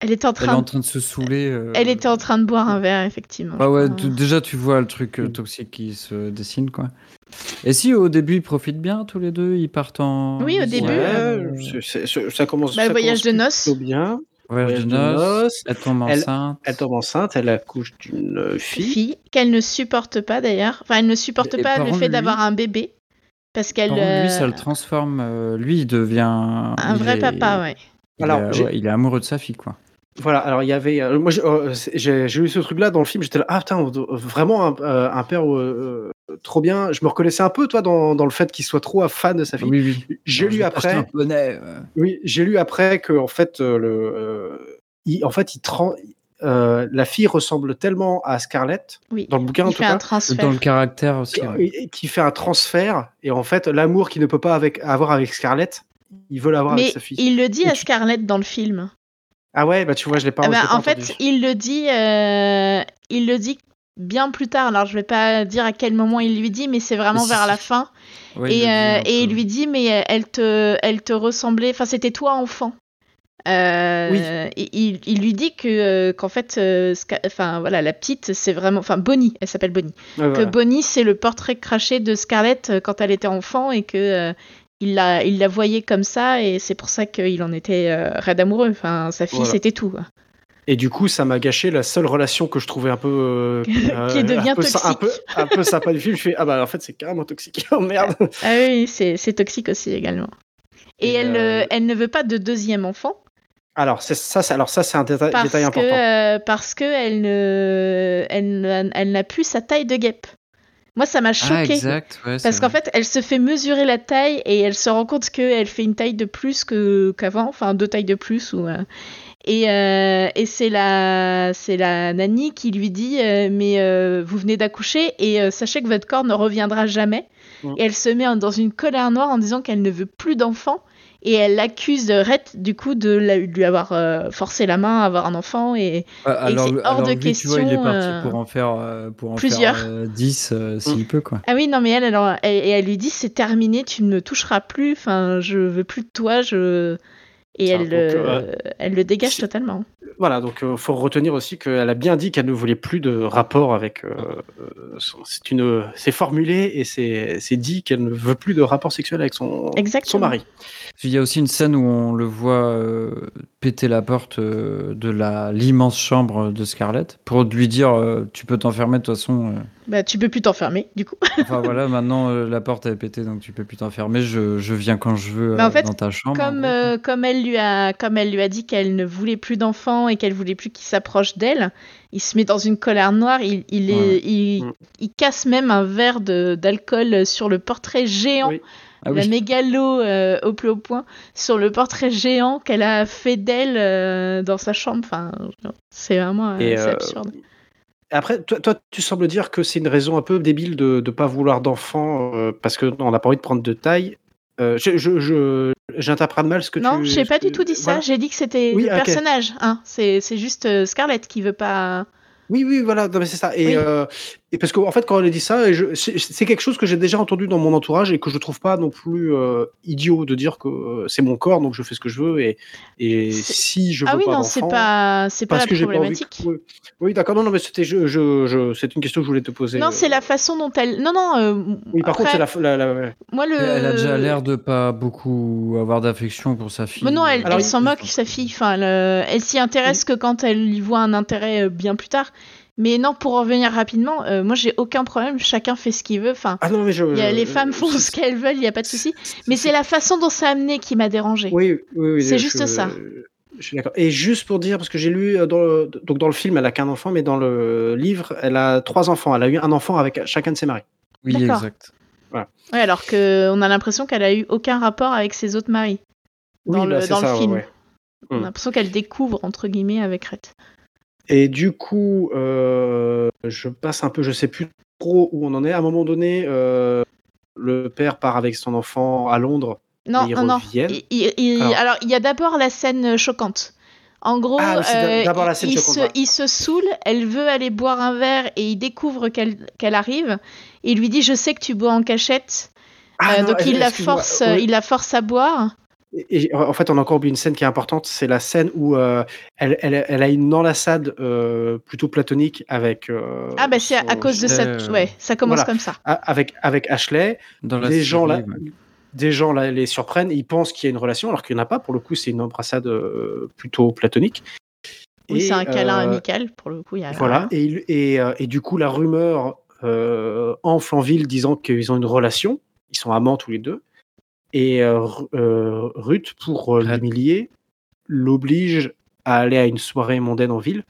D: Elle était en
A: Elle est
D: train
A: en train de se saouler. euh,
D: Elle était en train de boire un verre, effectivement.
A: Bah ouais, tu- déjà tu vois le truc euh, toxique qui se dessine quoi. Et si au début ils profitent bien tous les deux, ils partent en
D: Oui, au début,
B: Ouais,
A: euh,
B: ça commence.
D: Bah,
B: ça
D: le voyage
B: commence
D: de noces.
B: plutôt bien.
A: voyage de noces, elle tombe
B: Elle-
A: enceinte.
B: Elle tombe enceinte, elle accouche d'une fille.
D: Fille qu'elle ne supporte pas d'ailleurs. Enfin, elle ne supporte
A: Et
D: pas le fait
A: lui-
D: d'avoir un bébé. Parce qu'elle.
A: Lui, ça le transforme. euh, lui, il devient
D: Un
A: il
D: vrai
A: est-
D: papa, ouais.
A: Il,
B: Alors,
A: est, ouais, il est amoureux de sa fille quoi.
B: Voilà, alors il y avait. euh, moi, j'ai euh, j'ai j'ai eu ce truc-là dans le film, j'étais là, ah putain, on vraiment un, euh, un père euh, euh, trop bien. Je me reconnaissais un peu, toi, dans, dans le fait qu'il soit trop fan de sa fille.
A: Oui, oui.
B: J'ai lu après.
A: un euh.
B: Oui, j'ai lu après que en fait, euh, le, euh, il, en fait, il euh, la fille ressemble tellement à Scarlett
D: Oui.
B: dans le bouquin en
D: Il
B: tout
D: fait un
B: cas,
D: transfert.
A: Dans le caractère aussi. ouais.
B: qui fait un transfert. Et en fait, l'amour qu'il ne peut pas avec, avoir avec Scarlett, il veut l'avoir
D: Mais
B: avec sa fille.
D: il le dit
B: Et
D: à
B: tu-
D: Scarlett dans le film.
B: Ah ouais, bah tu vois, je l'ai pas.
D: Ah bah,
B: pas
D: en fait, il le dit, euh, il le dit bien plus tard. Alors, je vais pas dire à quel moment il lui dit, mais c'est vraiment
A: Mais
D: vers
A: si.
D: la fin.
A: Ouais, il
D: et,
A: dit
D: euh, et il lui dit, mais euh, elle te, elle te ressemblait. Enfin, c'était toi enfant. Euh, et il, il lui dit que qu'en fait, euh, enfin voilà, la petite, c'est vraiment, enfin Bonnie, elle s'appelle Bonnie. Que
B: voilà.
D: Bonnie, c'est le portrait craché de Scarlett quand elle était enfant et que euh, il la, il la voyait comme ça et c'est pour ça qu'il en était euh, raide amoureux. Enfin, sa fille,
B: Voilà.
D: c'était tout.
B: Et du coup, ça m'a gâché la seule relation que je trouvais un peu. euh,
D: Qui devient
B: un peu, sy- un peu,
D: toxique.
B: un peu sympa du film. Je fais Ah bah en fait, c'est carrément toxique. Oh merde.
D: Ah oui, c'est toxique aussi également. Et,
B: Et,
D: elle,
B: euh,
D: euh, elle ne veut pas de deuxième enfant
B: Alors, ça, c'est- alors ça, c'est un détail,
D: parce
B: détail
D: que,
B: important.
D: euh, parce que elle ne, elle, elle n'a plus sa taille de guêpe. Moi, ça m'a
A: Ah,
D: choqué.
A: exact. Ouais, c'est
D: Parce qu'en fait, elle se fait mesurer la taille et elle se rend compte qu'elle fait une taille de plus que qu'avant, enfin deux tailles de plus. Ou, euh, et euh, et c'est la, c'est la nanny qui lui dit euh, Mais euh, vous venez d'accoucher et euh, sachez que votre corps ne reviendra jamais.
B: Mm.
D: Et elle se met dans une colère noire en disant qu'elle ne veut plus d'enfants. Et elle accuse Rhett du coup de la- lui avoir euh, forcé la main à avoir un enfant. Et
A: Ouais, alors,
D: c'est hors
A: alors
D: de
A: lui, tu vois, il est
D: question,
A: parti
D: euh,
A: pour en faire, euh, pour en
D: plusieurs.
A: faire euh, 10 euh, s'il peut quoi.
D: Ah oui, non, mais elle, alors, elle, et elle lui dit c'est terminé, tu ne me toucheras plus, enfin, je veux plus de toi, je. Et
B: Ah,
D: elle,
B: donc,
D: euh,
B: euh,
D: elle le dégage
B: si-
D: totalement.
B: Voilà, donc il faut retenir aussi qu'elle a bien dit qu'elle ne voulait plus de rapport avec. euh, euh, son- c'est une, c'est formulé et c'est dit qu'elle ne veut plus de rapport sexuel avec son,
D: Exactement.
B: son mari.
A: Il y a aussi une scène où on le voit euh, péter la porte euh, de la l'immense chambre de Scarlett pour lui dire euh, tu peux t'enfermer de toute façon.
D: Bah, tu peux plus t'enfermer, du coup.
A: Enfin voilà, maintenant euh, la porte est pétée, donc tu peux plus t'enfermer. Je, je viens quand je veux
D: en
A: euh,
D: fait,
A: dans ta chambre.
D: Comme, euh, comme, elle lui a, comme elle lui a dit qu'elle ne voulait plus d'enfants et qu'elle voulait plus qu'il s'approche d'elle, il se met dans une colère noire. Il, il, est,
A: Ouais.
D: il,
B: Mm.
D: il casse même un verre d'alcool sur le portrait géant,
B: Oui.
A: Ah
D: la
A: oui.
D: mégalo euh, au plus haut point, sur le portrait géant qu'elle a fait d'elle euh, dans sa chambre. Enfin, c'est vraiment euh,
B: Et, euh,
D: absurde.
B: Après, toi, toi, tu sembles dire que c'est une raison un peu débile de ne pas vouloir d'enfants euh, parce qu'on n'a pas envie de prendre de taille. Euh, je, je, j'interprète mal ce que
D: Non,
B: tu.
D: j'ai
B: ce
D: pas du tout dit ça. J'ai dit que c'était
B: Oui,
D: le personnage. Hein. C'est c'est juste euh, Scarlett qui veut pas.
B: Oui, oui, voilà, non, mais c'est ça. Et,
D: Oui.
B: euh, et parce qu'en fait, quand elle a dit ça, et je- c'est c'est quelque chose que j'ai déjà entendu dans mon entourage et que je trouve pas non plus euh, idiot de dire que euh, c'est mon corps, donc je fais ce que je veux. Et, si je veux
D: Ah oui,
B: pas
D: non, c'est pas, c'est pas la
B: que j'ai pas envie.
D: problématique.
B: que- Oui, d'accord. Non, non, mais c'était, je, je, je- c'est une question que je voulais te poser.
D: Non,
B: euh.
D: c'est la façon dont elle. Non, non. euh,
B: Oui, par contre, c'est la, la, la-
D: Moi, le.
A: Elle a déjà l'air de pas beaucoup avoir d'affection pour sa fille.
D: Mais non, elle,
B: Alors,
D: elle
B: il-
D: s'en moque, sa fille. Enfin, elle, euh, elle s'y intéresse que quand elle y voit un intérêt euh, bien plus tard. Mais non, pour revenir rapidement, euh, moi, j'ai aucun problème. Chacun fait ce qu'il veut. Enfin,
B: Ah non, mais je.
D: il y a-
B: je-
D: les femmes font ce qu'elles veulent, il n'y a pas de souci. Mais c'est la façon dont c'est amené qui m'a dérangé.
B: Oui, oui, oui.
D: C'est
B: je-
D: juste ça.
B: Je suis d'accord. Et juste pour dire, parce que j'ai lu euh, dans le, donc dans le film, elle a qu'un enfant, mais dans le livre, elle a trois enfants. Elle a eu un enfant avec chacun de ses maris.
A: Oui,
D: D'accord.
A: exact.
D: Ouais, alors que on a l'impression qu'elle a eu aucun rapport avec ses autres maris. Dans le-
B: bah,
D: dans le
B: ça, ouais,
D: film.
B: ouais.
D: On a l'impression qu'elle découvre, entre guillemets, avec Rhett.
B: Et du coup, euh, je passe un peu, je sais plus trop où on en est. À un moment donné, euh, le père part avec son enfant à Londres.
D: Non,
B: et ils
D: non, non.
B: reviennent.
D: Il- il- il-
B: Alors-
D: alors... il y a d'abord la scène choquante. En gros,
B: Ah
D: euh,
B: la
D: il-
B: scène
D: il, se, il se saoule, elle veut aller boire un verre et il découvre qu'elle arrive. Et il lui dit Je sais que tu bois en cachette.
B: Ah non,
D: donc il la, force, il la force à boire.
B: Et, et, en fait, on a encore oublié une scène qui est importante. C'est la scène où euh, elle, elle, elle a une enlaçade euh, plutôt platonique avec. euh,
D: Ah, bah c'est à, cause de ça.
A: euh,
D: Ouais, ça commence
B: voilà.
D: comme ça.
B: a- avec, avec Ashley.
A: Dans la
B: des gens là,
A: ouais.
B: des gens là les surprennent, ils pensent qu'il y a une relation alors qu'il n'y en a pas. Pour le coup, c'est une embrassade euh, plutôt platonique.
D: Oui,
B: Et,
D: c'est un câlin amical, pour le coup. Il y a
B: Voilà. Et, et, euh, et du coup, la rumeur euh, enfle en ville disant qu'ils ont une relation. Ils sont amants tous les deux. Et euh, euh, Ruth, pour euh, l'humilier, l'oblige à aller à une soirée mondaine en ville.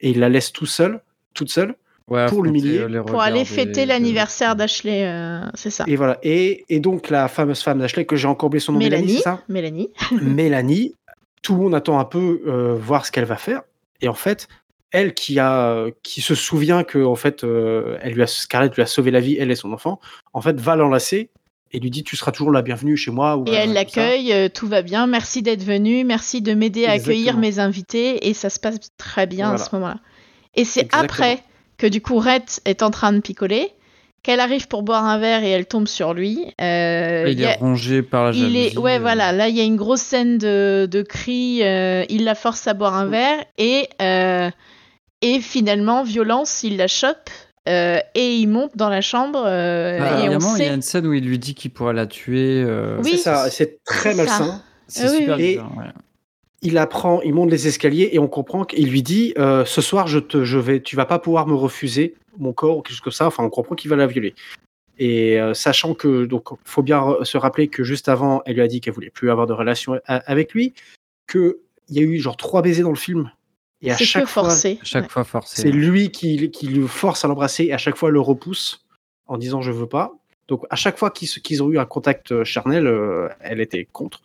B: Et il la laisse tout seul, toute seule.
A: Ouais,
B: pour l'humilier,
D: Pour aller fêter l'anniversaire d'Ashley, euh, c'est ça.
B: Et voilà. Et, et donc, la fameuse femme d'Ashley, que j'ai encore oublié son nom, Mélanie,
D: Mélanie,
B: c'est ça?
D: Mélanie.
B: Mélanie, tout le monde attend un peu euh, voir ce qu'elle va faire. Et en fait, elle qui a, qui se souvient que en fait, euh, elle lui a, Scarlett lui a sauvé la vie, elle et son enfant, en fait, va l'enlacer et lui dit tu seras toujours la bienvenue chez moi. ou
D: Et
B: voilà,
D: elle l'accueille, euh, tout va bien, merci d'être venu, merci de m'aider à accueillir mes invités, et ça se passe très bien à ce moment-là. Et c'est après que du coup Rhett est en train de picoler, qu'elle arrive pour boire un verre et elle tombe sur lui. Euh,
A: Il
D: il
A: est
D: a-
A: rongé par la
D: il
A: jalousie.
D: est, ouais,
A: euh,
D: voilà. Là, il y a une grosse scène de, de cris. euh, il la force à boire un verre et euh, et finalement violence. Il la chope euh, et il monte dans la chambre euh,
A: bah,
D: et on
A: il y a une scène où il lui dit qu'il pourrait la tuer. euh,
D: Oui,
B: C'est ça, c'est très malsain.
A: C'est
D: Ah oui,
A: super
D: oui.
A: bizarre, ouais.
B: Il apprend, il monte les escaliers et on comprend qu'il lui dit euh, ce soir je te, je vais, tu vas pas pouvoir me refuser mon corps ou quelque chose comme ça. Enfin, on comprend qu'il va la violer. Et euh, sachant que donc faut bien se rappeler que juste avant, elle lui a dit qu'elle voulait plus avoir de relation avec lui, que il y a eu genre trois baisers dans le film et à chaque
D: que
B: fois,
D: forcé.
A: Chaque
D: Ouais.
A: fois forcé.
B: c'est lui qui, qui le force à l'embrasser et à chaque fois le repousse en disant je veux pas. Donc à chaque fois qu'ils ont eu un contact euh, charnel, euh, elle était contre.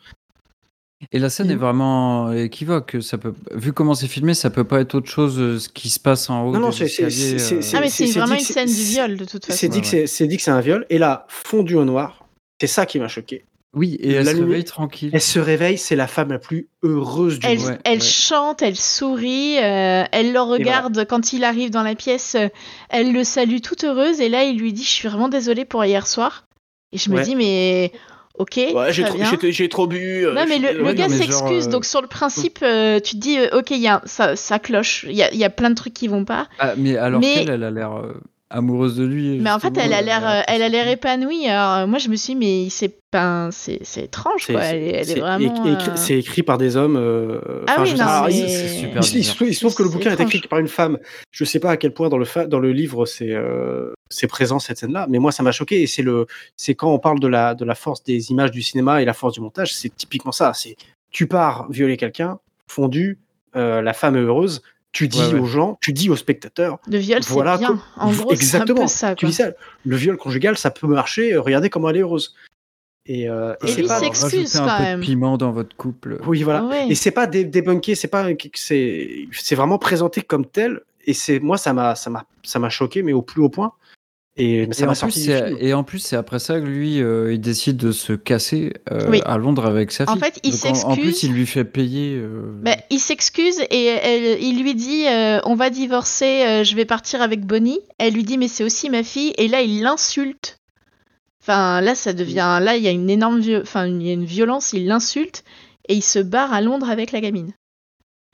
A: Et la scène est vraiment équivoque. Ça peut, vu comment c'est filmé, ça peut pas être autre chose euh, ce qui se passe en haut.
B: Non, non, c'est- c'est-
A: escaliers,
B: c'est-
A: euh,
B: c'est-
D: Ah mais c'est
B: c'est
D: vraiment une scène du viol de toute
B: C'est
D: façon.
B: dit, que c'est- c'est dit que c'est un viol. Et là, fondu au noir, c'est ça qui m'a choqué.
A: Oui, et elle
B: La
A: se
B: lumière-
A: réveille tranquille.
B: Elle se réveille, c'est la femme la plus heureuse du
D: Elle,
B: monde.
A: Ouais,
D: elle
A: ouais.
D: chante, elle sourit, euh, elle le regarde quand il arrive dans la pièce, euh, elle le salue toute heureuse et là il lui dit je suis vraiment désolée pour hier soir. Et je me
B: Ouais.
D: dis mais ok, très bien.
B: j'ai trop bu. euh,
D: Non mais le, gars s'excuse
A: euh,
D: donc sur le principe euh, tu te dis euh, ok il y a, ça, ça cloche, il y a, il y a plein de trucs qui vont pas.
A: Ah, mais alors
D: Mais-
A: qu'elle, elle a l'air euh, amoureuse de lui.
D: Mais en fait
A: justement,
D: elle a l'air euh, elle a l'air épanouie. Alors euh, moi je me suis dit mais c'est pas c'est c'est étrange
B: C'est
D: quoi.
B: c'est-
D: Elle, est- elle est
B: c'est
D: vraiment.
B: écrit,
D: euh,
B: c'est écrit par des hommes. euh,
D: Ah
B: enfin,
D: oui, non, mais-
B: il-
A: super
B: il, se- il se trouve- il se trouve que le bouquin est écrit par une femme. Je sais pas à quel point dans le, fa- dans le livre c'est euh, c'est présent cette scène-là. Mais moi, ça m'a choqué. Et c'est le, c'est quand on parle de la, de la force des images du cinéma et la force du montage, c'est typiquement ça. C'est tu pars violer quelqu'un, fondu, euh, la femme est heureuse. Tu dis
A: Ouais, ouais.
B: aux gens, tu dis aux spectateurs,
D: Le viol, c'est
B: Voilà,
D: bien.
B: comme-
D: En gros, c'est un
B: exactement.
D: peu ça.
B: tu dis ça. Le viol conjugal, ça peut marcher. euh, Regardez comment elle est heureuse. Et, euh, et
D: Et
B: c'est pas.
D: s'excuse
A: un
D: quand
A: peu
D: même.
A: de piment dans votre couple.
B: Oui, voilà.
D: Ouais.
B: Et c'est pas dé- débunké, c'est pas c'est c'est vraiment présenté comme tel. Et c'est moi ça m'a ça m'a ça m'a choqué, mais au plus haut point. Et mais ça
A: Et
B: m'a
A: en, plus, et en plus, c'est après ça que lui, euh, il décide de se casser euh,
D: Oui.
A: à Londres avec sa
D: En
A: fille.
D: fait, il
A: Donc, en, en
D: s'excuse.
A: plus, il lui fait payer. euh,
D: Bah, il s'excuse et elle- il lui dit euh, on va divorcer, euh, je vais partir avec Bonnie. Elle lui dit mais c'est aussi ma fille et là il l'insulte. Enfin là ça devient là il y a une énorme vi- enfin il y a une violence, il l'insulte et il se barre à Londres avec la gamine.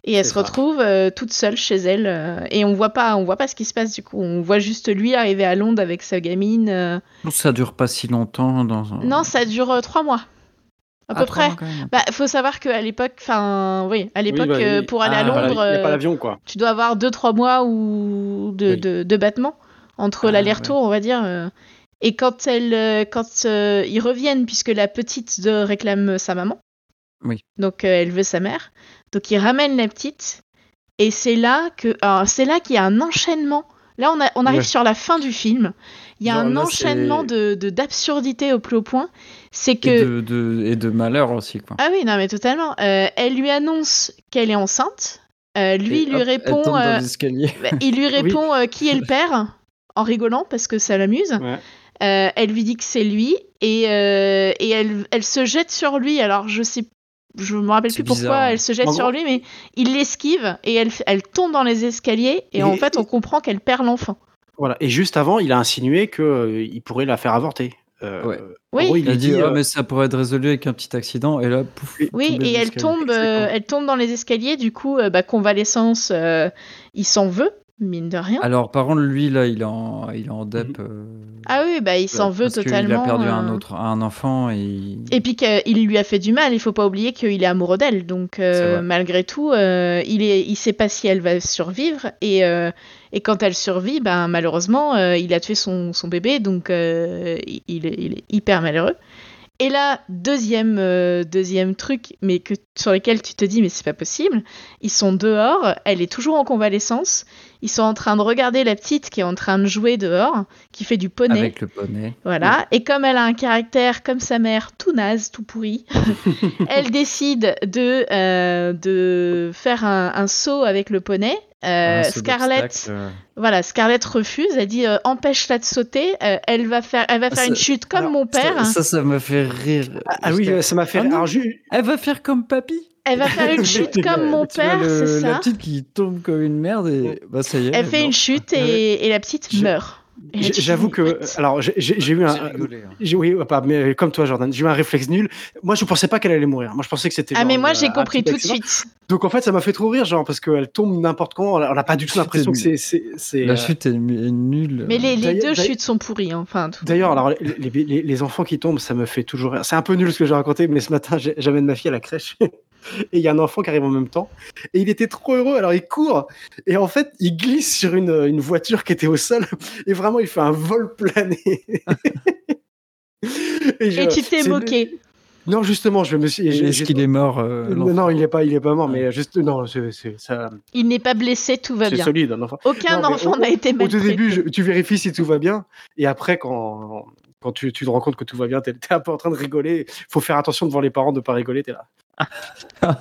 D: Et elle se
B: ça.
D: retrouve euh, toute seule chez elle euh, et on voit pas on voit pas ce qui se passe du coup. On voit juste lui arriver à Londres avec sa gamine. euh.
A: Ça dure pas si longtemps dans un.
D: Non ça dure euh, trois mois à
A: Ah,
D: peu près. Bah faut savoir qu'à l'époque enfin oui à
B: Oui,
D: l'époque
B: bah, oui.
D: pour aller à
A: Ah,
D: Londres
B: a pas l'avion quoi.
D: tu dois avoir 2-3 mois ou de,
B: Oui.
D: de, de battement entre
A: Ah,
D: l'aller-retour, on va dire. Et quand, elle, quand euh, ils reviennent, puisque la petite de réclame sa maman,
A: Oui.
D: donc euh, elle veut sa mère, donc ils ramènent la petite, et c'est là que, alors, c'est là qu'il y a un enchaînement. Là, on, a, on arrive
A: Ouais.
D: sur la fin du film. Il y a
A: Genre,
D: un
A: là,
D: enchaînement de d'absurdité au plus haut point. C'est que
A: Et, de, de- et de malheur aussi, quoi.
D: ah oui, non mais totalement. Euh, elle lui annonce qu'elle est enceinte. Euh, lui
A: Et
D: lui
A: hop,
D: répond. euh, bah, il lui répond euh, qui est le père en rigolant parce que ça l'amuse.
B: Ouais.
D: Euh, elle lui dit que c'est lui et, euh, et elle, elle se jette sur lui. Alors je sais, je me rappelle plus pourquoi
A: bizarre,
D: elle se jette
B: En
D: sur
B: gros-
D: lui, mais il l'esquive et elle, elle tombe dans les escaliers et,
B: Et-
D: en fait on comprend qu'elle perd l'enfant.
B: Voilà. Et juste avant, il a insinué que euh, il pourrait la faire avorter. Euh,
A: Ouais.
D: Oui.
B: gros, il
A: Il a dit,
B: dit.
A: ah,
B: euh,
A: mais ça pourrait être résolu avec un petit accident. Et là, pouf.
D: Oui, et elle tombe, euh, elle tombe dans les escaliers. Du coup, bah, convalescence, euh, il s'en veut, mine de rien.
A: Alors, par contre, lui, là, il est en, il est en dep.
B: Mhm.
A: euh,
D: Ah oui, bah il s'en veut
A: parce qu'il
D: totalement.
A: a perdu un
D: euh,
A: autre, un enfant et. il-
D: Et puis qu'il lui a fait du mal, il faut pas oublier qu'il est amoureux d'elle. Donc euh, malgré tout, euh, il est, il sait pas si elle va survivre. Et, euh, et quand elle survit, ben malheureusement, euh, il a tué son, son bébé, donc euh, il, il est, il est hyper malheureux. Et là, deuxième, euh, deuxième truc, mais que, sur lequel tu te dis, mais c'est pas possible. Ils sont dehors, elle est toujours en convalescence. Ils sont en train de regarder la petite qui est en train de jouer dehors, qui fait du poney.
A: Avec le poney.
D: Voilà. Et comme elle a un caractère comme sa mère, tout naze, tout pourri, elle décide de, euh, de faire un, un saut avec le poney. Euh, Scarlett,
A: euh,
D: voilà, Scarlett refuse. Elle dit euh, empêche-la de sauter. Euh, elle va faire, elle va faire
A: ça-
D: une chute comme
B: alors,
D: mon père.
A: Ça, ça, ça m'a fait rire.
B: Ah, ah oui, ça m'a fait.
A: Ah
B: alors, ju-
A: Elle va faire comme papy.
D: Elle va faire une chute comme mon père, c'est
A: La
D: ça?
A: petite qui tombe comme une merde et bah ça y est.
D: Elle fait
A: non.
D: une chute et, et la petite
B: Je-
D: meurt.
B: J'avoue que.
D: what
B: Alors, j'ai- eu un.
A: Rigolé, hein.
B: Oui, pas, mais comme toi, Jordan, j'ai eu un réflexe nul. Moi, je pensais pas qu'elle allait mourir. Moi, je pensais que c'était.
D: Ah
B: genre
D: mais moi j'ai compris tout de suite.
B: Donc, en fait, ça m'a fait trop rire, genre, parce qu'elle tombe n'importe comment. On n'a pas du tout l'impression que c'est.
A: La
B: euh,
A: chute est, est nulle.
D: Mais les, les deux chutes sont pourries. hein. Enfin,
B: D'ailleurs, alors les, les- les- enfants qui tombent, ça me fait toujours rire. C'est un peu nul ce que j'ai raconté, mais ce matin, j'amène ma fille à la crèche. Et il y a un enfant qui arrive en même temps. Et il était trop heureux. Alors il court. Et en fait, il glisse sur une, une voiture qui était au sol. Et vraiment, il fait un vol plané. Et je-
D: Et tu t'es
B: c'est-
D: moqué.
B: Non, justement, je me suis.
A: Est-ce qu'il est mort euh,
B: Non, il est pas, il est pas mort,
A: Ouais.
B: mais juste, non, c'est c'est- ça-
D: Il n'est pas blessé, tout va
B: c'est
D: bien.
B: solide, un enfant.
D: Aucun
B: Non,
D: enfant n'a été
B: Au tout
D: maltraité.
B: début, je- tu vérifies si tout va bien, et après, quand, quand tu, tu te rends compte que tout va bien, t'es es un peu en train de rigoler. Faut faire attention devant les parents de pas rigoler, t'es là.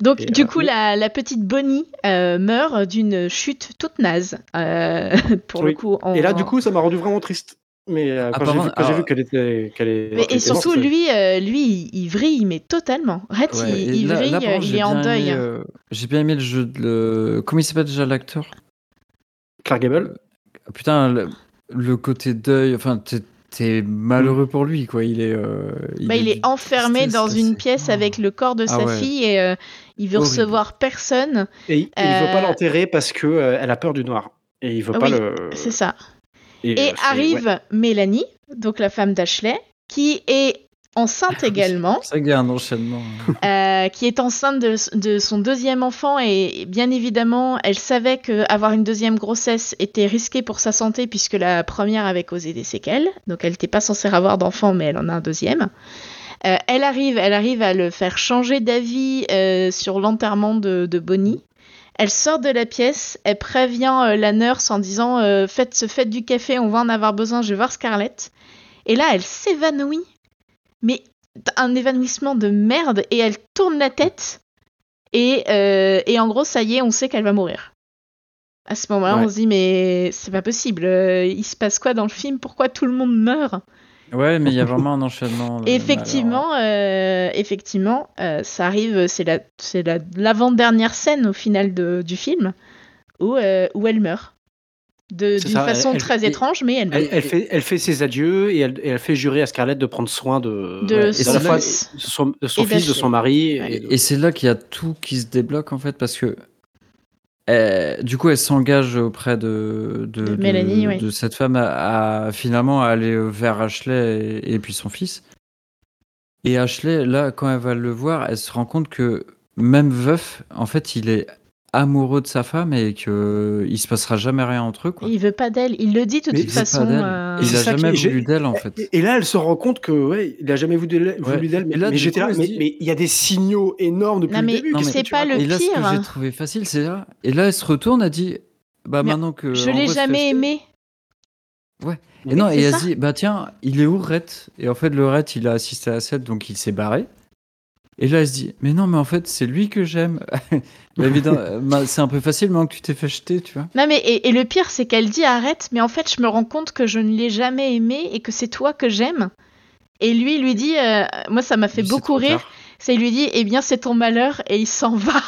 D: Donc,
B: Et,
D: du
B: euh,
D: coup, la, la petite Bonnie euh, meurt d'une chute toute naze. euh, pour le coup. en-
B: Et là, du coup, ça m'a rendu vraiment triste. Mais euh, quand j'ai vu, qu'elle était, qu'elle est,
D: Mais, et
B: morte,
D: surtout, lui, euh, lui, il- il vrille, mais totalement. Red,
A: Ouais,
D: il, il
A: là-
D: vrille,
A: là,
D: il est en
A: bien
D: deuil.
A: aimé, euh, J'ai bien aimé le jeu de. Le... Comment il s'appelle déjà l'acteur?
B: Clark Gable?
A: Putain, le, le côté deuil. Enfin, t'es malheureux pour lui, quoi. Il est. euh,
D: Bah, il est enfermé dans une pièce
A: Oh.
D: avec le corps de
A: Ah
D: sa
A: ouais.
D: fille et euh, il veut
A: Horrible.
D: recevoir personne.
B: Et, il- et il veut
D: Euh,
B: pas l'enterrer parce que euh, elle a peur du noir. Et il veut pas le.
D: C'est ça.
B: Et, euh,
D: arrive
B: ouais.
D: Mélanie, donc la femme d'Ashley, qui est enceinte également,
A: C'est qu'il y a un enchaînement.
D: euh, qui est enceinte de, de son deuxième enfant et bien évidemment, elle savait que avoir une deuxième grossesse était risqué pour sa santé puisque la première avait causé des séquelles. Donc elle n'était pas censée avoir d'enfant, mais elle en a un deuxième. Euh, elle arrive, elle arrive à le faire changer d'avis euh, sur l'enterrement de, de Bonnie. Elle sort de la pièce, elle prévient euh, la nurse en disant faites, faites du café, on va en avoir besoin, je vais voir Scarlett. Et là, elle s'évanouit, mais un évanouissement de merde, et elle tourne la tête. Et, euh, et en gros, ça y est, on sait qu'elle va mourir. À ce moment-là,
B: Ouais.
D: on se dit mais c'est pas possible. euh, il se passe quoi dans le film? Pourquoi tout le monde meurt?
A: Ouais, mais il y a vraiment un enchaînement.
D: Effectivement, euh, effectivement, euh, ça arrive, c'est la, c'est la, l'avant-dernière scène au final de- du film où, où elle meurt. D'une façon
B: elle- elle-
D: très étrange, mais elle meurt.
B: Elle, elle fait, elle fait ses adieux et elle, et elle fait jurer à Scarlett de prendre soin de,
D: De
B: ouais,
D: son
B: la fois de son, de son
D: Et
B: fils, de son mari.
D: Ouais.
B: et de-
A: Et c'est là qu'il y a tout qui se débloque en fait parce que du coup elle s'engage auprès de, de,
D: De Mélanie, oui.
A: de cette femme à, à finalement aller vers Ashley et, et puis son fils. Et Ashley là quand elle va le voir, elle se rend compte que même veuf, en fait il est amoureux de sa femme et que il se passera jamais rien entre eux quoi.
D: Il veut pas d'elle. Il le dit de toute façon. euh,
A: Il a jamais voulu d'elle en fait.
B: Et, là, elle se rend compte que ouais, il a jamais voulu d'elle,
A: Ouais.
B: mais,
A: là,
B: mais j'étais là, mais il y a des signaux énormes depuis
D: Non,
B: le
D: mais
B: début.
A: Non, mais
D: c'est pas le
B: racontes
A: Et là, ce que
D: pire.
A: j'ai trouvé facile, c'est là. Et là, elle se retourne, elle dit Bah
D: Mais
A: maintenant que.
D: je l'ai jamais aimé.
A: Et non, et elle dit Bah tiens, il est où Rhett? Et en fait, le Rhett, il a assisté à la scène, donc il s'est barré. Et là, elle se dit Mais non, mais en fait, c'est lui que j'aime. C'est un peu facile maintenant que tu t'es fait jeter, tu vois.
D: Non mais et, et le pire c'est qu'elle dit arrête, mais en fait je me rends compte que je ne l'ai jamais aimé et que c'est toi que j'aime. Et lui il lui dit, euh, moi ça m'a fait beaucoup rire. C'est il lui dit eh bien c'est ton malheur et il s'en va.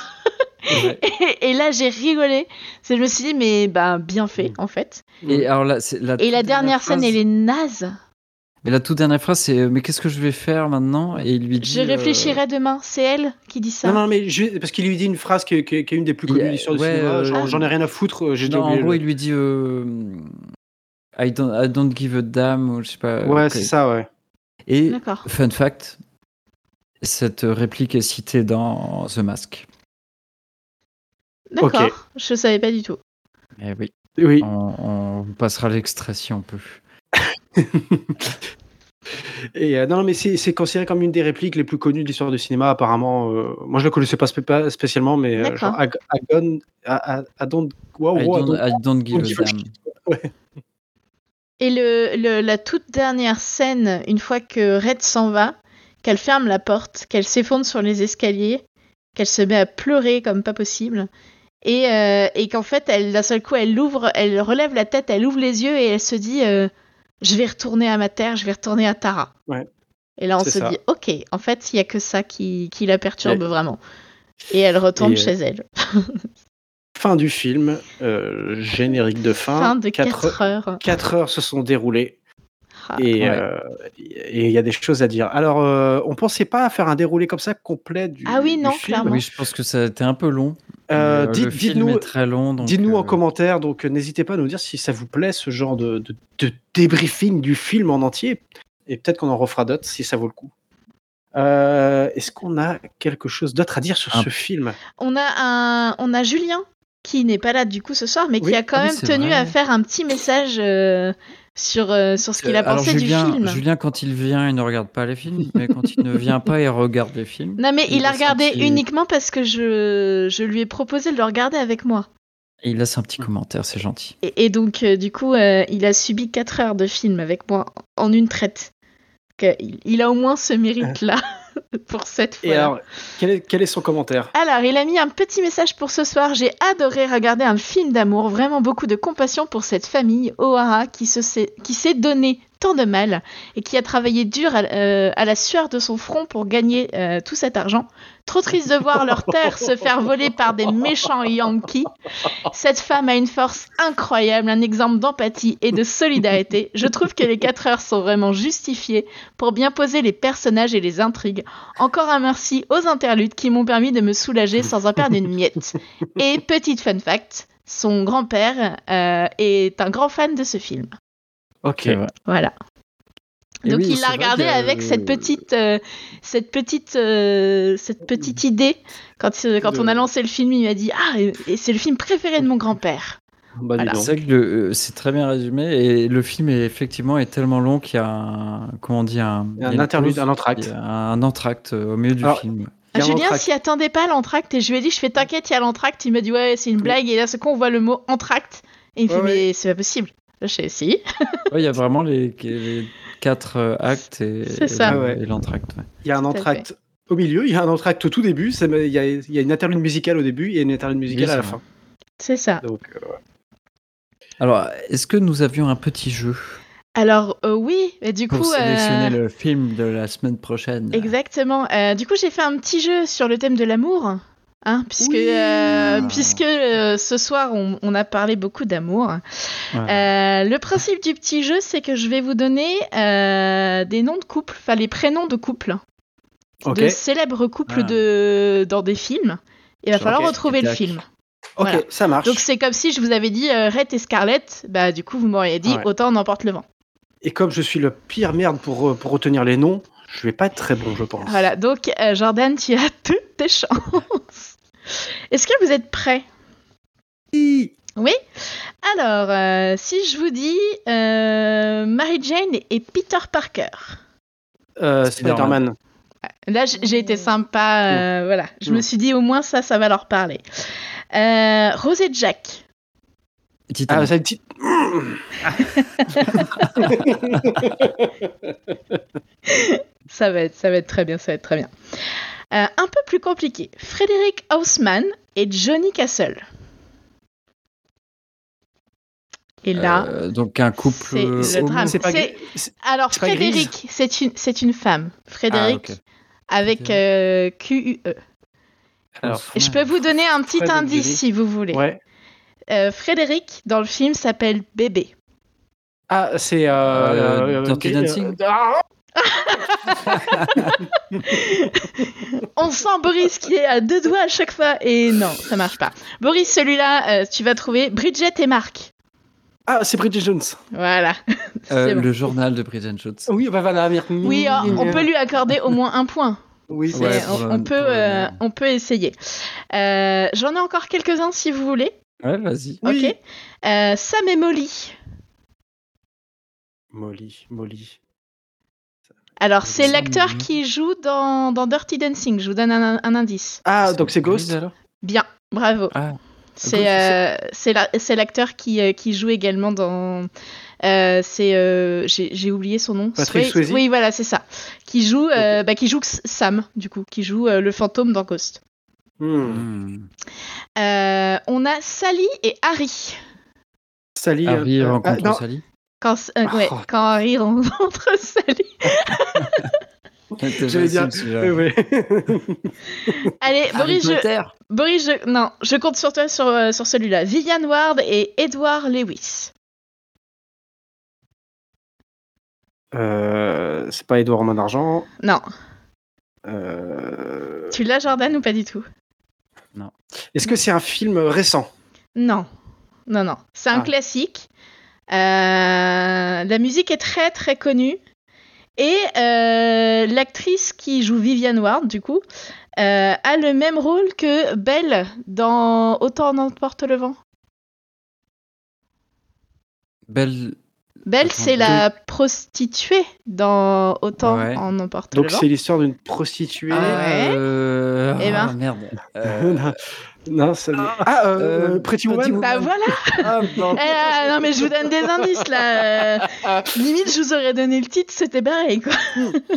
A: Ouais.
D: et, et là j'ai rigolé. C'est je me suis dit mais bah bien
A: Mm.
D: fait en fait.
A: Et alors là, la,
D: Et la dernière scène
A: phrase-
D: elle est naze.
A: Et la toute dernière phrase, c'est Mais qu'est-ce que je vais faire maintenant? Et il lui dit
D: Je
A: euh,
D: réfléchirai demain. C'est elle qui dit ça.
B: Non, non, mais je- parce qu'il lui dit une phrase qui, est- qui est qui est une des plus connues de l'histoire du
A: ouais,
B: cinéma.
A: euh.
B: J'en ai rien à foutre, euh, j'ai
A: en gros,
B: le-
A: il lui dit euh, I, don't, I don't give a damn, ou je sais pas.
B: Ouais, c'est ça, ouais.
A: Et. Fun fact, cette réplique est citée dans The Mask.
D: D'accord.
B: Ok.
D: Je savais pas du tout.
A: Eh oui.
B: Oui.
A: On, on passera l'extrait si on peut.
B: Et euh, non, non, mais c'est considéré comme une des répliques les plus connues de l'histoire du cinéma, apparemment. euh, moi, je la connaissais pas, spé- pas spécialement, mais euh, genre, I, I gon- I- I- I don't, wow,
A: I don't,
B: don't-
A: don't give a damn.
B: Ouais.
D: Et le, le- la toute dernière scène, une fois que Red s'en va, qu'elle ferme la porte, qu'elle s'effondre sur les escaliers, qu'elle se met à pleurer comme pas possible, et, euh, et qu'en fait, d'un seul coup, elle ouvre, elle relève la tête, elle ouvre les yeux et elle se dit euh, Je vais retourner à ma terre, je vais retourner à Tara.
B: Ouais.
D: Et là, on se
B: ça.
D: dit Ok, en fait, il y a que ça qui, qui la perturbe vraiment. Et elle retourne
B: Et, euh,
D: chez elle.
B: Fin du film, euh, générique de fin.
D: Fin de
B: Quatre-
D: 4 heures.
B: quatre heures se sont déroulées.
D: Ah,
A: ouais.
B: euh, et il y a des choses à dire. Alors, euh, on pensait pas à faire un déroulé comme ça complet du.
D: Ah oui, non,
B: film.
D: clairement.
A: Oui, je pense que ça a été un peu long.
B: Euh,
A: Mais,
B: dites-
A: le film
B: dites-nous-
A: est très long. donc,
B: Dites-nous en
A: euh,
B: commentaire, donc euh, n'hésitez pas à nous dire si ça vous plaît ce genre de, de, de débriefing du film en entier. Et peut-être qu'on en refera d'autres si ça vaut le coup. Euh, Est-ce qu'on a quelque chose d'autre à dire sur
A: Un-
B: ce film?
D: On a un, on a Julien qui n'est pas là du coup ce soir, mais
B: Oui,
D: qui a quand
A: ah
D: même tenu
A: vrai.
D: à faire un petit message euh, sur euh, sur ce qu'il a
A: alors,
D: pensé
A: Julien,
D: du film.
A: Julien, quand il vient, il ne regarde pas les films, mais quand il ne vient pas, il regarde les films.
D: Non mais il,
A: il
D: a regardé uniquement parce que je, je lui ai proposé de le regarder avec moi.
A: Et il laisse un petit commentaire, c'est gentil.
D: Et, et donc euh, du coup euh, il a subi 4 heures de film avec moi en une traite. Il, il a au moins ce mérite là pour cette fois.
B: Et alors, quel est, quel est son commentaire
D: Alors, il a mis un petit message pour ce soir. J'ai adoré regarder un film d'amour, vraiment beaucoup de compassion pour cette famille, O'Hara, qui se s'est- qui s'est donné tant de mal et qui a travaillé dur à, euh, la sueur de son front pour gagner euh, tout cet argent. Trop triste de voir leur terre se faire voler par des méchants Yankees. Cette femme a une force incroyable, un exemple d'empathie et de solidarité. Je trouve que les 4 heures sont vraiment justifiées pour bien poser les personnages et les intrigues. Encore un merci aux interludes qui m'ont permis de me soulager sans en perdre une miette. Et petite fun fact, son grand-père euh, est un grand fan de ce film.
B: Ok.
D: Voilà.
A: Et
D: Donc
A: oui,
D: il l'a regardé
A: que- euh,
D: avec cette petite, euh, cette petite, euh, cette petite idée. Quand, euh, quand on a lancé le film, il m'a dit ah et, c'est le film préféré de mon grand-père.
B: Bah,
D: Voilà.
A: C'est vrai que le- euh, c'est très bien résumé et le film est effectivement est tellement long qu'il y a un comment on dit un,
B: interlude,
A: pause,
B: un entracte.
A: un entracte euh, au milieu du
B: Alors,
A: film.
D: Julien s'y attendait pas à l'entracte et je lui ai dit je fais t'inquiète il y a l'entracte. Il m'a dit ouais c'est une blague et là ce coup on voit le mot entracte et il me
B: Ouais,
D: fait
B: ouais.
D: mais c'est pas possible. Fais si.
A: Ouais, il y a vraiment les, les quatre euh, actes et,
D: C'est
A: et
D: ça.
A: le-
B: ouais.
A: et l'entracte. ouais.
B: Il y a un entracte au milieu, il y a un entracte au tout début, il y a, il y a une interlude musicale au début et une interlude musicale
A: Oui,
B: à la fin.
D: C'est ça.
B: Donc, euh.
A: Alors, est-ce que nous avions un petit jeu?
D: Alors euh, oui et du
A: pour
D: coup.
A: sélectionner
D: euh,
A: le film de la semaine prochaine
D: Exactement. Euh, du coup, j'ai fait un petit jeu sur le thème de l'amour. Hein, puisque
B: Oui.
D: euh, puisque euh, ce soir on, on a parlé beaucoup d'amour. Euh, le principe du petit jeu, c'est que je vais vous donner euh, des noms de couples, enfin les prénoms de couples,
B: Ok,
D: de célèbres couples
A: Ah.
D: de dans des films. Il va falloir retrouver le film.
B: ok,
D: voilà.
B: ça marche.
D: Donc c'est comme si je vous avais dit euh, Red et Scarlett, bah du coup vous m'auriez dit
B: Ouais.
D: autant n'emporte le vent.
B: Et comme je suis le pire merde pour, pour retenir les noms, je vais pas être très bon, je pense.
D: Voilà, donc euh, Jordan, tu as toutes tes chances. Est-ce que vous êtes prêts?
B: Oui.
D: Oui? Alors, euh, si je vous dis euh, Mary Jane et Peter Parker.
B: Euh,
A: Spider-Man.
D: Là, j'ai été sympa. euh, voilà. Je me
B: Mm.
D: suis dit au moins ça, ça va leur parler. Euh, Rose et Jack.
A: Titanic.
B: Ah. Ça
D: va être, ça va être très bien, ça va être très bien. Euh, un peu plus compliqué. Frédéric Haussmann et Johnny Castle. Et là,
A: Euh, donc un couple
D: c'est
A: euh,
D: le
A: homo.
D: drame.
B: C'est pas...
D: Alors Frédéric, c'est une, c'est une femme. Frédéric
A: Ah,
D: avec euh, Q-U-E.
B: Alors,
D: Et je peux vous donner un petit
B: Frédéric
D: indice si vous voulez.
B: Ouais.
D: Euh, Frédéric, dans le film, s'appelle Bébé.
B: Ah, c'est... Euh,
A: Euh, Dirty Dancing
B: euh, ah
D: On sent Boris qui est à deux doigts à chaque fois et non, ça marche pas. Boris, celui-là, euh, tu vas trouver Bridget et Marc.
B: Ah, c'est Bridget Jones.
D: Voilà.
A: Euh,
D: bon.
A: Le journal de Bridget Jones.
B: Oui, bah voilà.
D: Oui, euh, on peut lui accorder au moins un point.
B: Oui, c'est...
A: Ouais,
D: on, on peut, euh, on peut essayer. Euh, J'en ai encore quelques-uns si vous voulez.
A: Ouais, vas-y.
B: Oui.
D: Ok. Euh, Sam et Molly.
B: Molly, Molly.
D: Alors, c'est l'acteur qui joue dans, dans Dirty Dancing. Je vous donne un, un indice.
B: Ah, donc c'est Ghost
A: alors
D: Bien, bravo.
A: Ah,
D: C'est euh, c'est la- c'est l'acteur qui, euh, qui joue également dans. euh, c'est euh, j'ai oublié son nom.
B: Patrick
D: Swayze-
B: Swayze
D: Oui, voilà, c'est ça. Qui joue, euh, bah, qui joue Sam du coup, qui joue euh, le fantôme dans Ghost.
B: Hmm.
D: on a Sally et Harry.
B: Sally.
A: Harry
B: euh,
A: rencontre
B: ah.
A: Sally.
D: Quand, euh, ouais,
B: Oh.
D: quand Harry rencontre Sally.
B: J'allais dire. Ouais.
D: Allez, Boris, je. Boris, je, non, je compte sur toi sur, euh, sur celui-là. Vivian Ward et Edward Lewis.
B: Euh, c'est pas Edouard en main d'argent.
D: Non,
B: Euh,
D: tu l'as Jordan ou pas du tout?
B: Est-ce que c'est un film récent?
D: Non, non, non. C'est un
B: Ah.
D: classique. Euh, la musique est très très connue. Et euh, l'actrice qui joue Vivian Ward, du coup, euh, a le même rôle que Belle dans Autant en emporte le vent.
A: Belle.
D: Belle, c'est la prostituée dans Autant
A: Ouais.
D: en emporte
B: Donc
D: le vent.
B: c'est l'histoire d'une prostituée.
D: ouais.
A: Euh...
D: Eh ben.
A: ah, merde. Euh,
B: non, ça... Ah, euh,
A: Euh,
B: Pretty
A: Pretty
B: Woman.
D: Bah voilà
A: ah, non.
D: Eh, ah, Non mais je vous donne des indices là Euh, Limite je vous aurais donné le titre, c'était pareil quoi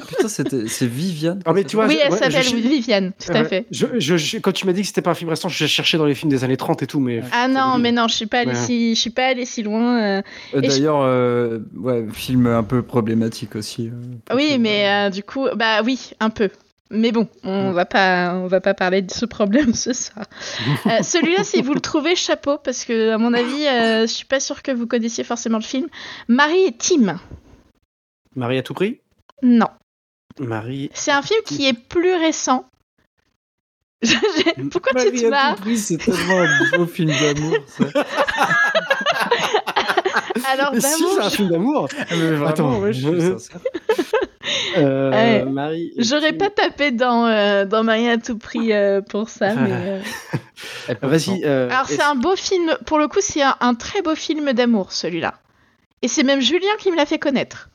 A: Putain, c'était- c'est Viviane.
B: Ah, mais tu vois,
D: Oui elle s'appelle Viviane, tout à fait
B: Je, je- je- quand tu m'as dit que c'était pas un film récent, je cherchais dans les films des années 30 et tout, mais.
D: Ah non mais non je suis pas allée
B: Ouais.
D: si, je suis pas allée si loin euh.
A: Euh, D'ailleurs, euh, ouais, film un peu problématique aussi. euh,
D: Oui mais euh, du coup bah oui un peu mais bon, on va pas, on va pas parler de ce problème ce soir. Euh, Celui-là, si vous le trouvez, chapeau, parce que à mon avis, euh, je suis pas sûre que vous connaissiez forcément le film. Marie et Tim.
B: Marie à tout prix?
D: Non,
B: Marie.
D: c'est un film qui est plus récent. Pourquoi tu te
A: Marie a
D: marres
A: c'est tellement un beau film d'amour. ça.
D: Alors,
B: Mais si,
D: d'amour,
B: c'est un
D: je-
B: film d'amour.
A: vraiment,
B: Attends.
A: ouais, je suis sincère.
B: Euh,
D: Ouais.
B: Marie.
D: j'aurais
B: tu-
D: pas tapé dans, euh, dans Marie à tout prix euh, pour ça. mais, euh,
B: Vas-y. euh,
D: Alors, c'est un beau film. Pour le coup, c'est un, un très beau film d'amour, celui-là. Et c'est même Julien qui me l'a fait connaître.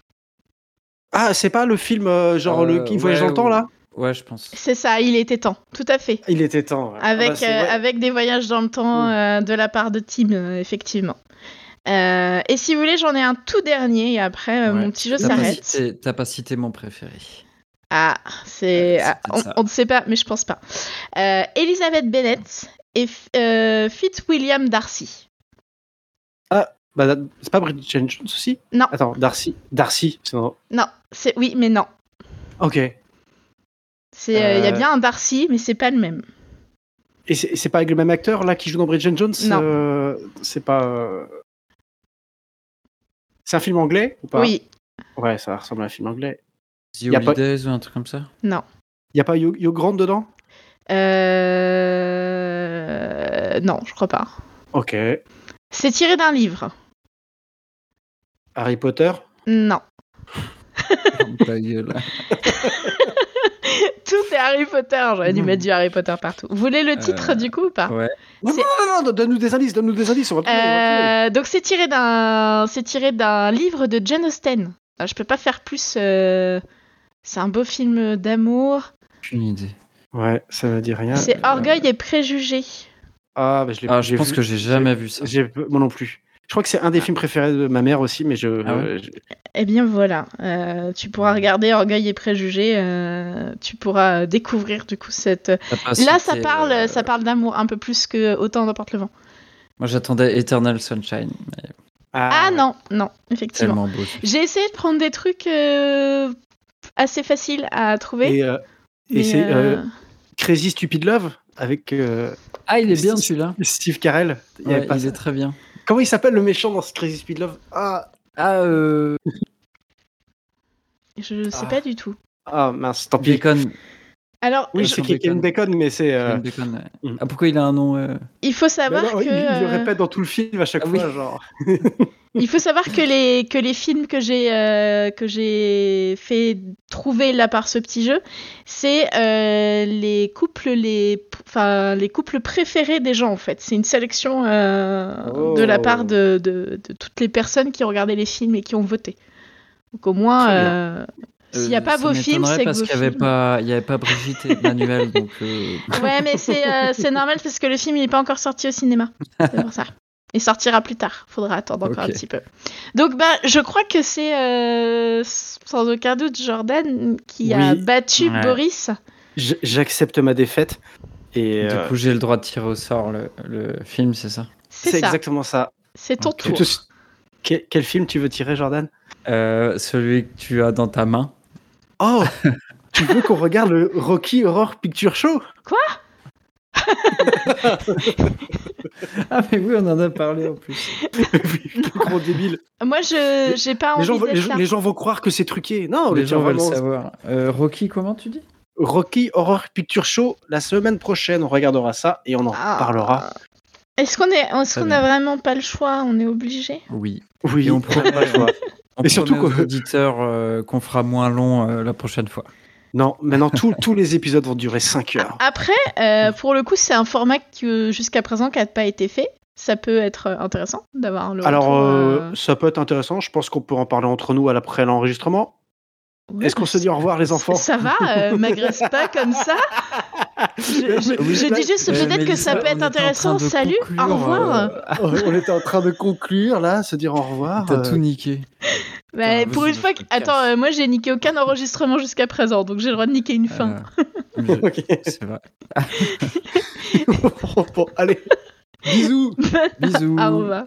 B: Ah, c'est pas le film euh, genre le qui voyage
A: ouais,
B: dans le temps là
A: Ouais, je pense.
D: C'est ça, il était temps. Tout à fait.
B: Il était temps. ouais.
D: Avec,
B: Ah bah,
D: euh,
B: vrai.
D: avec des voyages dans le temps
B: Mm.
D: euh, de la part de Tim, euh, effectivement. Euh, et si vous voulez, j'en ai un tout dernier et après euh,
A: Ouais.
D: mon petit jeu s'arrête.
A: T'as pas cité mon préféré.
D: Ah, c'est. Ah, on, ne sait pas, mais je pense pas. Euh, Elizabeth Bennett et euh, Fitzwilliam Darcy.
B: Bah, c'est pas Bridget Jones aussi?
D: Non.
B: Attends, Darcy. Darcy. c'est non.
D: Non, c'est oui, mais non.
B: Ok. Et
D: C'est euh, il y a bien un Darcy, mais c'est pas le même.
B: c'est c'est pas avec le même acteur là qui joue dans Bridget Jones?
D: Non.
B: euh, C'est pas. C'est un film anglais ou pas?
D: Oui,
B: Ouais, ça ressemble à un film anglais.
A: The
B: Y a pas-
A: ou un truc comme ça?
D: Non.
B: Y a pas Hugh Hugh Grant dedans?
D: Euh... Non, je crois pas.
B: Ok.
D: C'est tiré d'un livre.
B: Harry Potter?
D: Non.
A: Ta gueule.
D: Tout est Harry Potter. J'aurais dû mettre du Harry Potter partout. Vous voulez le titre
A: Euh,
D: du coup ou pas
A: Ouais.
B: Non, non, non, non, donne-nous des indices, donne-nous des indices, on va trouver, on va trouver.
D: Euh, donc c'est tiré d'un c'est tiré d'un livre de Jane Austen. Ah, je peux pas faire plus. euh, C'est un beau film d'amour.
A: Aucune idée.
B: Ouais, ça me dit rien.
D: C'est Orgueil et préjugés.
B: Ah, bah, je l'ai
A: Ah, je pense
B: vu-
A: que j'ai jamais vu ça.
B: J'ai moi non plus. Je crois que c'est un des films préférés de ma mère aussi, mais je.
A: Ah ouais
B: euh, je-
D: Eh bien voilà, Euh, tu pourras regarder Orgueil et préjugés. euh, tu pourras découvrir du coup cette. Là, ça parle,
A: euh,
D: ça parle d'amour un peu plus que autant d'emporte le vent.
A: Moi, j'attendais Eternal Sunshine. mais
D: Ah
B: ouais.
D: non, non, effectivement. J'ai essayé de prendre des trucs euh, assez faciles à trouver.
B: Et, euh, c'est
D: euh,
B: euh, Crazy Stupid Love avec euh,
A: Ah, il est bien
B: Steve-
A: celui-là.
B: Steve Carell. Il
A: Ouais, il est très bien.
B: Comment il s'appelle le méchant dans ce Crazy Stupid Love? Ah,
A: Ah, euh.
D: Je sais
B: Ah.
D: pas du tout.
B: ah mince, tant pis.
A: Bacon.
D: Alors,
B: Oui,
D: je-
B: c'est. Kevin Bacon, mais c'est. euh,
A: Bacon, ouais.
B: mm.
A: Ah, pourquoi il a un nom euh,
D: il faut savoir
B: non,
D: que
B: il, il le
D: euh,
B: répète dans tout le film à chaque
A: Ah
B: fois,
A: oui.
B: genre.
D: il faut savoir que les que les films que j'ai euh, que j'ai fait trouver là par ce petit jeu, c'est euh, les couples les enfin les couples préférés des gens en fait. C'est une sélection euh, de la part de, de, de toutes les personnes qui ont regardé les films et qui ont voté. Donc au moins, euh, s'il n'y a pas vos films, c'est que
A: parce qu'il n'y avait
D: films-
A: pas, il y avait pas Brigitte et Manuel, donc. euh,
D: Ouais, mais c'est euh, c'est normal parce que le film il n'est pas encore sorti au cinéma. C'est pour ça. Il sortira plus tard. Faudra attendre encore un petit peu. Donc, bah, je crois que c'est euh, sans aucun doute Jordan qui a battu
A: Ouais.
D: Boris.
B: J'accepte ma défaite. Et
A: Du
B: euh,
A: coup, j'ai le droit de tirer au sort le, le film, c'est ça?
D: C'est
B: exactement ça.
D: C'est ton
A: Ok.
B: Tu
D: tour.
B: Quel, quel film tu veux tirer, Jordan?
A: Euh, Celui que tu as dans ta main.
B: Oh Tu veux qu'on regarde le Rocky Horror Picture Show?
A: Ah, mais oui, on en a parlé en plus.
B: Gros débile.
D: Moi, je j'ai pas
B: Les
D: envie
B: gens, les, gens- les gens vont croire que c'est truqué. Non,
A: Les
B: le
A: gens veulent
B: vraiment-
A: savoir. Euh, Rocky, comment tu dis?
B: Rocky Horror Picture Show, la semaine prochaine, on regardera ça et on en
D: Ah.
B: parlera.
D: Est-ce qu'on est, est-ce
A: Très
D: qu'on a vraiment pas le choix? On est obligé?
A: Oui.
B: Oui,
A: Et on promet-
B: pas le choix.
A: On
B: Et surtout
A: aux auditeurs euh, qu'on fera moins long euh, la prochaine fois.
B: Non, maintenant tous- tous les épisodes vont durer 5 heures.
D: Après, euh, pour le coup, c'est un format que jusqu'à présent qui n'a pas été fait. Ça peut être intéressant d'avoir le
B: Alors,
D: retour,
B: euh,
D: euh,
B: ça peut être intéressant. Je pense qu'on peut en parler entre nous à l'après l'enregistrement.
D: Ouais,
B: Est-ce qu'on se dit au revoir, les enfants
D: Ça va, euh, m'agresse pas comme ça. Je, je-
B: Oui,
D: je
B: là-
D: dis juste
A: Euh,
D: peut-être que ça peut être intéressant. Salut,
A: conclure,
D: au revoir.
A: euh,
B: On était en train de conclure là, se dire au revoir.
A: T'as
B: euh,
A: tout niqué.
D: Bah,
A: Putain,
D: pour une fois, que... attends, euh, moi j'ai niqué aucun enregistrement jusqu'à présent, donc j'ai le droit de niquer une fin.
A: Euh, je-
B: Ok.
A: C'est vrai.
B: bon, allez. Bisous.
A: Bisous.
D: Au revoir.